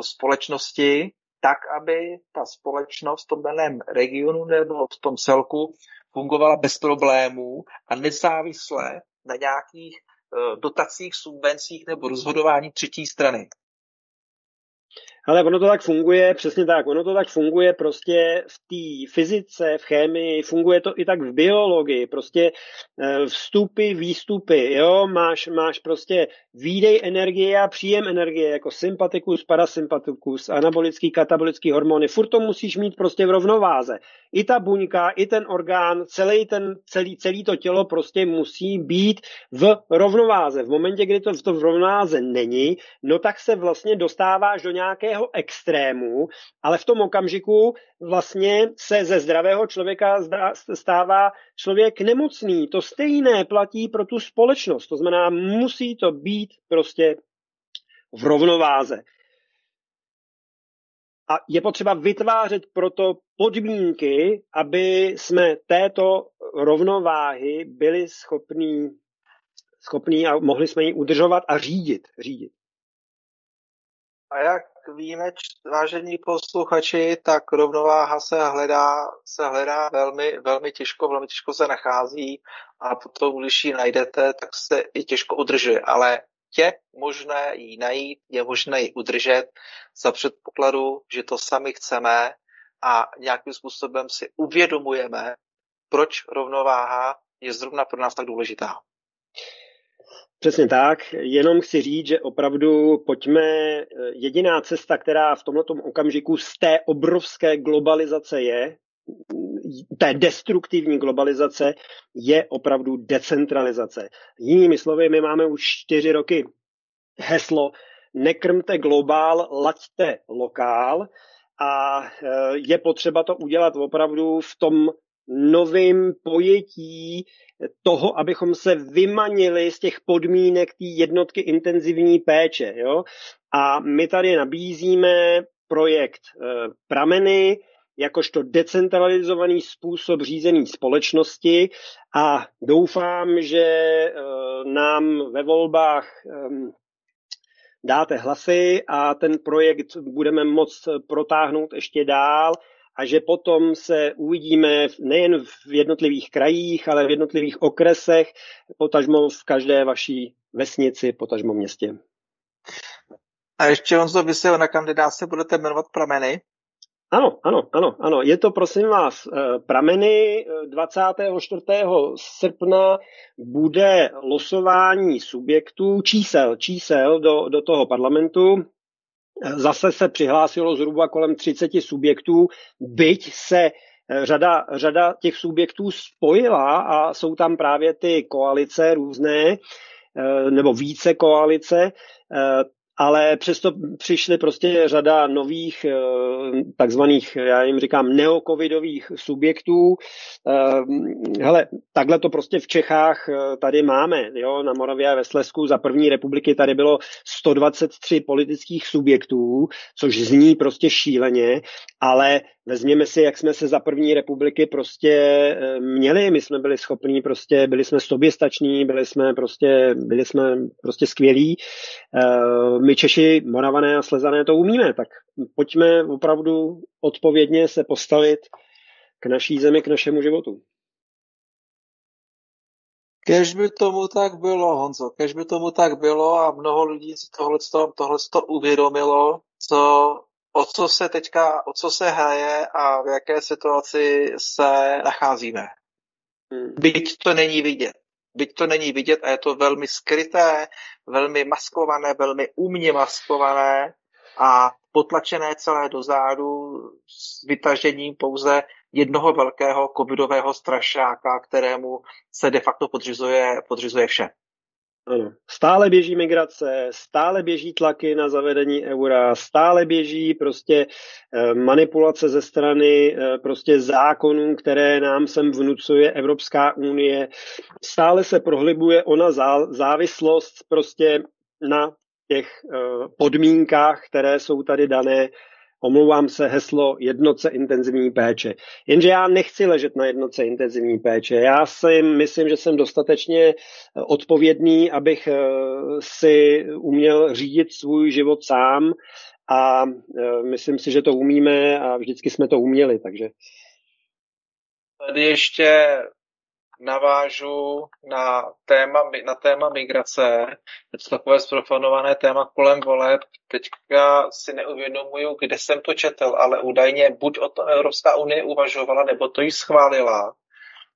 S4: společnosti, tak, aby ta společnost v tom daném regionu nebo v tom celku fungovala bez problémů a nezávisle na nějakých eh, dotacích, subvencích nebo rozhodování třetí strany.
S5: Ale ono to tak funguje, přesně tak, ono to tak funguje prostě v té fyzice, v chemii, funguje to i tak v biologii, prostě eh, vstupy, výstupy, jo, máš, máš prostě výdej energie a příjem energie, jako sympatikus, parasympatikus, anabolický, katabolický hormony, furt to musíš mít prostě v rovnováze. I ta buňka, i ten orgán, celý, ten, celý, celý to tělo prostě musí být v rovnováze. V momentě, kdy to v, to v rovnováze není, no tak se vlastně dostáváš do nějaké nějakého extrému, ale v tom okamžiku vlastně se ze zdravého člověka stává člověk nemocný. To stejné platí pro tu společnost. To znamená, musí to být prostě v rovnováze. A je potřeba vytvářet proto podmínky, aby jsme této rovnováhy byli schopní, schopní a mohli jsme ji udržovat a řídit. řídit.
S4: A jak víme, vážení posluchači, tak rovnováha se hledá, se hledá velmi, velmi těžko, velmi těžko se nachází a potom, když ji najdete, tak se i těžko udržuje. Ale je možné ji najít, je možné ji udržet za předpokladu, že to sami chceme a nějakým způsobem si uvědomujeme, proč rovnováha je zrovna pro nás tak důležitá.
S5: Přesně tak, jenom chci říct, že opravdu pojďme, eh, jediná cesta, která v tomto okamžiku z té obrovské globalizace je, té destruktivní globalizace, je opravdu decentralizace. Jinými slovy, my máme už čtyři roky heslo nekrmte globál, laďte lokál a eh, je potřeba to udělat opravdu v tom novým pojetí toho, abychom se vymanili z těch podmínek té jednotky intenzivní péče. Jo? A my tady nabízíme projekt e, Prameny, jakožto decentralizovaný způsob řízení společnosti a doufám, že e, nám ve volbách e, dáte hlasy a ten projekt budeme moct protáhnout ještě dál a že potom se uvidíme nejen v jednotlivých krajích, ale v jednotlivých okresech, potažmo v každé vaší vesnici, potažmo městě.
S4: A ještě on to vysvěl na kandidátce budete jmenovat prameny.
S5: Ano, ano, ano, ano. Je to, prosím vás, eh, prameny 24. Eh, srpna bude losování subjektů, čísel, čísel do, do toho parlamentu. Zase se přihlásilo zhruba kolem 30 subjektů, byť se řada, řada těch subjektů spojila a jsou tam právě ty koalice různé, nebo více koalice, ale přesto přišly prostě řada nových eh, takzvaných, já jim říkám, neocovidových subjektů. Eh, hele, takhle to prostě v Čechách eh, tady máme. Jo? Na Moravě a ve Slesku za první republiky tady bylo 123 politických subjektů, což zní prostě šíleně, ale vezměme si, jak jsme se za první republiky prostě měli. My jsme byli schopní prostě, byli jsme soběstační, byli jsme prostě, byli jsme prostě skvělí my Češi, Moravané a Slezané to umíme, tak pojďme opravdu odpovědně se postavit k naší zemi, k našemu životu.
S4: Kež by tomu tak bylo, Honzo, kež by tomu tak bylo a mnoho lidí si tohle, tohle to uvědomilo, co, o co se teďka, o co se hraje a v jaké situaci se nacházíme. Hmm. Byť to není vidět byť to není vidět a je to velmi skryté, velmi maskované, velmi umně maskované a potlačené celé dozadu s vytažením pouze jednoho velkého covidového strašáka, kterému se de facto podřizuje, podřizuje vše.
S5: Ano. Stále běží migrace, stále běží tlaky na zavedení eura, stále běží prostě eh, manipulace ze strany eh, prostě zákonů, které nám sem vnucuje Evropská unie. Stále se prohlibuje ona závislost prostě na těch eh, podmínkách, které jsou tady dané omlouvám se, heslo jednoce intenzivní péče. Jenže já nechci ležet na jednoce intenzivní péče. Já si myslím, že jsem dostatečně odpovědný, abych eh, si uměl řídit svůj život sám a eh, myslím si, že to umíme a vždycky jsme to uměli, takže
S4: Tady ještě navážu na téma, na téma migrace. Je to takové zprofanované téma kolem voleb. Teďka si neuvědomuju, kde jsem to četl, ale údajně buď o to Evropská unie uvažovala, nebo to ji schválila,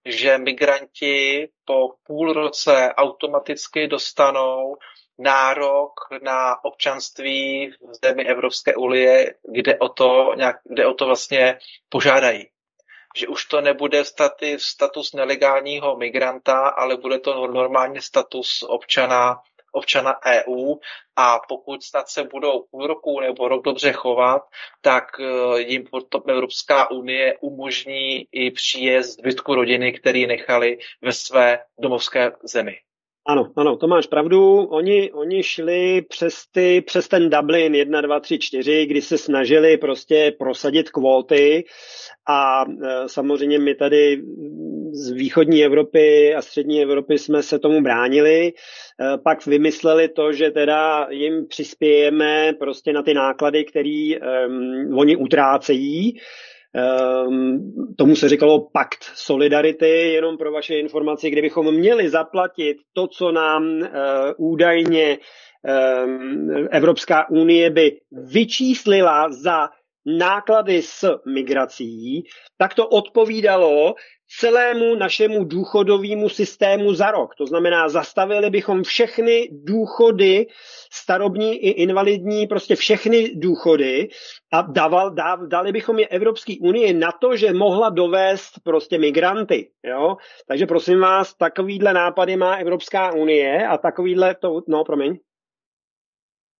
S4: že migranti po půl roce automaticky dostanou nárok na občanství v zemi Evropské unie, kde o to, nějak, kde o to vlastně požádají že už to nebude staty, status nelegálního migranta, ale bude to normálně status občana, občana EU a pokud snad se budou půl roku nebo rok dobře chovat, tak eh, jim Evropská unie umožní i příjezd zbytku rodiny, který nechali ve své domovské zemi.
S5: Ano, ano, to máš pravdu. Oni, oni šli přes, ty, přes ten Dublin 1, 2, 3, 4, kdy se snažili prostě prosadit kvóty a e, samozřejmě my tady z východní Evropy a střední Evropy jsme se tomu bránili. E, pak vymysleli to, že teda jim přispějeme prostě na ty náklady, které e, oni utrácejí. Um, tomu se říkalo pakt solidarity, jenom pro vaše informaci, kdybychom měli zaplatit to, co nám uh, údajně um, Evropská unie by vyčíslila za náklady s migrací, tak to odpovídalo celému našemu důchodovému systému za rok. To znamená, zastavili bychom všechny důchody, starobní i invalidní, prostě všechny důchody a dával, dáv, dali bychom je Evropské unii na to, že mohla dovést prostě migranty. Jo? Takže prosím vás, takovýhle nápady má Evropská unie a takovýhle to, no promiň.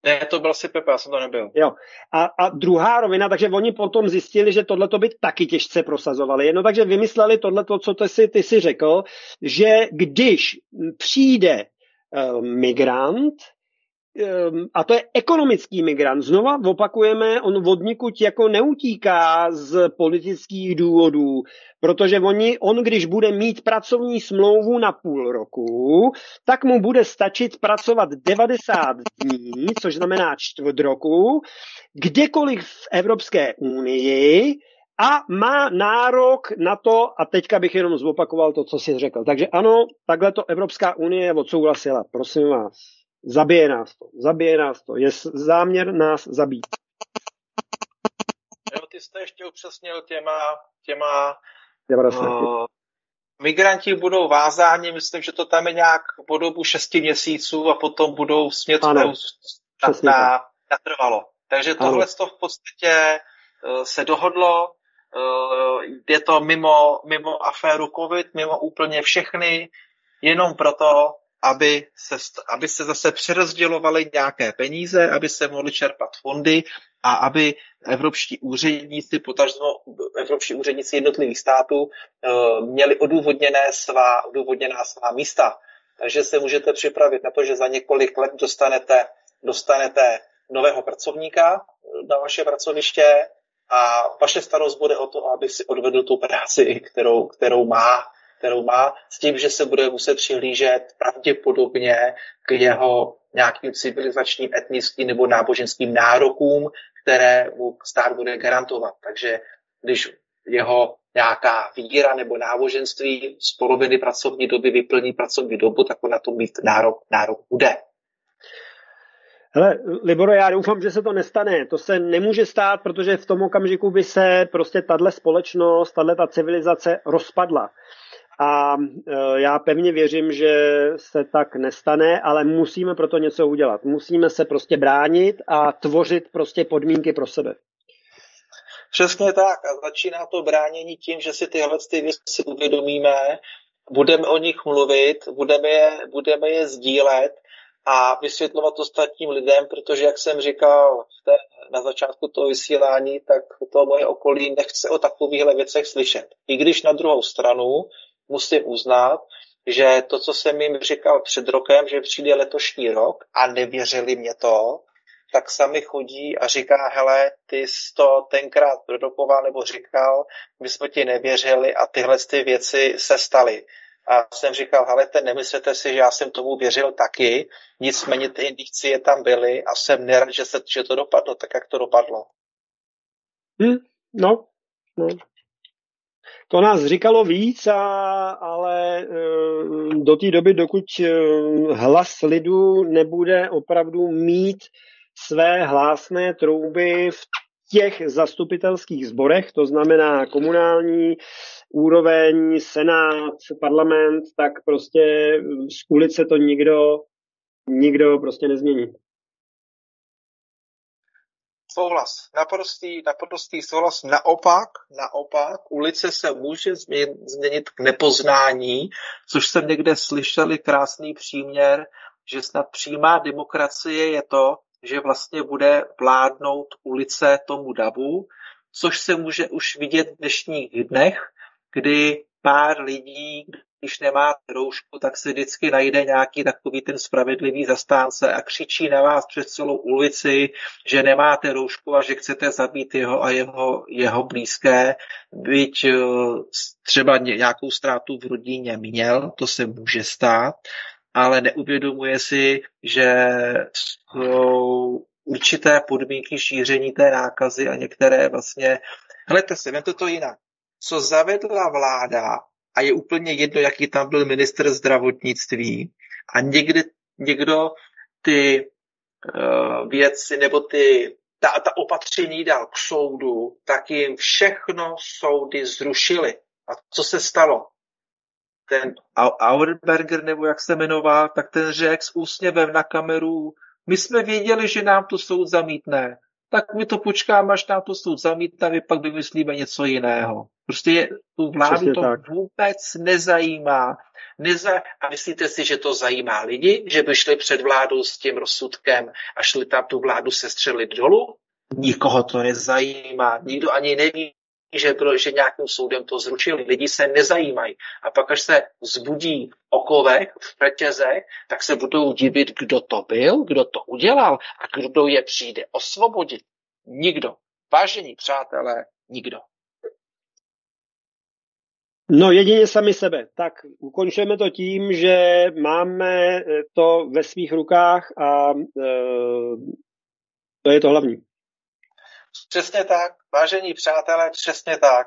S4: Ne, to byl si Pepe, já jsem to nebyl.
S5: Jo. A, a druhá rovina, takže oni potom zjistili, že tohle by taky těžce prosazovali. No takže vymysleli tohle, co ty si, ty si řekl, že když přijde uh, migrant, a to je ekonomický migrant. Znova opakujeme, on vodníkuť jako neutíká z politických důvodů, protože oni, on, když bude mít pracovní smlouvu na půl roku, tak mu bude stačit pracovat 90 dní, což znamená čtvrt roku, kdekoliv v Evropské unii a má nárok na to, a teďka bych jenom zopakoval to, co jsi řekl. Takže ano, takhle to Evropská unie odsouhlasila. Prosím vás, zabije nás to, zabije nás to. Je záměr nás zabít.
S4: Jo, ty jste ještě upřesnil těma, těma uh, migranti budou vázáni, myslím, že to tam je nějak po dobu šesti měsíců a potom budou smět na, na, natrvalo. Takže tohle to v podstatě uh, se dohodlo, uh, je to mimo, mimo aféru COVID, mimo úplně všechny, jenom proto, aby se, aby se zase přerozdělovaly nějaké peníze, aby se mohly čerpat fondy a aby evropští úředníci, potažmo evropští úředníci jednotlivých států eh, měli odůvodněné svá, odůvodněná svá místa. Takže se můžete připravit na to, že za několik let dostanete, dostanete nového pracovníka na vaše pracoviště a vaše starost bude o to, aby si odvedl tu práci, kterou, kterou má kterou má, s tím, že se bude muset přihlížet pravděpodobně k jeho nějakým civilizačním, etnickým nebo náboženským nárokům, které mu stát bude garantovat. Takže když jeho nějaká víra nebo náboženství z poloviny pracovní doby vyplní pracovní dobu, tak on na to mít nárok, nárok bude.
S5: Hele, Liboro, já doufám, že se to nestane. To se nemůže stát, protože v tom okamžiku by se prostě tahle společnost, tahle ta civilizace rozpadla. A e, já pevně věřím, že se tak nestane, ale musíme proto něco udělat. Musíme se prostě bránit a tvořit prostě podmínky pro sebe.
S4: Přesně tak. A začíná to bránění tím, že si tyhle ty věci uvědomíme, budeme o nich mluvit, budeme je, budeme je sdílet a vysvětlovat ostatním lidem, protože, jak jsem říkal té, na začátku toho vysílání, tak to moje okolí nechce o takovýchhle věcech slyšet. I když na druhou stranu musím uznat, že to, co jsem jim říkal před rokem, že přijde letošní rok a nevěřili mě to, tak sami chodí a říká, hele, ty jsi to tenkrát produkoval nebo říkal, my jsme ti nevěřili a tyhle ty věci se staly. A jsem říkal, hele, ten nemyslete si, že já jsem tomu věřil taky, nicméně ty indici je tam byly a jsem nerad, že, se, že to dopadlo tak, jak to dopadlo.
S5: Hmm, no, no. To nás říkalo víc, a, ale e, do té doby, dokud e, hlas lidu nebude opravdu mít své hlásné trouby v těch zastupitelských zborech, to znamená komunální úroveň, senát, parlament, tak prostě z ulice to nikdo, nikdo prostě nezmění.
S4: Souhlas. Naprostý, naprostý souhlas. Naopak, naopak, ulice se může změnit, k nepoznání, což jsem někde slyšeli krásný příměr, že snad přímá demokracie je to, že vlastně bude vládnout ulice tomu davu, což se může už vidět v dnešních dnech, kdy pár lidí, když nemá roušku, tak se vždycky najde nějaký takový ten spravedlivý zastánce a křičí na vás přes celou ulici, že nemáte roušku a že chcete zabít jeho a jeho, jeho blízké, byť eh, třeba nějakou ztrátu v rodině měl, to se může stát, ale neuvědomuje si, že jsou určité podmínky šíření té nákazy a některé vlastně... Hledajte si, vemte to jinak. Co zavedla vláda, a je úplně jedno, jaký tam byl minister zdravotnictví, a někdy, někdo ty uh, věci nebo ty, ta, ta opatření dal k soudu, tak jim všechno soudy zrušily. A co se stalo? ten Auerberger, nebo jak se jmenoval, tak ten řekl s úsměvem na kameru, my jsme věděli, že nám to soud zamítne, tak my to počkáme, až nám to soud zamítne, my pak vymyslíme něco jiného. Prostě je, tu vládu Přesně to tak. vůbec nezajímá. Neza... A myslíte si, že to zajímá lidi, že by šli před vládou s tím rozsudkem a šli tam tu vládu sestřelit dolů? Nikoho to nezajímá. Nikdo ani neví, že, bylo, že nějakým soudem to zručili. Lidi se nezajímají. A pak, až se zbudí okovek v řetězech, tak se budou divit, kdo to byl, kdo to udělal a kdo je přijde osvobodit. Nikdo. Vážení přátelé, nikdo.
S5: No jedině sami sebe. Tak ukončujeme to tím, že máme to ve svých rukách a e, to je to hlavní.
S4: Přesně tak. Vážení přátelé, přesně tak.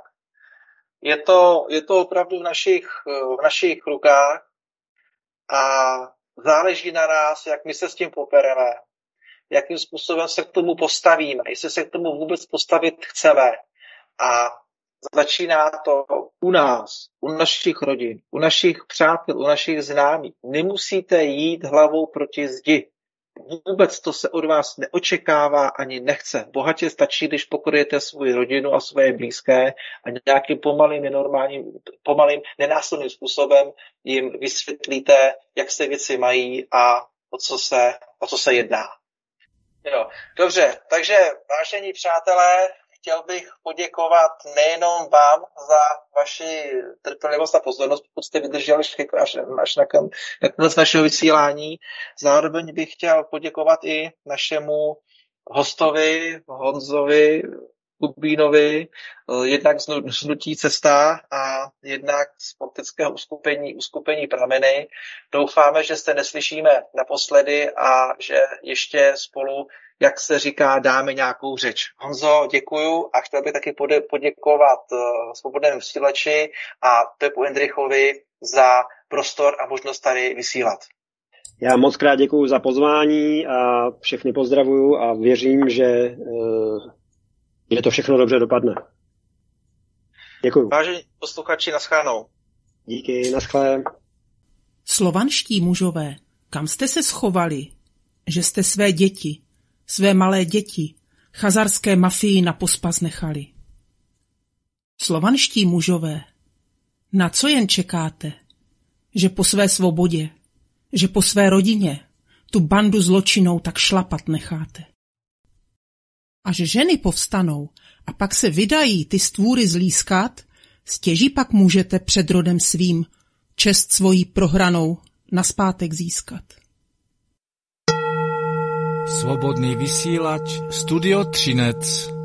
S4: Je to, je to opravdu v našich, v našich rukách a záleží na nás, jak my se s tím popereme, jakým způsobem se k tomu postavíme, jestli se k tomu vůbec postavit chceme. A začíná to u nás, u našich rodin, u našich přátel, u našich známých. Nemusíte jít hlavou proti zdi. Vůbec to se od vás neočekává ani nechce. Bohatě stačí, když pokorujete svou rodinu a své blízké a nějakým pomalým, nenormálním, pomalým, nenásilným způsobem jim vysvětlíte, jak se věci mají a o co se, o co se jedná. Jo, dobře, takže vážení přátelé, chtěl bych poděkovat nejenom vám za vaši trpělivost a pozornost, pokud jste vydrželi až, až na, na konec našeho vysílání. Zároveň bych chtěl poděkovat i našemu hostovi, Honzovi Kubínovi, jednak z Nutí cesta a jednak z politického uskupení, uskupení Prameny. Doufáme, že se neslyšíme naposledy a že ještě spolu jak se říká, dáme nějakou řeč. Honzo, děkuju a chtěl bych taky poděkovat uh, svobodnému vysílači a Pepu Endrichovi za prostor a možnost tady vysílat.
S5: Já moc krát děkuji za pozvání a všechny pozdravuju a věřím, že uh, je to všechno dobře dopadne. Děkuji.
S4: Vážení posluchači, naschánou.
S5: Díky, naschle.
S2: Slovanští mužové, kam jste se schovali, že jste své děti, své malé děti chazarské mafii na pospas nechali. Slovanští mužové, na co jen čekáte? Že po své svobodě, že po své rodině tu bandu zločinou tak šlapat necháte. Až ženy povstanou a pak se vydají ty stvůry zlískat, stěží pak můžete před rodem svým čest svojí prohranou naspátek získat.
S3: Svobodný vysílač Studio Třinec